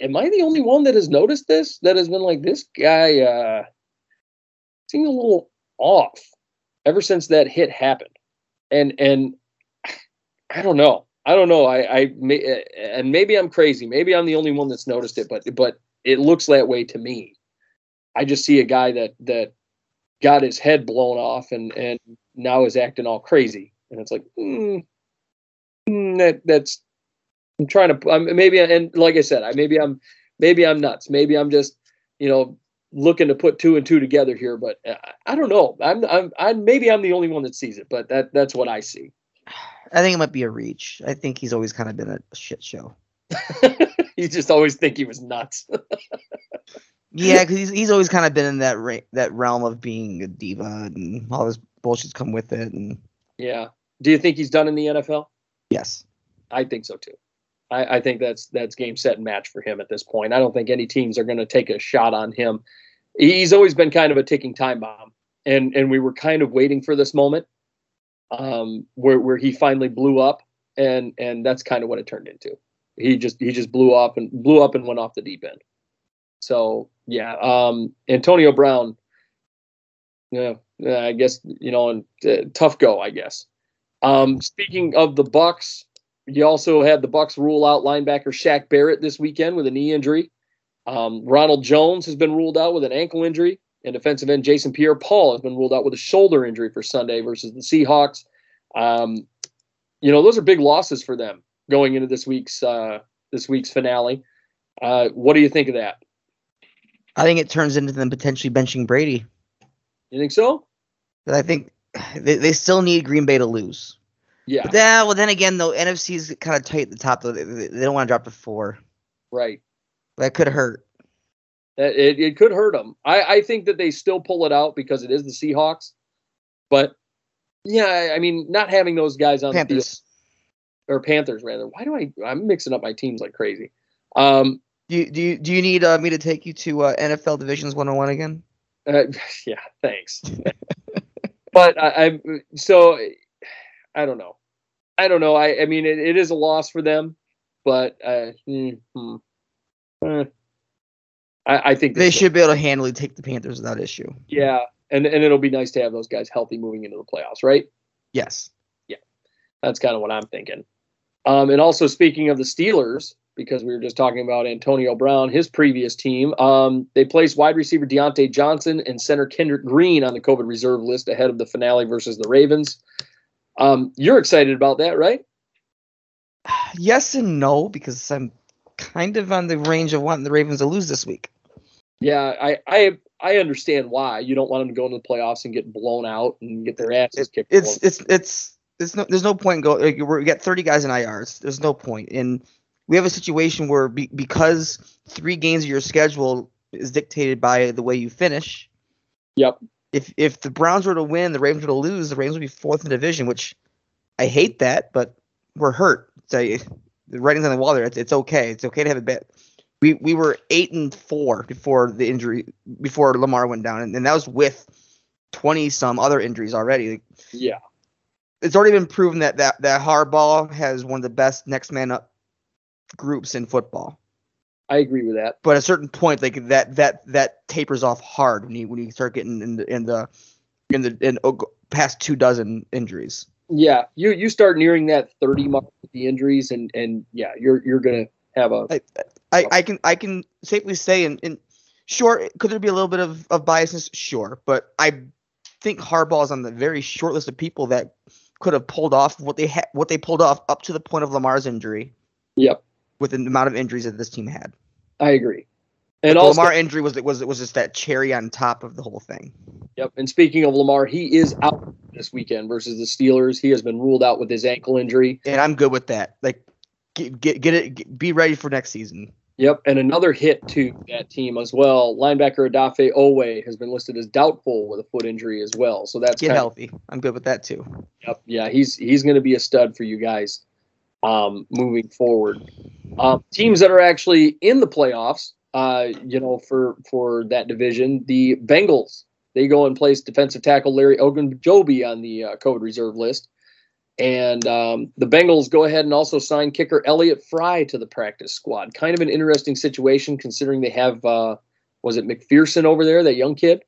am I the only one that has noticed this? That has been like this guy uh seemed a little off ever since that hit happened. And and I don't know. I don't know. I I may, and maybe I'm crazy. Maybe I'm the only one that's noticed it, but but it looks that way to me. I just see a guy that that got his head blown off and and now is acting all crazy. And it's like, mm, mm, that that's I'm trying to I'm, maybe and like I said, I maybe I'm maybe I'm nuts. Maybe I'm just you know looking to put two and two together here, but uh, I don't know. I'm I'm I'm maybe I'm the only one that sees it, but that that's what I see. I think it might be a reach. I think he's always kind of been a shit show. you just always think he was nuts. Yeah, because he's, he's always kind of been in that ra- that realm of being a diva and all this bullshit's come with it. And yeah. Do you think he's done in the NFL? yes, I think so too. I, I think that's that's game set and match for him at this point. I don't think any teams are going to take a shot on him. He's always been kind of a ticking time bomb, and and we were kind of waiting for this moment, um, where where he finally blew up, and and that's kind of what it turned into. He just he just blew up and blew up and went off the deep end. So yeah, um, Antonio Brown. Yeah, I guess you know, and uh, tough go, I guess. Um, speaking of the Bucs, you also had the Bucs rule out linebacker Shaq Barrett this weekend with a knee injury. Um, Ronald Jones has been ruled out with an ankle injury, and defensive end Jason Pierre-Paul has been ruled out with a shoulder injury for Sunday versus the Seahawks. Um, you know, those are big losses for them going into this week's uh, this week's finale. Uh, what do you think of that? I think it turns into them potentially benching Brady. You think so? But I think they, they still need Green Bay to lose. Yeah, But yeah, well then again though, NFC's kind of tight at the top though. They, don't want to drop to four. right. That could hurt. That it, it could hurt them. I, I think that they still pull it out because it is the Seahawks. But yeah, I- mean, not having those guys on the field, or Panthers rather. Why do I? I'm mixing up my teams like crazy. Um, Do you, do you, do you need uh, me to take you to uh, NFL Divisions 101 again? uh, yeah, thanks. but I, I so I don't know. I don't know. I I mean, it, it is a loss for them, but uh, hmm, hmm. Eh. I, I think They should be able to handily take the Panthers without issue. Yeah, and and it'll be nice to have those guys healthy moving into the playoffs, right? Yes. Yeah, that's kind of what I'm thinking. Um, and also speaking of the Steelers, because we were just talking about Antonio Brown, his previous team, um, they placed wide receiver Diontae Johnson and center Kendrick Green on the COVID reserve list ahead of the finale versus the Ravens. Um, you're excited about that, right? Yes and no, because I'm kind of on the range of wanting the Ravens to lose this week. Yeah, I I I understand why you don't want them to go into the playoffs and get blown out and get their asses It- kicked. it's it's it's it's no there's no point go like, we got 30 guys in IRs. There's no point. And we have a situation where be, because three games of your schedule is dictated by the way you finish. Yep. If if the Browns were to win, the Ravens were to lose, the Ravens would be fourth in the division, which I hate that, but we're hurt. So the writing's on the wall there. It's, it's okay. It's okay to have a bet. We we were eight and four before the injury before Lamar went down, and, and that was with twenty some other injuries already. Like, yeah. it's already been proven that that that Harbaugh has one of the best next man up groups in football. I agree with that. But at a certain point, like that that that tapers off hard when you when you start getting in the in the in the in oh, past two dozen injuries. Yeah, you you start nearing that 30 mark with the injuries, and and yeah, you're you're gonna have a I, I can I can safely say and, and sure could there be a little bit of, of biasness sure but I think Harbaugh is on the very short list of people that could have pulled off what they had, what they pulled off up to the point of Lamar's injury. Yep. With the amount of injuries that this team had. I agree. And the also, Lamar injury was it was it was just that cherry on top of the whole thing. Yep. And speaking of Lamar, he is out this weekend versus the Steelers. He has been ruled out with his ankle injury. And I'm good with that. Like, get get, get it. Get, be ready for next season. Yep. And another hit to that team as well. Linebacker Odafe Oweh has been listed as doubtful with a foot injury as well. So that's Get kind of- healthy. I'm good with that too. Yep. Yeah, he's he's going to be a stud for you guys um, moving forward. Um, teams that are actually in the playoffs, uh, you know, for for that division, the Bengals they go and place defensive tackle Larry Ogunjobi on the uh, COVID reserve list, and um, the Bengals go ahead and also sign kicker Elliott Fry to the practice squad. Kind of an interesting situation considering they have uh, was it McPherson over there, that young kid,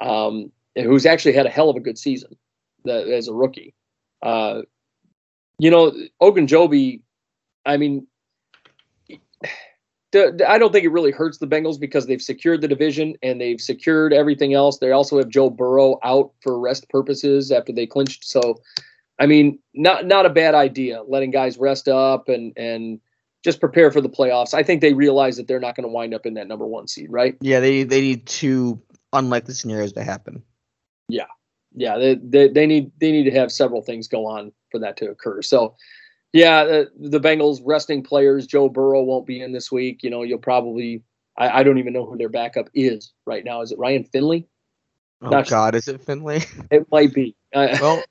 um, who's actually had a hell of a good season as a rookie. Uh, you know, Ogunjobi, I mean, I don't think it really hurts the Bengals because they've secured the division and they've secured everything else. They also have Joe Burrow out for rest purposes after they clinched. So, I mean, not not a bad idea letting guys rest up and and just prepare for the playoffs. I think they realize that they're not going to wind up in that number one seed, right? Yeah, they they need two unlikely scenarios to happen. yeah, they, they they need they need to have several things go on for that to occur. So, yeah, the, the Bengals resting players. Joe Burrow won't be in this week. You know, you'll probably I, I don't even know who their backup is right now. Is it Ryan Finley? Oh Not- God, is it Finley? It might be. Well,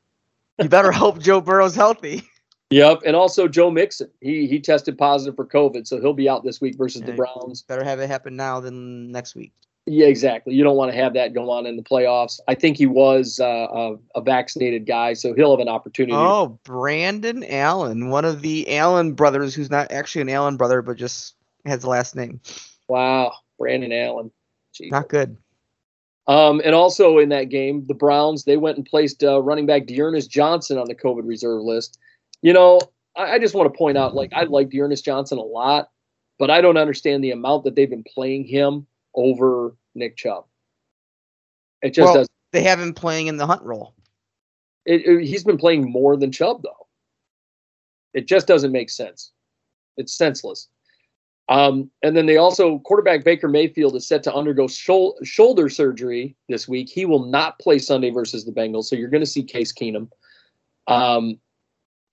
you better hope Joe Burrow's healthy. yep, and also Joe Mixon. He he tested positive for COVID, so he'll be out this week versus the Browns. Better have it happen now than next week. Yeah, exactly. You don't want to have that go on in the playoffs. I think he was uh, a, a vaccinated guy, so he'll have an opportunity. Oh, Brandon Allen, one of the Allen brothers, who's not actually an Allen brother, but just has the last name. Wow, Brandon Allen. Jeez. Not good. Um, and also in that game, the Browns they went and placed uh, running back D'Ernest Johnson on the COVID reserve list. You know, I, I just want to point out, like I like D'Ernest Johnson a lot, but I don't understand the amount that they've been playing him over Nick Chubb. It just Well- does. They have him playing in the hunt role. It, it- he's been playing more than Chubb though. It just doesn't make sense. It's senseless. Um, and then they also quarterback Baker Mayfield is set to undergo shou- shoulder surgery this week. He will not play Sunday versus the Bengals, so you're going to see Case Keenum. Um,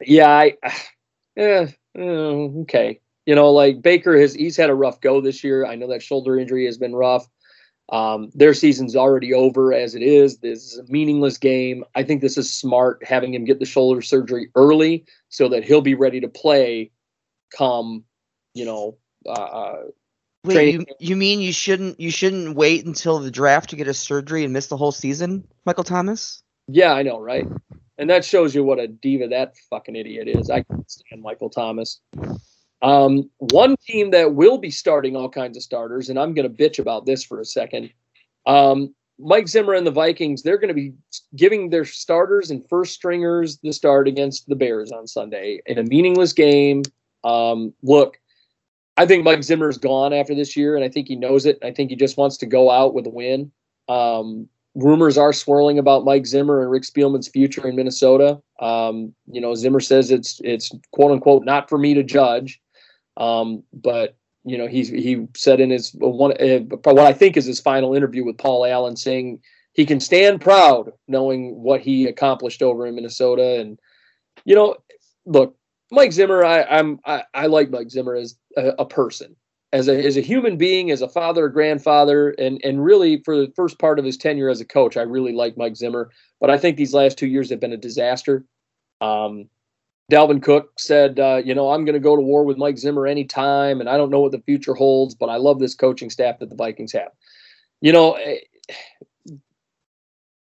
yeah, I, eh, eh, okay. You know, like Baker has he's had a rough go this year. I know that shoulder injury has been rough. Um, their season's already over as it is. This is a meaningless game. I think this is smart having him get the shoulder surgery early so that he'll be ready to play come, you know, uh, uh, Wait, Training you, you mean you shouldn't you shouldn't wait until the draft to get a surgery and miss the whole season, Michael Thomas? yeah, I know, right? And that shows you what a diva that fucking idiot is. I can't stand Michael Thomas. Um, one team that will be starting all kinds of starters, and I'm going to bitch about this for a second. Um, Mike Zimmer and the Vikings, they're going to be giving their starters and first stringers the start against the Bears on Sunday in a meaningless game. Um, look, I think Mike Zimmer's gone after this year, and I think he knows it. I think he just wants to go out with a win. Um, rumors are swirling about Mike Zimmer and Rick Spielman's future in Minnesota. Um, you know, Zimmer says it's it's quote unquote not for me to judge. Um, but you know, he he said in his one uh, what I think is his final interview with Paul Allen, saying he can stand proud knowing what he accomplished over in Minnesota. And you know, look, Mike Zimmer, I, I'm I, I like Mike Zimmer as a, a person, as a as a human being, as a father, a grandfather, and and really for the first part of his tenure as a coach, I really like Mike Zimmer. But I think these last two years have been a disaster. Um, Dalvin Cook said, uh, you know, I'm going to go to war with Mike Zimmer anytime, and I don't know what the future holds, but I love this coaching staff that the Vikings have. You know, eh,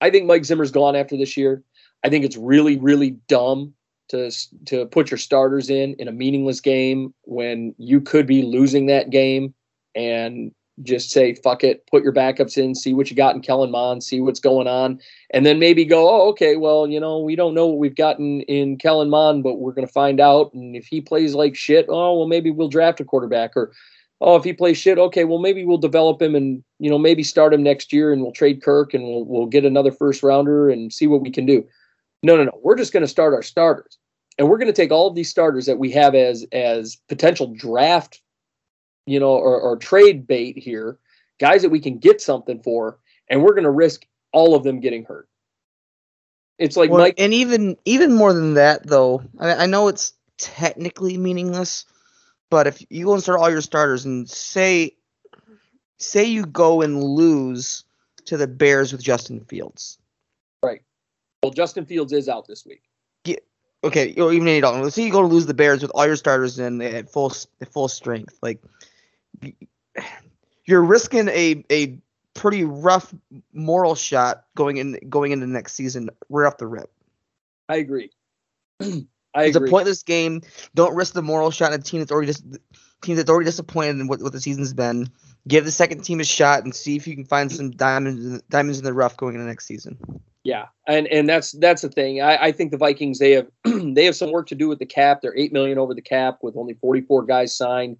I think Mike Zimmer's gone after this year. I think it's really, really dumb to to put your starters in in a meaningless game when you could be losing that game and just say fuck it, put your backups in, see what you got in Kellen Mond, see what's going on, and then maybe go, oh, okay, well, you know, we don't know what we've gotten in Kellen Mond, but we're going to find out. And if he plays like shit, oh, well, maybe we'll draft a quarterback. Or, oh, if he plays shit, okay, well, maybe we'll develop him and, you know, maybe start him next year and we'll trade Kirk and we'll, we'll get another first rounder and see what we can do. No, no, no. We're just going to start our starters, and we're going to take all of these starters that we have as as potential draft, you know, or, or trade bait here, guys that we can get something for, and we're going to risk all of them getting hurt. It's like Well, Mike. and even even more than that, though, I, I know it's technically meaningless, but if you go and start all your starters and say, say you go and lose to the Bears with Justin Fields, right? Well, Justin Fields is out this week. okay, or even Andy Dalton. Let's say you go to lose the Bears with all your starters in at full at full strength. Like you're risking a a pretty rough moral shot going in going into next season right off the rip. I agree. I It's agree. a pointless game. Don't risk the moral shot on a team that's already dis- team that's already disappointed in what, what the season's been. Give the second team a shot and see if you can find some diamonds in, diamonds in the rough going into next season. Yeah, and and that's that's the thing. I, I think the Vikings they have they have some work to do with the cap. They're eight million over the cap with only forty four guys signed.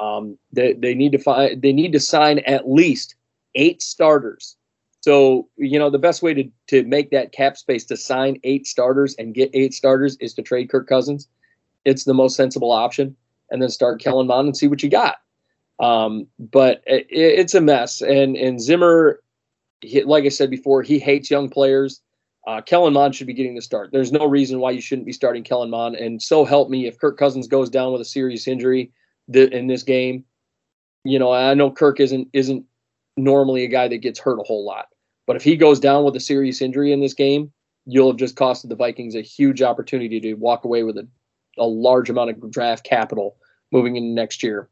Um, they they need to find they need to sign at least eight starters. So you know the best way to to make that cap space to sign eight starters and get eight starters is to trade Kirk Cousins. It's the most sensible option, and then start Kellen Mond and see what you got. Um, but it, it's a mess, and and Zimmer he, like I said before, he hates young players. Uh, Kellen Mond should be getting the start. There's no reason why you shouldn't be starting Kellen Mond. And so help me, if Kirk Cousins goes down with a serious injury th- in this game, you know I know Kirk isn't isn't normally a guy that gets hurt a whole lot, but if he goes down with a serious injury in this game, you'll have just costed the Vikings a huge opportunity to walk away with a, a large amount of draft capital moving into next year.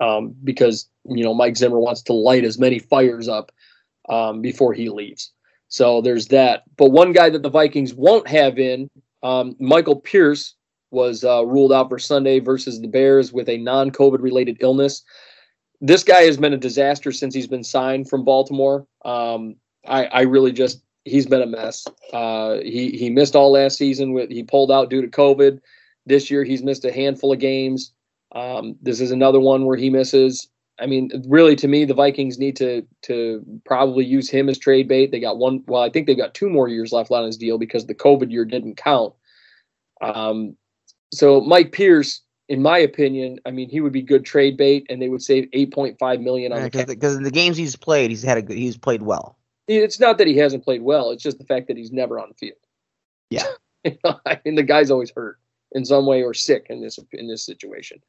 Um, because you know Mike Zimmer wants to light as many fires up um, before he leaves. So there's that. But one guy that the Vikings won't have in, um, Michael Pierce, was uh, ruled out for Sunday versus the Bears with a non COVID related illness. This guy has been a disaster since he's been signed from Baltimore. Um, I, I really just, he's been a mess. Uh, he, he missed all last season. With He pulled out due to COVID. This year, he's missed a handful of games. Um, this is another one where he misses. I mean, really, to me, the Vikings need to to probably use him as trade bait. They got one. Well, I think they've got two more years left on his deal because the COVID year didn't count. Um, so Mike Pierce, in my opinion, I mean, he would be good trade bait, and they would save eight point five million on the cap. Because in the games he's played, he's had a good, he's played well. It's not that he hasn't played well; it's just the fact that he's never on the field. Yeah. You know, I mean, the guy's always hurt in some way or sick in this in this situation.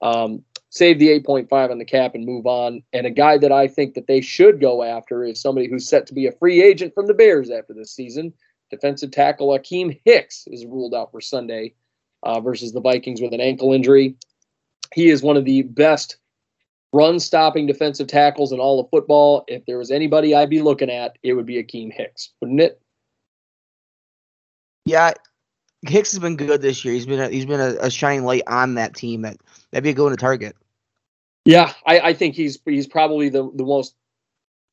Um, save the 8.5 on the cap and move on. And a guy that I think that they should go after is somebody who's set to be a free agent from the Bears after this season. Defensive tackle Akiem Hicks is ruled out for Sunday uh, versus the Vikings with an ankle injury. He is one of the best run stopping defensive tackles in all of football. If there was anybody I'd be looking at, it would be Akiem Hicks, wouldn't it? Yeah, Hicks has been good this year. He's been a, he's been a, a shining light on that team. That that'd be a good to target. Yeah, I, I think he's he's probably the, the most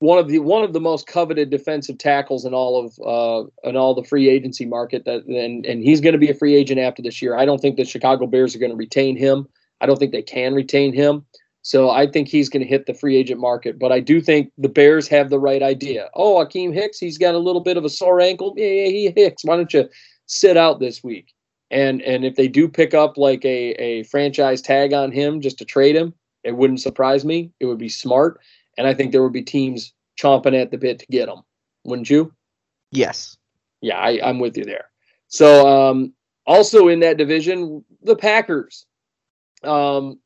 one of the one of the most coveted defensive tackles in all of uh in all the free agency market that and and he's going to be a free agent after this year. I don't think the Chicago Bears are going to retain him. I don't think they can retain him. So I think he's going to hit the free agent market, but I do think the Bears have the right idea. Oh, Akiem Hicks, he's got a little bit of a sore ankle. Yeah, yeah, he Hicks. Why don't you sit out this week? And and if they do pick up like a a franchise tag on him just to trade him, it wouldn't surprise me. It would be smart, and I think there would be teams chomping at the bit to get him. Wouldn't you? Yes. Yeah, I, I'm with you there. So um, also in that division, the Packers. Um,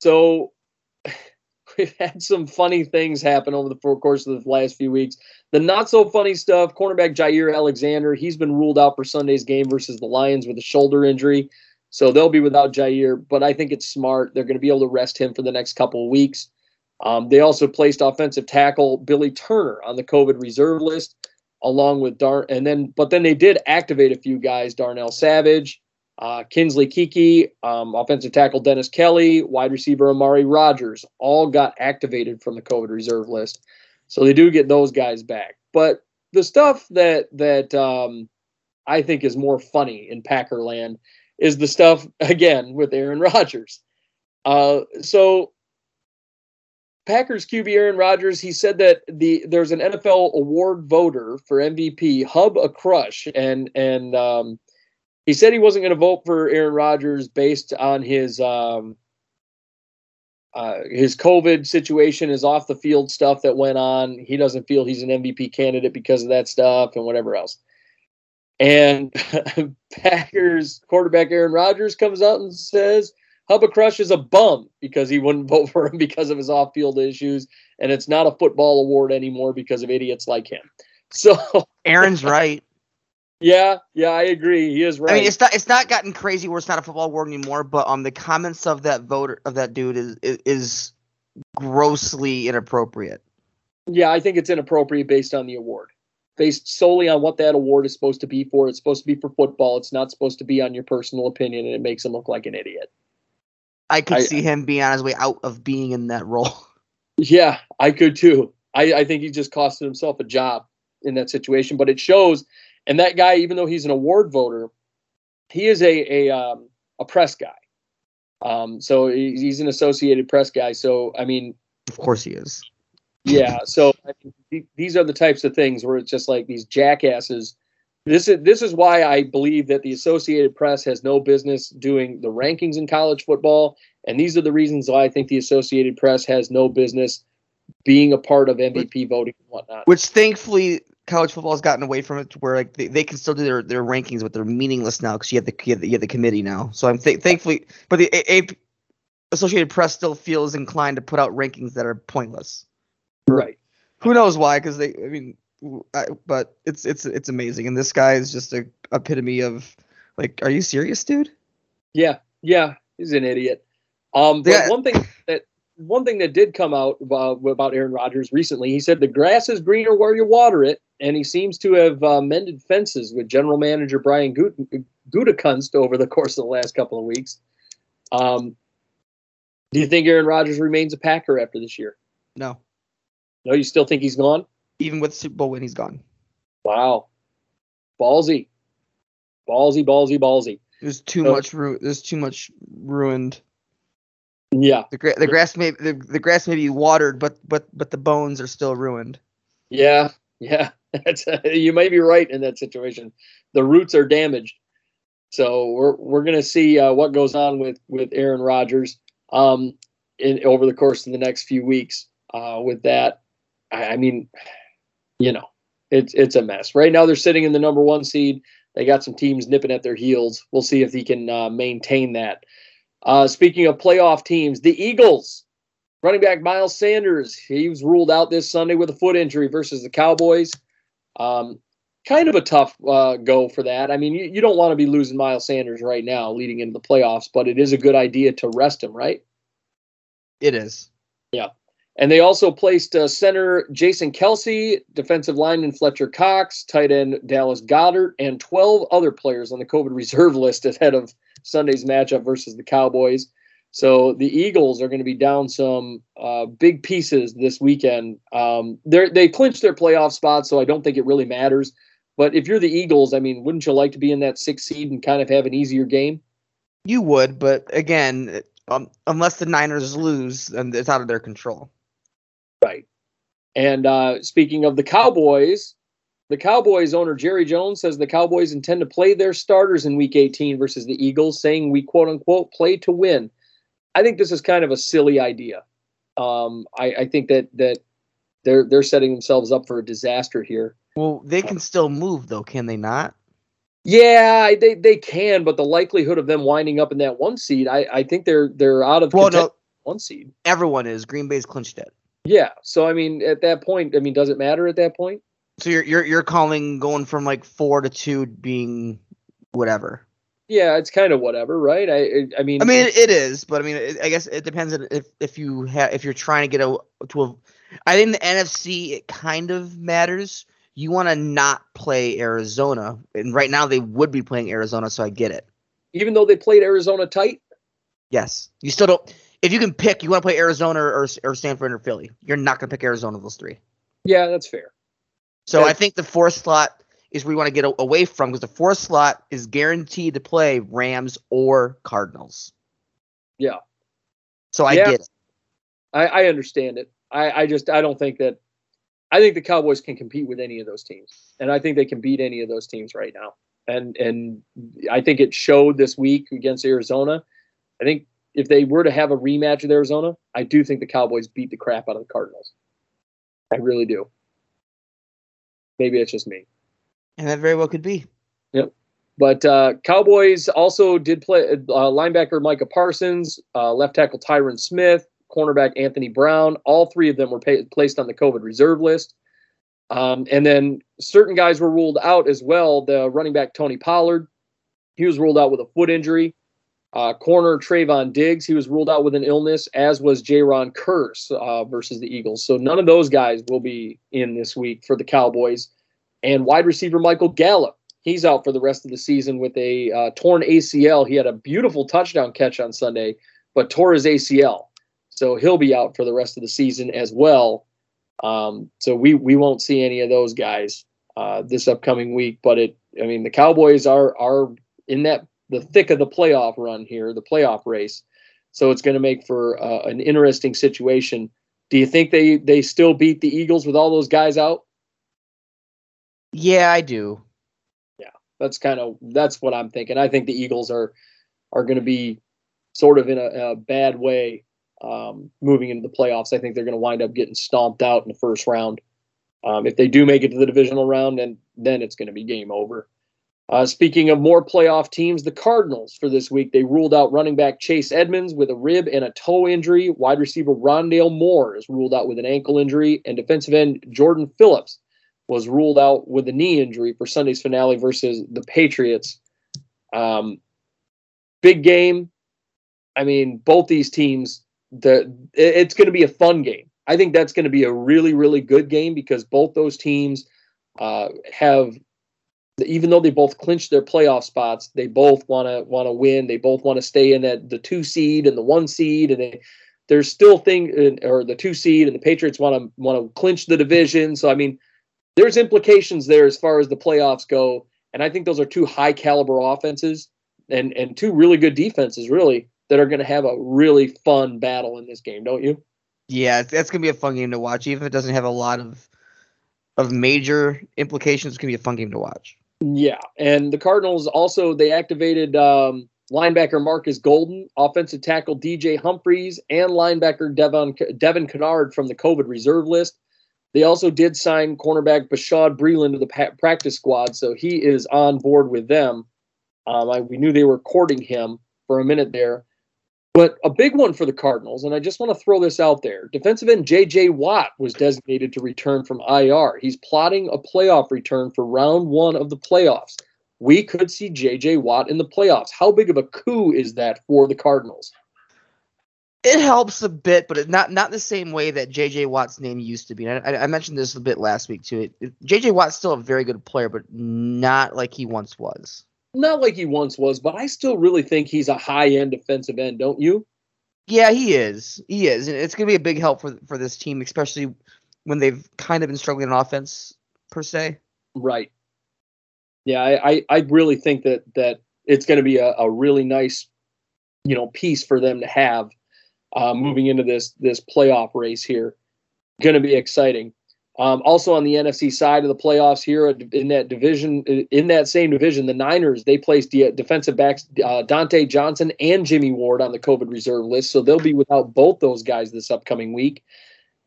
so we've had some funny things happen over the course of the last few weeks. The not so funny stuff, cornerback Jaire Alexander, he's been ruled out for Sunday's game versus the Lions with a shoulder injury. So they'll be without Jaire, but I think it's smart. They're going to be able to rest him for the next couple of weeks. Um, they also placed offensive tackle Billy Turner on the COVID reserve list, along with Dar. And then, but then they did activate a few guys: Darnell Savage, uh, Kingsley Keke, um, offensive tackle Dennis Kelly, wide receiver Amari Rodgers. All got activated from the COVID reserve list, so they do get those guys back. But the stuff that that um, I think is more funny in Packerland is the stuff again with Aaron Rodgers. Uh, so Packers QB Aaron Rodgers, he said that the there's an NFL award voter for MVP, Hub Arkush, and and um, he said he wasn't going to vote for Aaron Rodgers based on his um, uh, his COVID situation, his off the field stuff that went on. He doesn't feel he's an MVP candidate because of that stuff and whatever else. And Packers quarterback Aaron Rodgers comes out and says Hub Arkush is a bum because he wouldn't vote for him because of his off field issues. And it's not a football award anymore because of idiots like him. So, Aaron's right. yeah, yeah, I agree. He is right. I mean, it's not it's not gotten crazy where it's not a football award anymore, but um, the comments of that voter of that dude is is, is grossly inappropriate. yeah, I think it's inappropriate based on the award. Based solely on what that award is supposed to be for. It's supposed to be for football. It's not supposed to be on your personal opinion, and it makes him look like an idiot. I could I- see him being on his way out of being in that role. Yeah, I could too. I, I think he just costed himself a job in that situation. But it shows, and that guy, even though he's an award voter, he is a a um, a press guy. Um, so he's an Associated Press guy. So I mean, Of course he is. yeah. So I mean, th- these are the types of things where it's just like these jackasses. This is this is why I believe that the Associated Press has no business doing the rankings in college football, and these are the reasons why I think the Associated Press has no business being a part of MVP voting and whatnot. Which thankfully college football has gotten away from it to where like they, they can still do their, their rankings, but they're meaningless now because you have the you have the, you have the committee now. So I'm th- thankfully, but the A- A- Associated Press still feels inclined to put out rankings that are pointless. Right. Who knows why? Because they, I mean, I, but it's it's it's amazing, and this guy is just a epitome of like, are you serious, dude? Yeah, yeah, he's an idiot. Um, but Yeah. one thing that one thing that did come out about, about Aaron Rodgers recently, he said the grass is greener where you water it, and he seems to have uh, mended fences with general manager Brian Gut- Gutekunst over the course of the last couple of weeks. Um, do you think Aaron Rodgers remains a Packer after this year? No, No, you still think he's gone? Even with Super Bowl win, he's gone. Wow, ballsy, ballsy, ballsy, ballsy. There's too So- much ru- There's too much ruined. Yeah, The, gra- the grass may the, the grass may be watered, but but but the bones are still ruined. Yeah, yeah, that's you may be right in that situation. The roots are damaged, so we're we're gonna see uh, what goes on with with Aaron Rodgers um, in over the course of the next few weeks. Uh, with that, I, I mean, you know, it's it's a mess right now. They're sitting in the number one seed. They got some teams nipping at their heels. We'll see if he can uh, maintain that. Uh, speaking of playoff teams, the Eagles running back Miles Sanders, he was ruled out this Sunday with a foot injury versus the Cowboys. Um, kind of a tough uh, go for that. I mean, you, you don't want to be losing Miles Sanders right now leading into the playoffs, but it is a good idea to rest him, right? It is. And they also placed uh, center Jason Kelce, defensive lineman Fletcher Cox, tight end Dallas Goedert, and 12 other players on the COVID reserve list ahead of Sunday's matchup versus the Cowboys. So the Eagles are going to be down some uh, big pieces this weekend. Um, they clinched their playoff spot, so I don't think it really matters. But if you're the Eagles, I mean, wouldn't you like to be in that sixth seed and kind of have an easier game? You would, but again, um, unless the Niners lose, then it's out of their control. Right. And uh, speaking of the Cowboys, the Cowboys owner Jerry Jones says the Cowboys intend to play their starters in Week 18 versus the Eagles, saying we quote unquote play to win. I think this is kind of a silly idea. Um, I, I think that that they're they're setting themselves up for a disaster here. Well, they can still move though, can they not? Yeah, they they can, but the likelihood of them winding up in that one seed, I, I think they're they're out of Well, no, one seed. everyone is. Green Bay's clinched it. Yeah, so I mean, at that point, I mean, does it matter at that point? So you're you're you're calling going from like four to two being whatever. Yeah, it's kind of whatever, right? I I- mean, I mean, it, it is, but I mean, it, I guess it depends if if you have if you're trying to get a to a. I think the NFC it kind of matters. You want to not play Arizona, and right now they would be playing Arizona, so I get it. even though they played Arizona tight, Yes, you still don't. If you can pick, you want to play Arizona or or Stanford or Philly. You're not going to pick Arizona those three. yeah, that's fair. So Yeah. I think the fourth slot is where you want to get away from because the fourth slot is guaranteed to play Rams or Cardinals. Yeah. So I Yeah. get it. I, I understand it. I, I just I don't think that I think the Cowboys can compete with any of those teams, and I think they can beat any of those teams right now. And and I think it showed this week against Arizona. I think if they were to have a rematch with Arizona, I do think the Cowboys beat the crap out of the Cardinals. I really do. Maybe it's just me. And that very well could be. Yep. But uh, Cowboys also did play uh, linebacker Micah Parsons, uh, left tackle Tyron Smith, cornerback Anthony Brown. All three of them were placed on the COVID reserve list. Um, and then certain guys were ruled out as well. The running back Tony Pollard, he was ruled out with a foot injury. Uh, corner Trevon Diggs, he was ruled out with an illness, as was Jayron Kearse uh, versus the Eagles. So none of those guys will be in this week for the Cowboys. And wide receiver Michael Gallup, he's out for the rest of the season with a uh, torn ACL. He had a beautiful touchdown catch on Sunday, but tore his ACL. So he'll be out for the rest of the season as well. Um, so we we won't see any of those guys uh, this upcoming week. But it, I mean, the Cowboys are are in that the thick of the playoff run here, the playoff race. So it's going to make for uh, an interesting situation. Do you think they they still beat the Eagles with all those guys out? Yeah, I do. Yeah, that's kind of that's what I'm thinking. I think the Eagles are are going to be sort of in a, a bad way um, moving into the playoffs. I think they're going to wind up getting stomped out in the first round. Um, if they do make it to the divisional round, and then it's going to be game over. Uh, speaking of more playoff teams, the Cardinals for this week, they ruled out running back Chase Edmonds with a rib and a toe injury. Wide receiver Rondale Moore is ruled out with an ankle injury. And defensive end Jordan Phillips was ruled out with a knee injury for Sunday's finale versus the Patriots. Um, big game. I mean, both these teams, the it's going to be a fun game. I think that's going to be a really, really good game because both those teams uh, have even though they both clinched their playoff spots, they both want to want to win. They both want to stay in that the two seed and the one seed, and they, there's still thing or the two seed, and the Patriots want to want to clinch the division. So I mean, there's implications there as far as the playoffs go, and I think those are two high caliber offenses and and two really good defenses, really that are going to have a really fun battle in this game, don't you? Yeah, that's gonna be a fun game to watch, even if it doesn't have a lot of of major implications. It's gonna be a fun game to watch. Yeah, and the Cardinals also they activated um, linebacker Marcus Golden, offensive tackle DJ Humphries, and linebacker Devon Devin Kennard from the COVID reserve list. They also did sign cornerback Bashaud Breeland to the practice squad, so he is on board with them. Um, I, we knew they were courting him for a minute there. But a big one for the Cardinals, and I just want to throw this out there defensive end J.J. Watt was designated to return from IR. He's plotting a playoff return for round one of the playoffs. We could see J.J. Watt in the playoffs. How big of a coup is that for the Cardinals? It helps a bit, but not not the same way that J.J. Watt's name used to be. I, I mentioned this a bit last week too. J.J. Watt's still a very good player, but not like he once was not like he once was, but I still really think he's a high end defensive end, don't you? Yeah, he is. He is, and it's going to be a big help for for this team, especially when they've kind of been struggling in offense per se. Right. Yeah, I I, I really think that that it's going to be a, a really nice, you know, piece for them to have uh, moving into this this playoff race here. Going to be exciting. Um, also on the NFC side of the playoffs here in that division, in that same division, the Niners they placed defensive backs uh, Dontae Johnson and Jimmy Ward on the COVID reserve list, so they'll be without both those guys this upcoming week.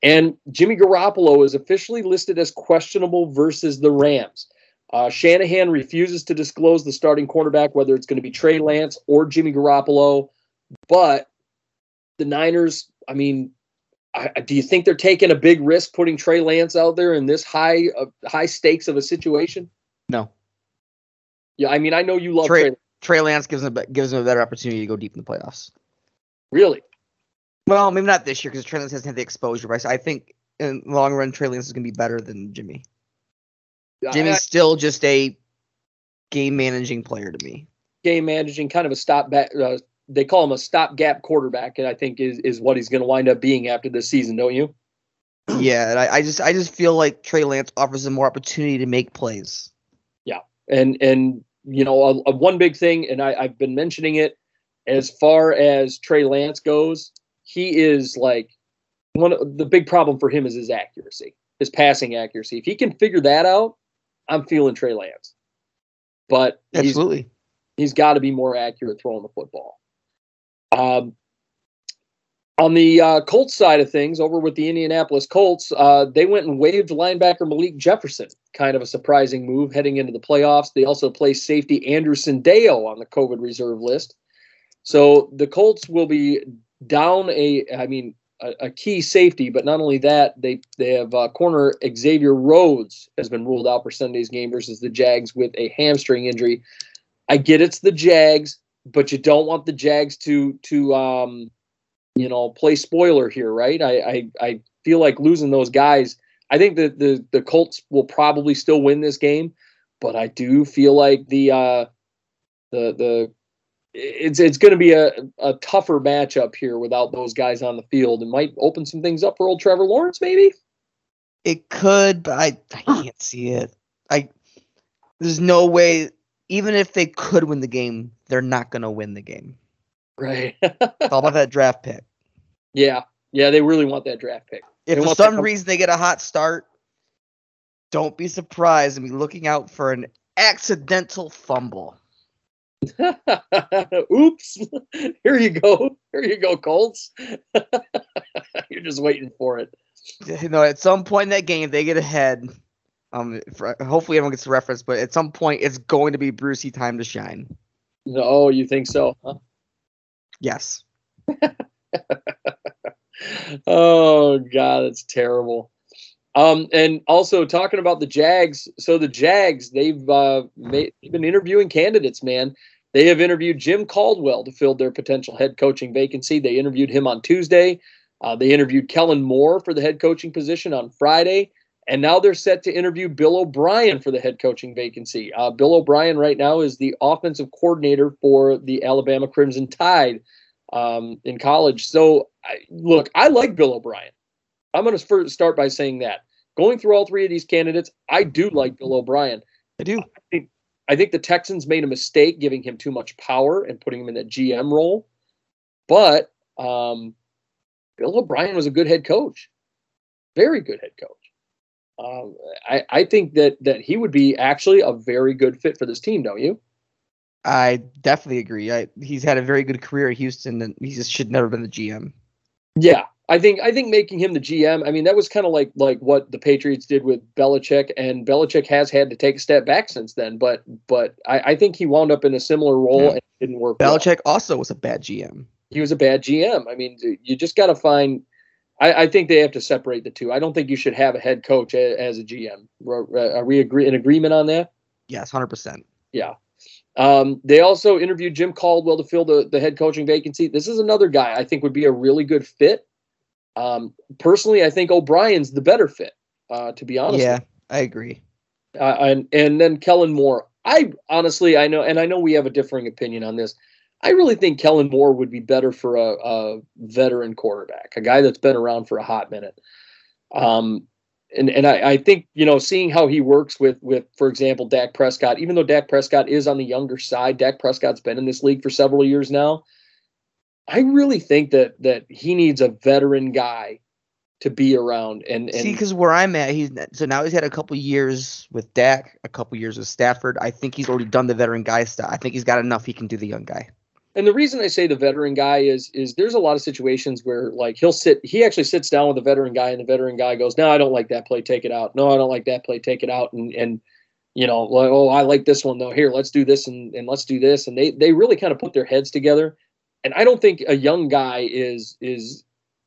And Jimmy Garoppolo is officially listed as questionable versus the Rams. Uh, Shanahan refuses to disclose the starting quarterback, whether it's going to be Trey Lance or Jimmy Garoppolo. But the Niners, I mean, I, do you think they're taking a big risk putting Trey Lance out there in this high uh, high stakes of a situation? No. Yeah, I mean, I know you love Trey. Trey, Trey Lance gives them gives them a better opportunity to go deep in the playoffs. Really? Well, maybe not this year because Trey Lance hasn't had the exposure, but I think in the long run, Trey Lance is going to be better than Jimmy. Jimmy's I, still just a game managing player to me. Game managing, kind of a stop back, uh, they call him a stopgap quarterback, and I think is is what he's going to wind up being after this season, don't you? Yeah, and I, I just I just feel like Trey Lance offers him more opportunity to make plays. Yeah, and and you know a, a one big thing, and I, I've been mentioning it as far as Trey Lance goes, he is like one of the big problem for him is his accuracy, his passing accuracy. If he can figure that out, I'm feeling Trey Lance. But he's, Absolutely. he's got to be more accurate throwing the football. Um, on the uh, Colts side of things, over with the Indianapolis Colts, uh, they went and waived linebacker Malik Jefferson. Kind of a surprising move heading into the playoffs. They also placed safety Andrew Sendejo on the COVID reserve list. So the Colts will be down a, I mean, a, a key safety, but not only that, they they have uh, corner Xavier Rhodes has been ruled out for Sunday's game versus the Jags with a hamstring injury. I get it's the Jags, but you don't want the Jags to to um, you know play spoiler here, right? I I, I feel like losing those guys. I think that the the Colts will probably still win this game, but I do feel like the uh, the the it's it's going to be a, a tougher matchup here without those guys on the field. It might open some things up for old Trevor Lawrence, maybe. It could, but I, I can't see it. I there's no way. Even if they could win the game, they're not gonna win the game. Right. It's all about that draft pick. yeah. Yeah. They really want that draft pick. If They for some reason they get a hot start, don't be surprised and be looking out for an accidental fumble. Oops. Here you go. Here you go, Colts. You're just waiting for it. You know, at some point in that game, they get ahead. Um, for, hopefully everyone gets the reference, but at some point, it's going to be Brucey time to shine. Oh, you think so? Huh? Yes. oh god, it's terrible. Um, and also talking about the Jags. So the Jags, they've uh, made, they've been interviewing candidates. Man, they have interviewed Jim Caldwell to fill their potential head coaching vacancy. They interviewed him on Tuesday. Uh, they interviewed Kellen Moore for the head coaching position on Friday. And now they're set to interview Bill O'Brien for the head coaching vacancy. Uh, Bill O'Brien right now is the offensive coordinator for the Alabama Crimson Tide um, in college. So, I, look, I like Bill O'Brien. I'm going to first start by saying that. Going through all three of these candidates, I do like Bill O'Brien. I do. I think the Texans made a mistake giving him too much power and putting him in that GM role. But um, Bill O'Brien was a good head coach, very good head coach. Um, I, I think that that he would be actually a very good fit for this team, don't you? I definitely agree. I, he's had a very good career at Houston, and he just should never been the GM. Yeah, I think I think making him the GM. I mean, that was kind of like like what the Patriots did with Belichick, and Belichick has had to take a step back since then. But but I, I think he wound up in a similar role Yeah. and didn't work. well. Belichick also was a bad GM. he was a bad GM. I mean, you just got to find. I, I think they have to separate the two. I don't think you should have a head coach a, as a GM. Are are we agree in agreement on that? Yes, hundred percent. Yeah. Um, they also interviewed Jim Caldwell to fill the, the head coaching vacancy. This is another guy I think would be a really good fit. Um, personally, I think O'Brien's the better fit. Uh, to be honest, Yeah, I agree. uh, and and then Kellen Moore. I honestly, I know, and I know we have a differing opinion on this. I really think Kellen Moore would be better for a, a veteran quarterback, a guy that's been around for a hot minute. Um, and and I, I think you know, seeing how he works with with, for example, Dak Prescott. Even though Dak Prescott is on the younger side, Dak Prescott's been in this league for several years now. I really think that that he needs a veteran guy to be around. And and See, because where I'm at, he's so now he's had a couple years with Dak, a couple years with Stafford. I think he's already done the veteran guy stuff. I think he's got enough. He can do the young guy. And the reason I say the veteran guy is is there's a lot of situations where like he'll sit he actually sits down with a veteran guy and the veteran guy goes, No, I don't like that play, take it out. No, I don't like that play, take it out. And and you know, like, oh, I like this one though. Here, let's do this and, and let's do this. And they they really kind of put their heads together. And I don't think a young guy is is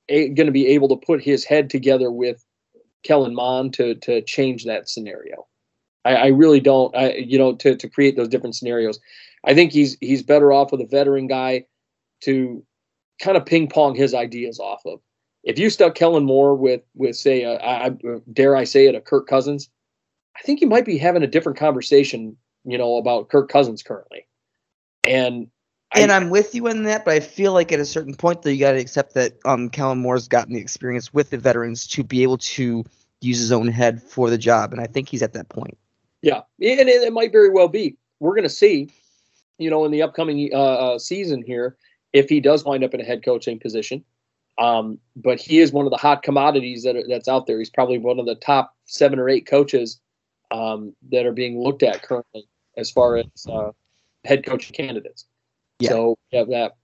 going to be able to put his head together with Kellen Moore to to change that scenario. I, I really don't. I you know to to create those different scenarios. I think he's he's better off with a veteran guy to kind of ping pong his ideas off of. If you stuck Kellen Moore with with say, I, I- dare I say it, a Kirk Cousins, I think you might be having a different conversation, you know, about Kirk Cousins currently. And I- And I'm with you in that, but I feel like at a certain point, though, you got to accept that um, Kellen Moore's gotten the experience with the veterans to be able to use his own head for the job, and I think he's at that point. Yeah, and it, it might very well be. We're going to see, you know, in the upcoming uh, uh, season here, if he does wind up in a head coaching position. Um, but he is one of the hot commodities that are, that's out there. He's probably one of the top seven or eight coaches um, that are being looked at currently as far as uh, head coaching candidates. Yeah. So we have that.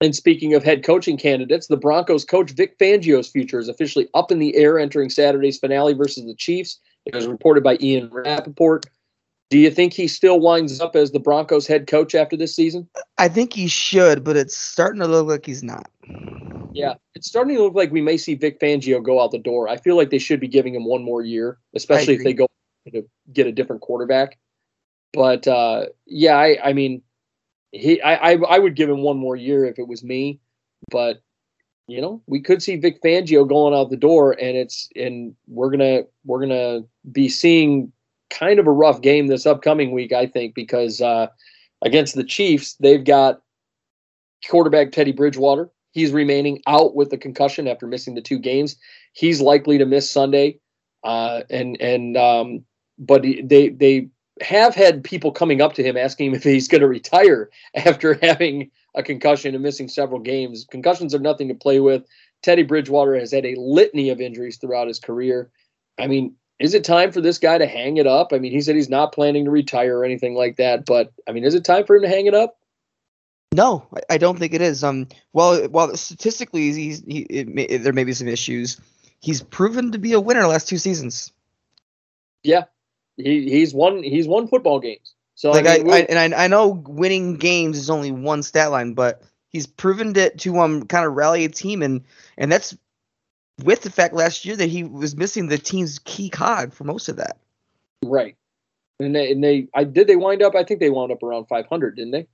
And speaking of head coaching candidates, the Broncos coach Vic Fangio's future is officially up in the air entering Saturday's finale versus the Chiefs. It was reported by Ian Rapoport. Do you think he still winds up as the Broncos head coach after this season? I think he should, but it's starting to look like he's not. Yeah, it's starting to look like we may see Vic Fangio go out the door. I feel like they should be giving him one more year, especially if they go to get a different quarterback. But uh, yeah, I, I mean, he, I, I, I would give him one more year if it was me. But you know, we could see Vic Fangio going out the door, and it's and we're gonna we're gonna be seeing kind of a rough game this upcoming week, I think, because uh, against the Chiefs, they've got quarterback Teddy Bridgewater. He's remaining out with the concussion after missing the two games. He's likely to miss Sunday, uh, and and um, but they they have had people coming up to him asking him if he's going to retire after having a concussion and missing several games. Concussions are nothing to play with. Teddy Bridgewater has had a litany of injuries throughout his career. I mean, is it time for this guy to hang it up? I mean, he said he's not planning to retire or anything like that, but I mean, is it time for him to hang it up? No, I- I don't think it is. Um, well, while statistically he's he, it may, there may be some issues, he's proven to be a winner the last two seasons. Yeah, he he's won he's won football games. So like I, I, mean, we'll- I and I, I know winning games is only one stat line, but he's proven to to um kind of rally a team and and that's with the fact last year that he was missing the team's key cog for most of that. right. And they, and they I did they wind up I think they wound up around 500, didn't they?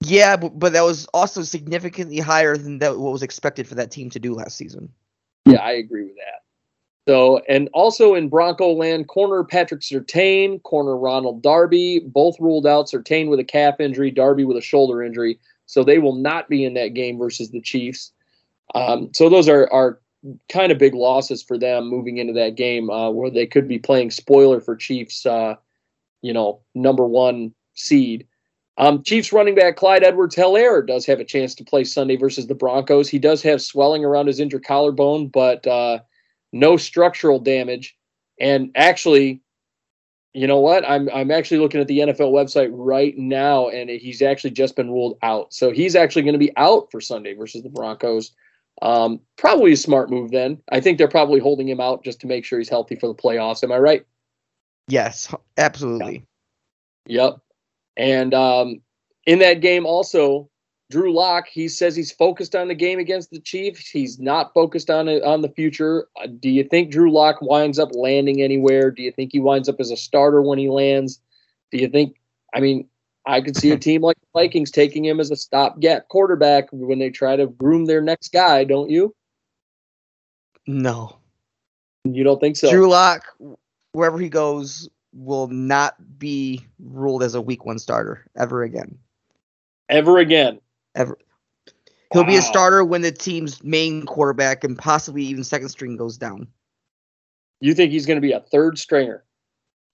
Yeah, but, but that was also significantly higher than that what was expected for that team to do last season. Yeah, I agree with that. So, and also in Bronco land, corner Patrick Surtain, corner Ronald Darby, both ruled out. Surtain with a calf injury, Darby with a shoulder injury. So they will not be in that game versus the Chiefs. Um, so those are, are kind of big losses for them moving into that game uh, where they could be playing spoiler for Chiefs, uh, you know, number one seed. Um, Chiefs running back Clyde Edwards Helaire does have a chance to play Sunday versus the Broncos. He does have swelling around his injured collarbone, but uh, no structural damage. And actually, you know what? I'm I'm actually looking at the NFL website right now, and he's actually just been ruled out. So he's actually going to be out for Sunday versus the Broncos. Um, probably a smart move then. I think they're probably holding him out just to make sure he's healthy for the playoffs. Am I right? Yes, absolutely. Yep. And um, in that game, also, Drew Lock, he says he's focused on the game against the Chiefs. He's not focused on it on the future. Uh, do you think Drew Lock winds up landing anywhere? Do you think he winds up as a starter when he lands? Do you think? I mean, I could see a team like the Vikings taking him as a stopgap quarterback when they try to groom their next guy. Don't you? No. You don't think so? Drew Lock, wherever he goes, will not be ruled as a week one starter ever again. Ever again? Ever. He'll be a starter when the team's main quarterback and possibly even second string goes down. You think he's going to be a third stringer?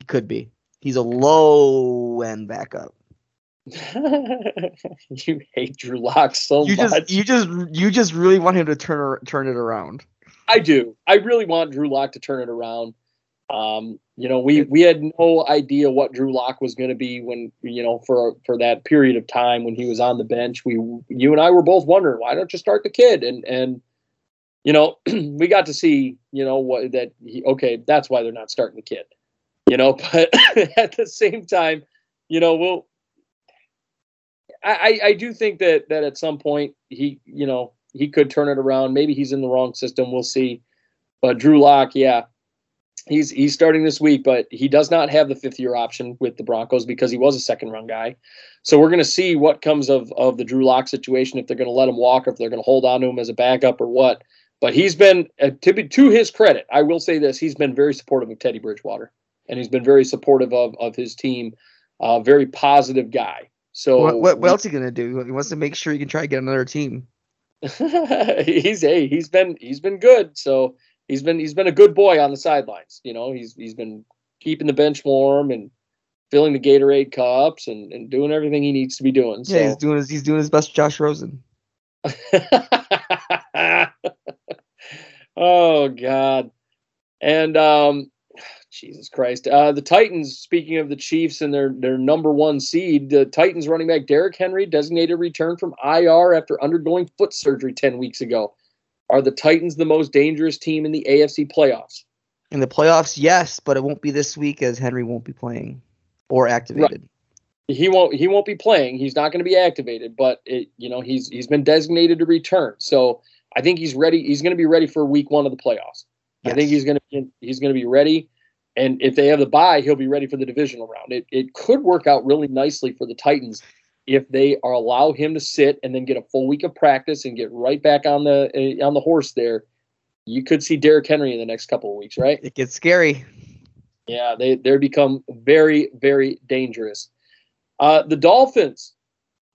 He could be. He's a low end backup. you hate Drew Lock so You much. just you just you just really want him to turn turn it around. I do. I really want Drew Lock to turn it around. Um, you know, we we had no idea what Drew Lock was going to be when you know for for that period of time when he was on the bench. We you and I were both wondering why don't you start the kid and and you know we got to see you know what that he, okay that's why they're not starting the kid. You know, but at the same time, you know we'll. I, I do think that that at some point he you know he could turn it around. Maybe he's in the wrong system. We'll see. But Drew Lock, yeah, he's he's starting this week, but he does not have the fifth year option with the Broncos because he was a second run guy. So we're going to see what comes of of the Drew Lock situation if they're going to let him walk, or if they're going to hold on to him as a backup, or what. But he's been uh, to to his credit, I will say this: he's been very supportive of Teddy Bridgewater, and he's been very supportive of of his team. Uh, very positive guy. So What, what, what else he gonna do? He wants to make sure he can try to get another team. he's hey, he's been he's been good. So he's been he's been a good boy on the sidelines. You know, he's he's been keeping the bench warm and filling the Gatorade cups and, and doing everything he needs to be doing. So Yeah, he's doing his he's doing his best, Josh Rosen. oh God. And um Jesus Christ. Uh the Titans, speaking of the Chiefs and their their number one seed, the Titans running back Derrick Henry designated return from IR after undergoing foot surgery 10 weeks ago. Are the Titans the most dangerous team in the AFC playoffs? In the playoffs, yes, but it won't be this week as Henry won't be playing or activated. he won't he won't be playing. He's not going to be activated, but it, you know he's he's been designated to return. So I think he's ready. He's going to be ready for week one of the playoffs. I think he's going to be he's going to be ready. And if they have the bye, he'll be ready for the divisional round. It it could work out really nicely for the Titans if they are allow him to sit and then get a full week of practice and get right back on the uh, on the horse there. You could see Derrick Henry in the next couple of weeks, right? It gets scary. Yeah, they they become very very dangerous. Uh, the Dolphins,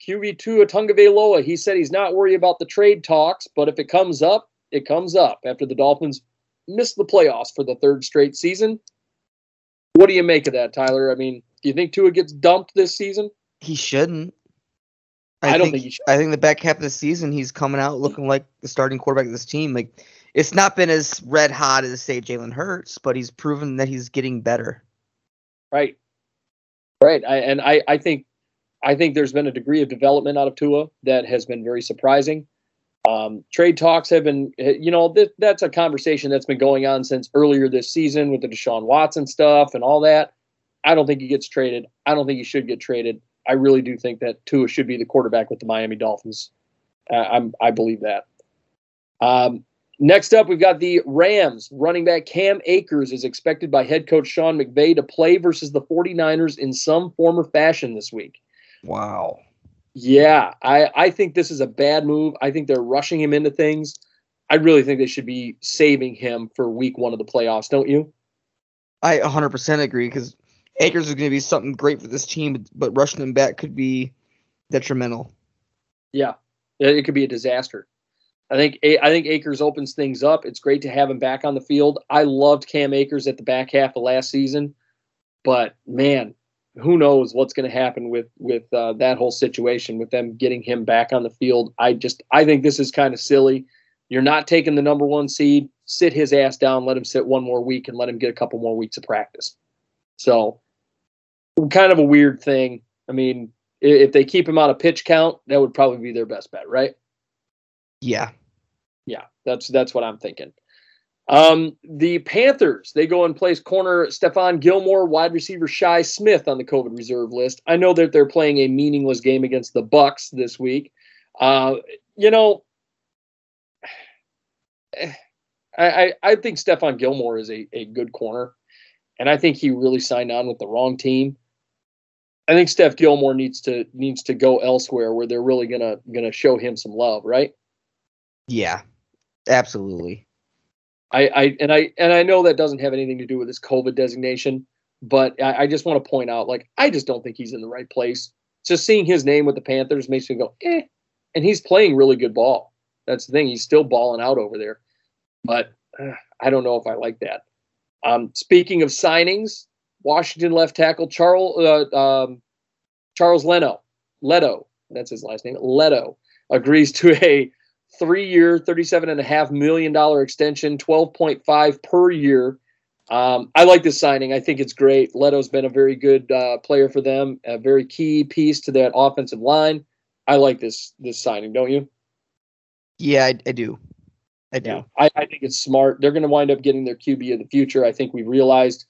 QB Tua Tagovailoa, he said he's not worried about the trade talks, but if it comes up, it comes up. After the Dolphins missed the playoffs for the third straight season, what do you make of that, Tyler? I mean, do you think Tua gets dumped this season? He shouldn't. I don't think he should. I think the back half of the season he's coming out looking like the starting quarterback of this team. Like it's not been as red hot as say Jalen Hurts, but he's proven that he's getting better. Right, right. I, and I I think I think there's been a degree of development out of Tua that has been very surprising. Um, trade talks have been, you know, th- that's a conversation that's been going on since earlier this season with the Deshaun Watson stuff and all that. I don't think he gets traded. I don't think he should get traded. I really do think that Tua should be the quarterback with the Miami Dolphins. Uh, I'm, I believe that. Um, next up, we've got the Rams. Running back Cam Akers is expected by head coach Sean McVay to play versus the 49ers in some form or fashion this week. Wow. Yeah, I, I think this is a bad move. I think they're rushing him into things. I really think they should be saving him for week one of the playoffs, don't you? I 100% agree because Akers is going to be something great for this team, but rushing him back could be detrimental. Yeah, it it could be a disaster. I think I think Akers opens things up. It's great to have him back on the field. I loved Cam Akers at the back half of last season, but man, who knows what's going to happen with with uh, that whole situation with them getting him back on the field. I just I think this is kind of silly. You're not taking the number one seed. Sit his ass down. Let him sit one more week and let him get a couple more weeks of practice. So, kind of a weird thing. I mean, if they keep him out of pitch count, that would probably be their best bet, right? Yeah. Yeah, that's that's what I'm thinking. Um, the Panthers, they go and place corner Stephon Gilmore, wide receiver Shi Smith on the COVID reserve list. I know that they're playing a meaningless game against the Bucs this week. Uh, you know, I, I, I think Stephon Gilmore is a, a good corner, and I think he really signed on with the wrong team. I think Steph Gilmore needs to needs to go elsewhere where they're really gonna gonna show him some love, right? Yeah. Absolutely. I, I and I and I know that doesn't have anything to do with his COVID designation, but I, I just want to point out, like, I just don't think he's in the right place. Just seeing his name with the Panthers makes me go, eh. And he's playing really good ball. That's the thing; he's still balling out over there. But uh, I don't know if I like that. Um, speaking of signings, Washington left tackle Charles uh, um, Charles Leno, Leto, that's his last name, Leto, agrees to a and a half million dollar extension, twelve point five per year. Um, I like this signing. I think it's great. Leto's been a very good uh, player for them, a very key piece to that offensive line. I like this this signing, don't you? Yeah, I, I do. I do. Yeah, I, I think it's smart. They're going to wind up getting their QB of the future. I think we realized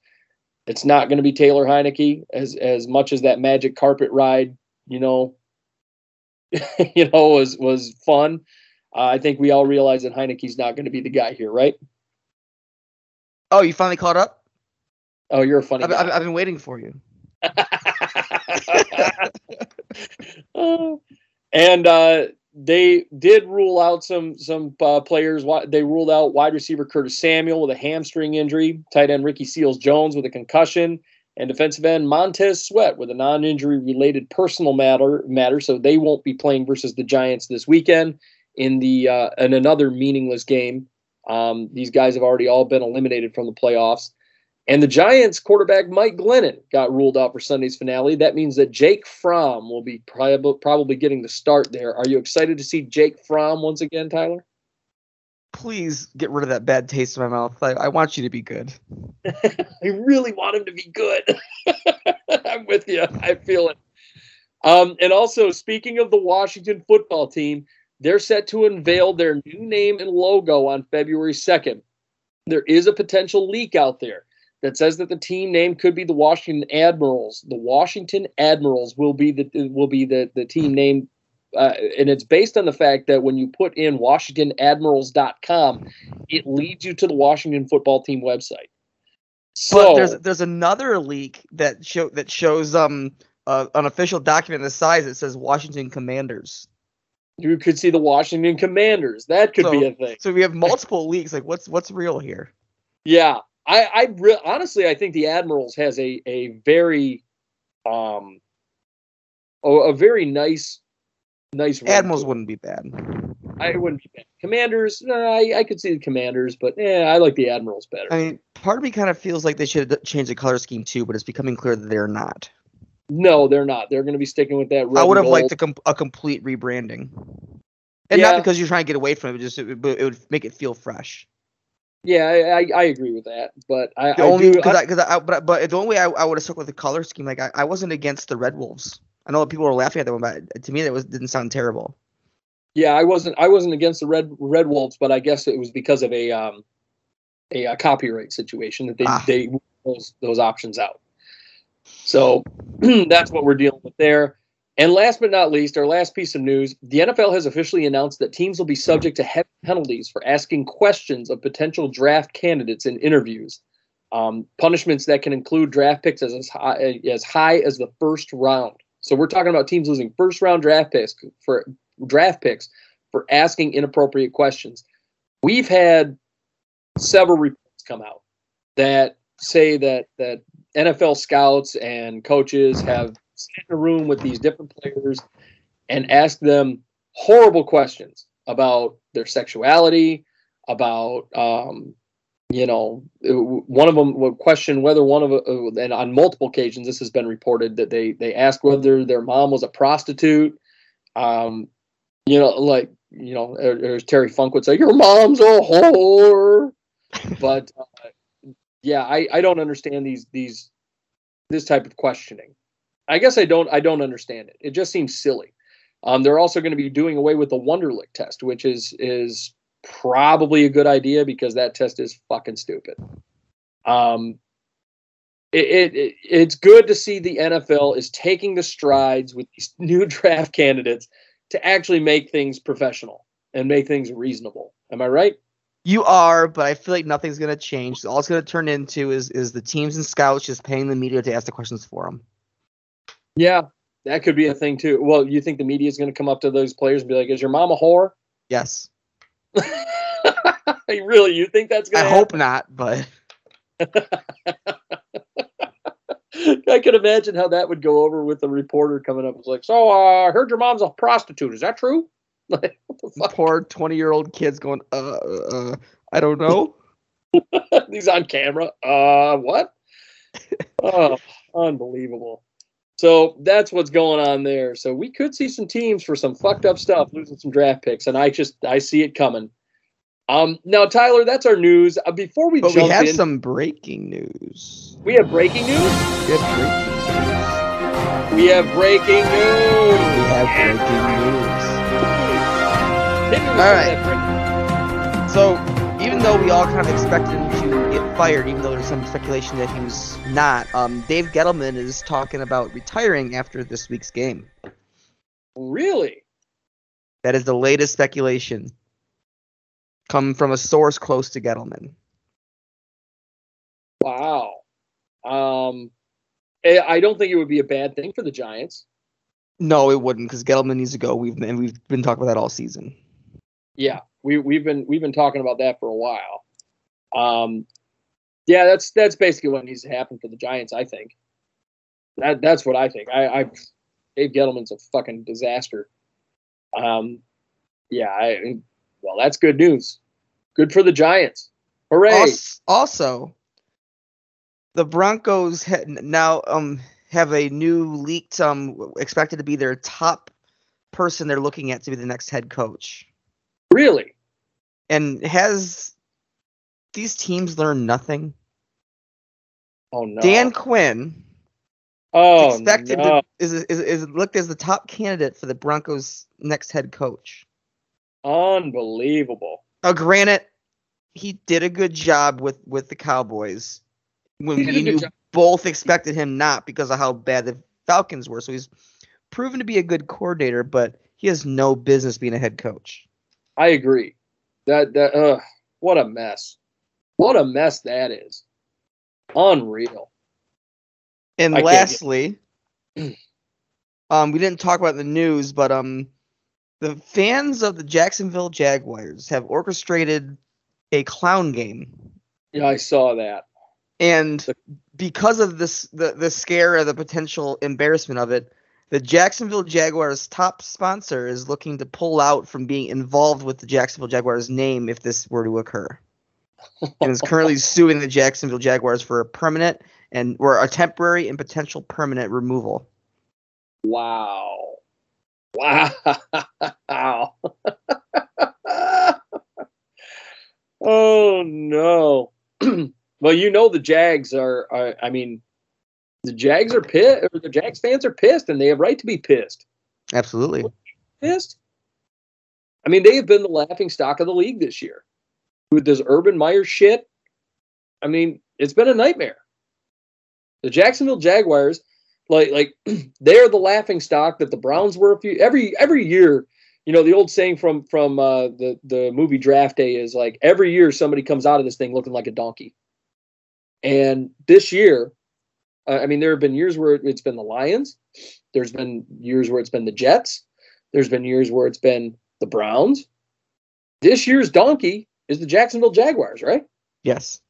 it's not going to be Taylor Heinicke as as much as that magic carpet ride, you know, you know, was was fun. Uh, I think we all realize that Heinicke's not going to be the guy here, right? Oh, you finally caught up? Oh, you're a funny I've, guy. I've, I've been waiting for you. And uh, they did rule out some some uh, players. They ruled out wide receiver Curtis Samuel with a hamstring injury, tight end Ricky Seals Jones with a concussion, and defensive end Montez Sweat with a non-injury related personal matter matter. So they won't be playing versus the Giants this weekend in the uh, in another meaningless game. Um, these guys have already all been eliminated from the playoffs. And the Giants quarterback Mike Glennon got ruled out for Sunday's finale. That means that Jake Fromm will be prob- probably getting the start there. Are you excited to see Jake Fromm once again, Tyler? please get rid of that bad taste in my mouth. I, I want you to be good. I really want him to be good. I'm with you. I feel it. Um, and also, speaking of the Washington football team, they're set to unveil their new name and logo on February 2nd. There is a potential leak out there that says that the team name could be the Washington Admirals. The Washington Admirals will be the will be the, the team name uh, and it's based on the fact that when you put in washingtonadmirals.com it leads you to the Washington football team website. So But there's there's another leak that show that shows um uh, an official document the size that says Washington Commanders. You could see the Washington Commanders. That could be a thing. So we have multiple leagues. Like what's what's real here? Yeah, I, I re- honestly, I think the Admirals has a a very, um, a, a very nice, nice. Admirals wouldn't be bad. I wouldn't be bad. Commanders, I I could see the Commanders, but yeah, I like the Admirals better. I mean, part of me kind of feels like they should have changed the color scheme too, but it's becoming clear that they're not. No, they're not. They're going to be sticking with that. I would have liked a, com- a complete rebranding, and Yeah. not because you're trying to get away from it, but just it, it would make it feel fresh. Yeah, I, I, I agree with that, but I, The only because I- I, because I, but but the only way I, I would have stuck with the color scheme, like I, I wasn't against the Red Wolves. I know that people were laughing at that one, but to me that was didn't sound terrible. yeah, I wasn't. I wasn't against the red Red Wolves, but I guess it was because of a um a, uh copyright situation that they Ah. they those those options out. So that's what we're dealing with there. And last but not least, our last piece of news: the NFL has officially announced that teams will be subject to heavy penalties for asking questions of potential draft candidates in interviews. Um, punishments that can include draft picks as as high, as high as the first round. So we're talking about teams losing first round draft picks for draft picks for asking inappropriate questions. We've had several reports come out that say that that NFL scouts and coaches have sat in a room with these different players and asked them horrible questions about their sexuality, about um, you know, one of them would question whether one of uh, and on multiple occasions this has been reported that they they asked whether their mom was a prostitute. Um, you know, like you know, or, or Terry Funk would say, "Your mom's a whore." But uh, yeah, I I don't understand these these this type of questioning. I guess I don't I don't understand it. It just seems silly. Um, they're also going to be doing away with the Wonderlic test, which is is probably a good idea because that test is fucking stupid. Um, it, it it's good to see the NFL is taking the strides with these new draft candidates to actually make things professional and make things reasonable. Am I right? You are, but I feel like nothing's gonna change. All it's gonna turn into is is the teams and scouts just paying the media to ask the questions for them. Yeah, that could be a thing too. Well, you think the media is going to come up to those players and be like, "Is your mom a whore?" Yes, really, you think that's I to I hope not, but I can imagine how that would go over with the reporter coming up. It's like, so uh, I heard your mom's a prostitute. Is that true? Like, what the fuck? poor twenty-year-old kids going, uh, uh, uh, I don't know. He's on camera. Uh, what? oh, unbelievable. So that's what's going on there. So we could see some teams for some fucked up stuff losing some draft picks, and I just I see it coming. Um, now Tyler, that's our news. Uh, before we But we have in, some breaking news. we have breaking news. We have breaking news. We have breaking news. We have breaking news. Hit me with All right. So even though we all kind of expected him to get fired, even though there's some speculation that he was not, um, Dave Gettleman is talking about retiring after this week's game. Really? That is the latest speculation. Come from a source close to Gettleman. Wow. Um, eh, I don't think it would be a bad thing for the Giants. No, it wouldn't, because Gettleman needs to go. We've and we've been talking about that all season. Yeah, we we've been we've been talking about that for a while. Um, yeah, that's that's basically what needs to happen for the Giants. I think that that's what I think. I, I Dave Gettleman's a fucking disaster. Um, yeah, I well, that's good news. Good for the Giants. Hooray! Also, the Broncos ha- now um have a new leaked um expected to be their top person they're looking at to be the next head coach. Really? And has these teams learned nothing? Oh no. Dan Quinn oh expected no. to, is, is is looked as the top candidate for the Broncos' next head coach. Unbelievable. Now, granted, he did a good job with with the Cowboys when He did a we knew job. both expected him not because of how bad the Falcons were. So he's proven to be a good coordinator, but he has no business being a head coach. I agree. That that uh what a mess. What a mess that is. Unreal. And I lastly, um, we didn't talk about the news, but um, the fans of the Jacksonville Jaguars have orchestrated a clown game, Yeah, I saw that. and because of this, the the scare of the potential embarrassment of it, the Jacksonville Jaguars top sponsor is looking to pull out from being involved with the Jacksonville Jaguars name if this were to occur, and is currently suing the Jacksonville Jaguars for a permanent and or a temporary and potential permanent removal. Wow. Wow. oh no. well, you know the Jags are, are I mean the Jags are pissed or the Jags fans are pissed and they have right to be pissed. Absolutely. Pissed. I mean, they have been the laughing stock of the league this year. With this Urban Meyer shit. I mean, it's been a nightmare. The Jacksonville Jaguars, like like they're the laughing stock that the Browns were a few every every year. You know, the old saying from from uh, the the movie Draft Day is like every year somebody comes out of this thing looking like a donkey. And this year, uh, I mean, there have been years where it's been the Lions. There's been years where it's been the Jets. There's been years where it's been the Browns. This year's donkey is the Jacksonville Jaguars, right? Yes.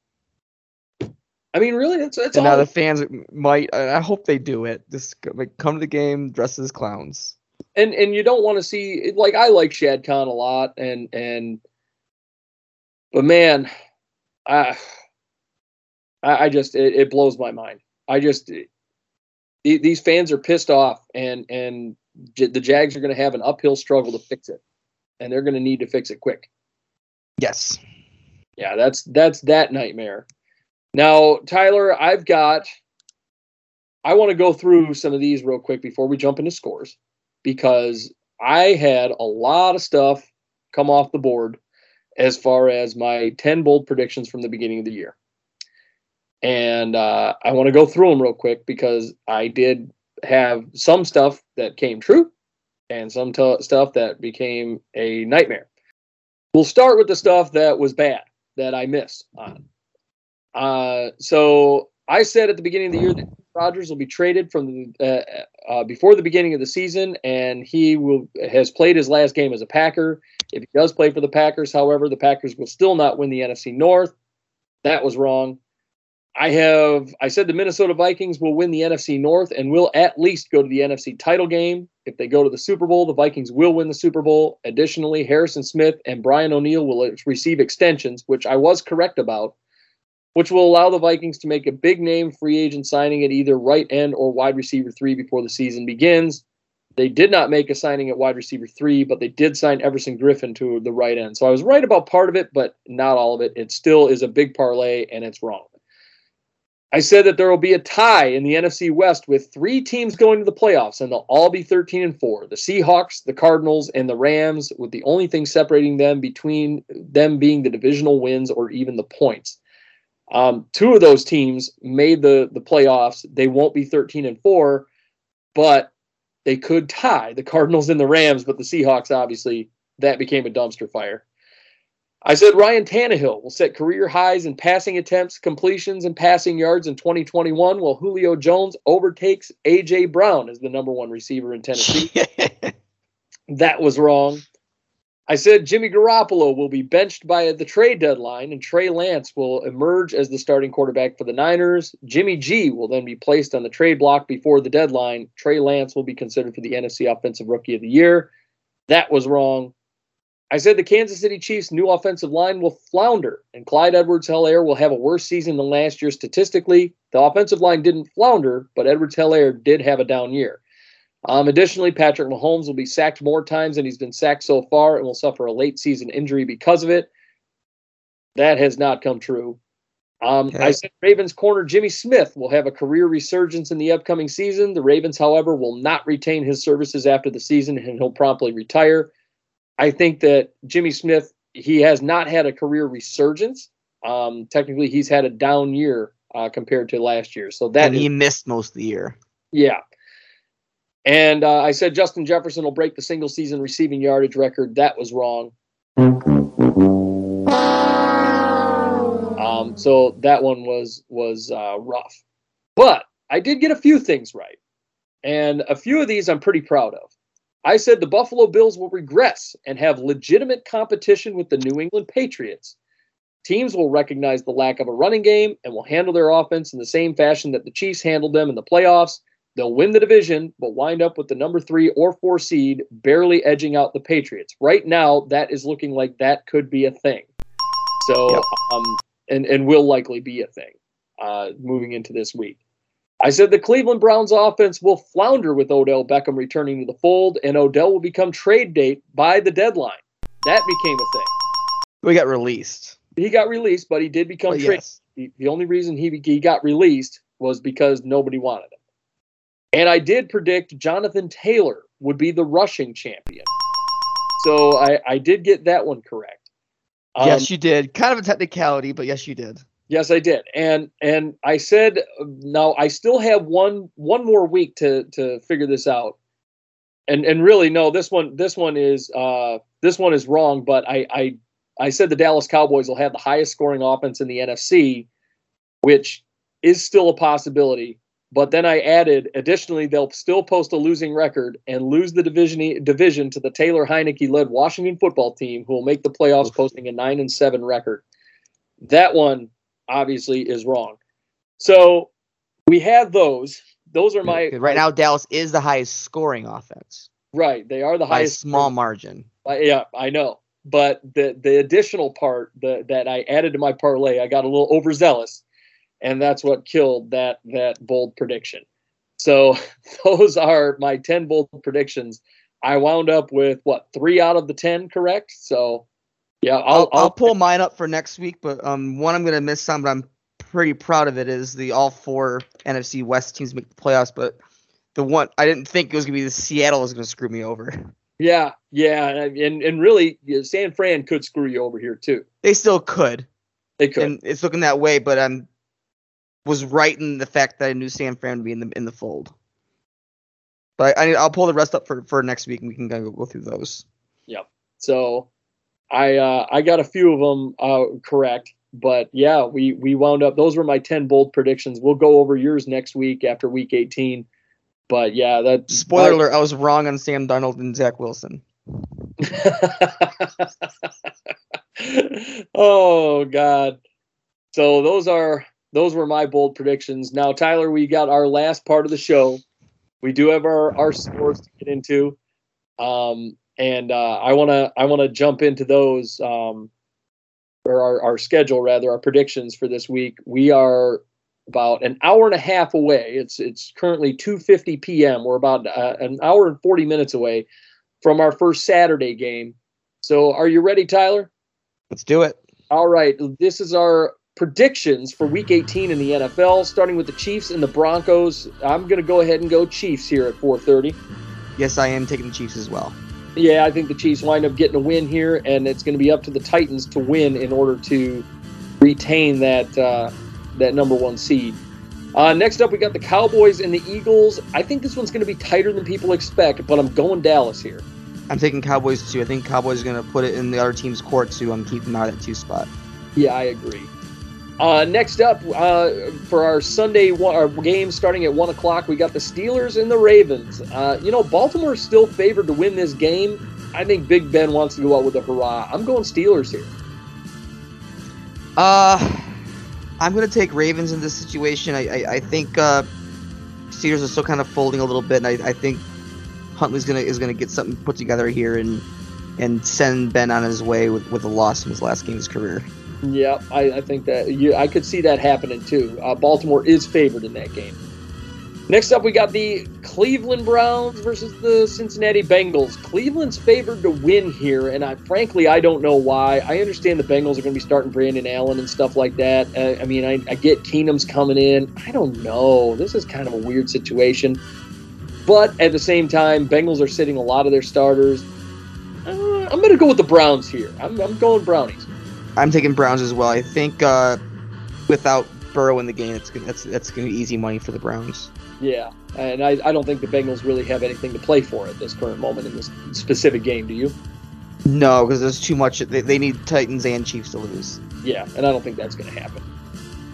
I mean, really, that's that's and now the fans might. I hope they do it. Just like come to the game dressed as clowns. and and you don't want to see like I like Shad Khan a lot, and and but man, I I I just it, it blows my mind. I just these fans are pissed off, and and the Jags are going to have an uphill struggle to fix it, and they're going to need to fix it quick. Yes. Yeah, that's that's that nightmare. Now, Tyler, I've got I want to go through some of these real quick before we jump into scores because I had a lot of stuff come off the board as far as my 10 bold predictions from the beginning of the year. And uh, I want to go through them real quick because I did have some stuff that came true and some t- stuff that became a nightmare. We'll start with the stuff that was bad that I missed on. Uh, so I said at the beginning of the year that Rodgers will be traded from the uh, uh, before the beginning of the season, and he will has played his last game as a Packer. If he does play for the Packers, however, the Packers will still not win the NFC North. That was wrong. I have I said the Minnesota Vikings will win the NFC North and will at least go to the NFC title game. If they go to the Super Bowl, the Vikings will win the Super Bowl. Additionally, Harrison Smith and Brian O'Neill will receive extensions, which I was correct about, which will allow the Vikings to make a big name free agent signing at either right end or wide receiver three before the season begins. They did not make a signing at wide receiver three, but they did sign Everson Griffen to the right end. So I was right about part of it, but not all of it. It still is a big parlay, and it's wrong. I said that there will be a tie in the NFC West with three teams going to the playoffs, and they'll all be 13 and 4. The Seahawks, the Cardinals, and the Rams, with the only thing separating them between them being the divisional wins or even the points. Um, two of those teams made the, the playoffs. They won't be 13 and 4, but they could tie the Cardinals and the Rams, but the Seahawks, obviously, that became a dumpster fire. I said Ryan Tannehill will set career highs in passing attempts, completions, and passing yards in 2021, while Julio Jones overtakes A.J. Brown as the number one receiver in Tennessee. that was wrong. I said Jimmy Garoppolo will be benched by the trade deadline, and Trey Lance will emerge as the starting quarterback for the Niners. Jimmy G will then be placed on the trade block before the deadline. Trey Lance will be considered for the NFC Offensive Rookie of the Year. That was wrong. I said the Kansas City Chiefs' new offensive line will flounder, and Clyde Edwards Helaire will have a worse season than last year statistically. The offensive line didn't flounder, but Edwards Helaire did have a down year. Um, additionally, Patrick Mahomes will be sacked more times than he's been sacked so far and will suffer a late season injury because of it. That has not come true. Um, Okay. I said Ravens corner Jimmy Smith will have a career resurgence in the upcoming season. The Ravens, however, will not retain his services after the season and he'll promptly retire. I think that Jimmy Smith, he has not had a career resurgence. Um, technically, he's had a down year uh, compared to last year. So that and is he missed most of the year. yeah. And uh, I said Justin Jefferson will break the single season receiving yardage record. That was wrong. Um, so that one was was uh, rough, but I did get a few things right, and a few of these I'm pretty proud of. I said the Buffalo Bills will regress and have legitimate competition with the New England Patriots. Teams will recognize the lack of a running game and will handle their offense in the same fashion that the Chiefs handled them in the playoffs. They'll win the division, but wind up with the number three or four seed, barely edging out the Patriots. Right now, that is looking like that could be a thing. So, Yep. um, and and will likely be a thing uh, moving into this week. I said the Cleveland Browns offense will flounder with Odell Beckham returning to the fold, and Odell will become trade date by the deadline. That became a thing. We got released. He got released, but he did become But trade. yes. The, the only reason he he got released was because nobody wanted him. And I did predict Jonathan Taylor would be the rushing champion. So I, I did get that one correct. Um, yes, you did. Kind of a technicality, but yes, you did. Yes, I did, and and I said now I still have one one more week to to figure this out, and and really no, this one this one is uh this one is wrong, but I I I said the Dallas Cowboys will have the highest scoring offense in the NFC, which is still a possibility. But then I added additionally they'll still post a losing record and lose the division division to the Taylor Heinicke led Washington football team, who will make the playoffs, posting a nine and seven record. That one obviously is wrong. So we have those. Those are my right now, Dallas is the highest scoring offense Right, they are the by highest. small margin. Yeah, I know. But the the additional part the, that I added to my parlay, I got a little overzealous, and that's what killed that that bold prediction. So those are my ten bold predictions. I wound up with what three out of the ten correct. So yeah, I'll, I'll, I'll, pull mine up for next week, but um, one I'm gonna miss some, but I'm pretty proud of it. Is the all four NFC West teams make the playoffs, but the one I didn't think it was gonna be the Seattle was gonna screw me over. yeah, yeah, and and, really, San Fran could screw you over here too. They still could, They could. and it's looking that way. But I'm was right in the fact that I knew San Fran would be in the in the fold. But I, I'll pull the rest up for, for next week, and we can go go through those. Yep. So I uh, I got a few of them uh, correct, but yeah, we we wound up. Those were my ten bold predictions. We'll go over yours next week after week eighteen. But yeah, that Spoiler alert: I was wrong on Sam Darnold and Zach Wilson. oh God. So those are those were my bold predictions. Now, Tyler, we got our last part of the show. We do have our our scores to get into, um, and uh, I wanna I wanna jump into those. Um, or our, our schedule rather, our predictions for this week. We are about an hour and a half away. It's it's currently 2:50 p.m. We're about uh, an hour and 40 minutes away from our first Saturday game. So, are you ready, Tyler? Let's do it. All right, this is our predictions for Week 18 in the NFL, starting with the Chiefs and the Broncos. I'm going to go ahead and go Chiefs here at 4:30. Yes, I am taking the Chiefs as well. Yeah, I think the Chiefs wind up getting a win here, and it's going to be up to the Titans to win in order to retain that uh, that number one seed. Uh, next up, we got the Cowboys and the Eagles. I think this one's going to be tighter than people expect, but I'm going Dallas here. I'm taking Cowboys too. I think Cowboys are going to put it in the other team's court too. I'm keeping them out that two spot. Yeah, I agree. Uh, next up, uh, for our Sunday one, our game starting at one o'clock, we got the Steelers and the Ravens. Uh, you know, Baltimore is still favored to win this game. I think Big Ben wants to go out with a hurrah. I'm going Steelers here. Uh, I'm going to take Ravens in this situation. I I, I think uh, Steelers are still kind of folding a little bit, and I, I think Huntley's gonna is gonna get something put together here and and send Ben on his way with, with a loss in his last game of his career. Yeah, I, I think that you, I could see that happening too. Uh, Baltimore is favored in that game. Next up, we got the Cleveland Browns versus the Cincinnati Bengals. Cleveland's favored to win here, and I frankly I don't know why. I understand the Bengals are going to be starting Brandon Allen and stuff like that. Uh, I mean, I, I get Keenum's coming in. I don't know. This is kind of a weird situation, but at the same time, Bengals are sitting a lot of their starters. Uh, I'm going to go with the Browns here. I'm, I'm going Brownies. I'm taking Browns as well. I think uh, without Burrow in the game, it's that's that's going to be easy money for the Browns. Yeah, and I, I don't think the Bengals really have anything to play for at this current moment in this specific game. Do you? No, because there's too much. They, they need Titans and Chiefs to lose. Yeah, and I don't think that's going to happen.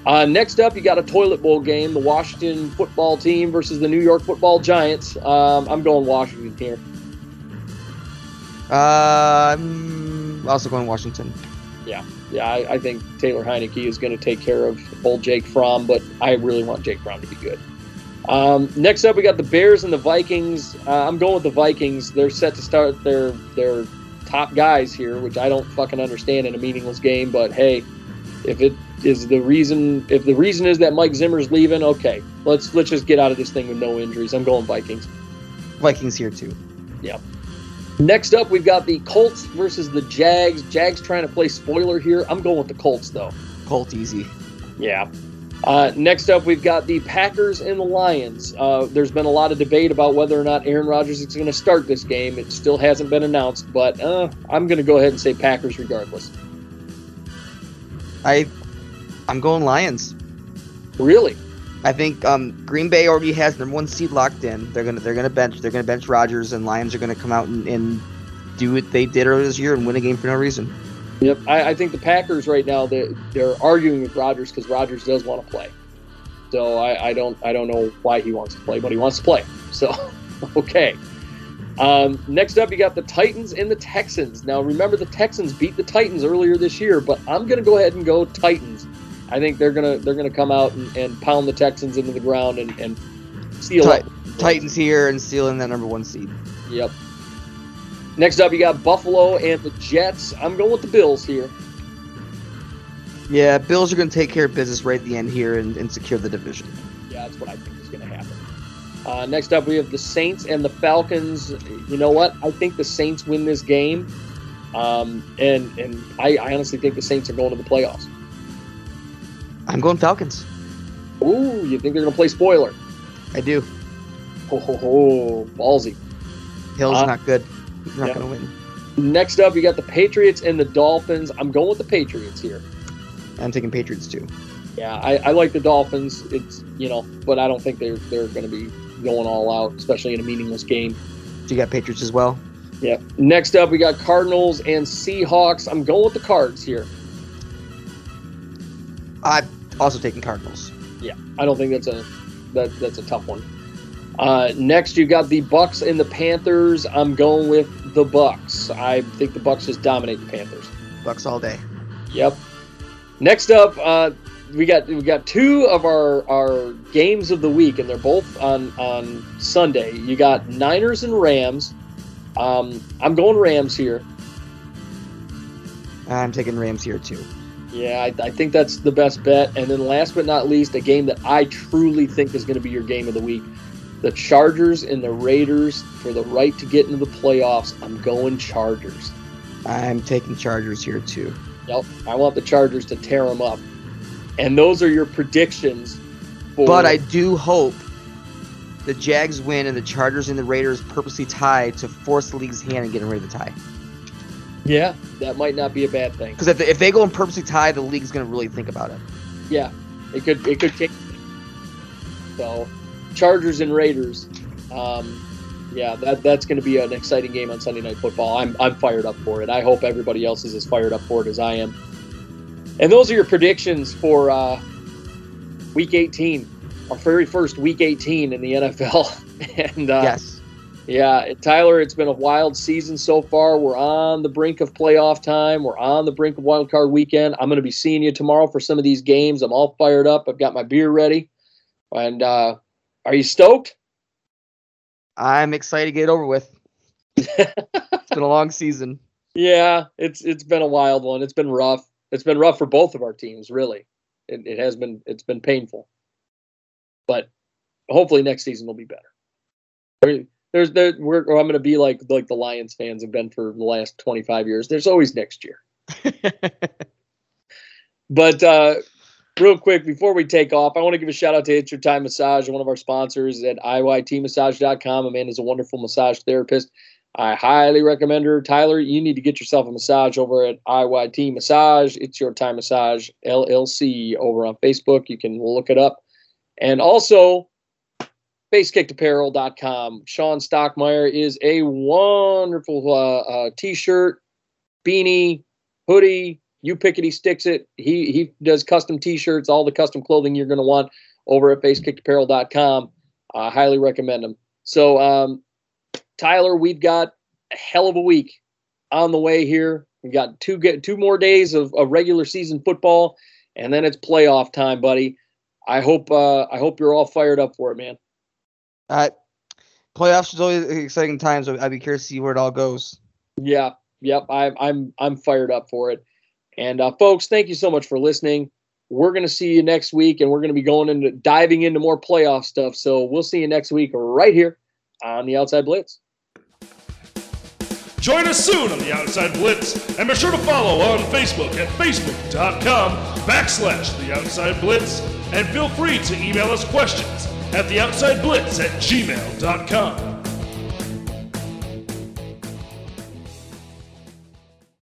Uh, next up, you got a toilet bowl game: the Washington football team versus the New York Football Giants. Um, I'm going Washington here. Uh, I'm also going Washington. Yeah, yeah, I, I think Taylor Heinicke is going to take care of old Jake Fromm, but I really want Jake Fromm to be good. Um, next up, we got the Bears and the Vikings. Uh, I'm going with the Vikings. They're set to start their their top guys here, which I don't fucking understand in a meaningless game. But hey, if it is the reason, if the reason is that Mike Zimmer's leaving, okay, let's let's just get out of this thing with no injuries. I'm going Vikings. Vikings here too. Yep. Next up, we've got the Colts versus the Jags. Jags trying to play spoiler here. I'm going with the Colts though. Colt easy. Yeah. Uh, next up, we've got the Packers and the Lions. Uh, there's been a lot of debate about whether or not Aaron Rodgers is going to start this game. It still hasn't been announced, but uh, I'm going to go ahead and say Packers regardless. I, I'm going Lions. Really? I think um, Green Bay already has number one seed locked in. They're gonna they're gonna bench they're gonna bench Rodgers and Lions are gonna come out and, and do what they did earlier this year and win a game for no reason. Yep. I, I think the Packers right now they're, they're arguing with Rodgers because Rodgers does want to play. So I, I don't I don't know why he wants to play, but he wants to play. So okay. Um, next up, you got the Titans and the Texans. Now, remember the Texans beat the Titans earlier this year, but I'm going to go ahead and go Titans. I think they're gonna they're gonna come out and, and pound the Texans into the ground and, and seal Ti- Titans here and stealing that number one seed. Yep. Next up, you got Buffalo and the Jets. I'm going with the Bills here. Yeah, Bills are gonna take care of business right at the end here and, and secure the division. Yeah, that's what I think is going to happen. Uh, next up, we have the Saints and the Falcons. You know what? I think the Saints win this game, um, and and I, I honestly think the Saints are going to the playoffs. I'm going Falcons. Ooh, you think they're going to play spoiler? I do. Ho ho ho, ballsy. Hill's Uh, not good. He's not yeah. gonna win. Next up, you got the Patriots and the Dolphins. I'm going with the Patriots here. I'm taking Patriots too. Yeah, I, I like the Dolphins. It's you know, but I don't think they're they're going to be going all out, especially in a meaningless game. So you got Patriots as well. Yeah. Next up, we got Cardinals and Seahawks. I'm going with the Cards here. I'm also taking Cardinals. Yeah, I don't think that's a that that's a tough one. Uh, next, you got the Bucs and the Panthers. I'm going with the Bucs. I think the Bucs just dominate the Panthers. Bucs all day. Yep. Next up, uh, we got we got two of our our games of the week, and they're both on on Sunday. You got Niners and Rams. Um, I'm going Rams here. I'm taking Rams here too. Yeah, I, I think that's the best bet. And then last but not least, a game that I truly think is going to be your game of the week. The Chargers and the Raiders for the right to get into the playoffs. I'm going Chargers. I'm taking Chargers here too. Yep, I want the Chargers to tear them up. And those are your predictions. For, But I do hope the Jags win and the Chargers and the Raiders purposely tie to force the league's hand and get rid of the tie. Yeah, that might not be a bad thing. Because if, they- if they go and purposely tie, the league's going to really think about it. Yeah, it could it could change. things. So, Chargers and Raiders. Um, yeah, that that's going to be an exciting game on Sunday Night Football. I'm I'm fired up for it. I hope everybody else is as fired up for it as I am. And those are your predictions for uh, Week 18, our very first Week 18 in the NFL. and uh, yes. Yeah, Tyler, it's been a wild season so far. We're on the brink of playoff time. We're on the brink of wild card weekend. I'm going to be seeing you tomorrow for some of these games. I'm all fired up. I've got my beer ready. And uh, are you stoked? I'm excited to get it over with. it's been a long season. Yeah, it's it's been a wild one. It's been rough. It's been rough for both of our teams, really. It, it has been it's been painful. But hopefully next season will be better. There's there we're I'm going to be like like the Lions fans have been for the last 25 years. There's always next year. but uh, real quick before we take off, I want to give a shout out to It's Your Time Massage, one of our sponsors at IYTmassage.com. Amanda's a wonderful massage therapist. I highly recommend her. Tyler, you need to get yourself a massage over at IYT Massage. It's Your Time Massage LLC over on Facebook. You can look it up. And also, FaceKickedApparel.com. Sean Stockmeyer is a wonderful uh, uh, t-shirt, beanie, hoodie. You pickety sticks it. He he does custom t-shirts, all the custom clothing you're going to want over at FaceKickedApparel.com. I highly recommend them. So, um, Tyler, we've got a hell of a week on the way here. We've got two get two more days of, of regular season football, and then it's playoff time, buddy. I hope uh, I hope you're all fired up for it, man. Uh, playoffs is always exciting times. So I'd be curious to see where it all goes. Yeah, yep. I, I'm I'm fired up for it. And uh, folks, thank you so much for listening. We're gonna see you next week, and we're gonna be going into diving into more playoff stuff. So we'll see you next week right here on the Outside Blitz. Join us soon on the Outside Blitz, and be sure to follow on Facebook at facebook.com backslash the Outside Blitz, and feel free to email us questions at theoutsideblitz at gmail.com.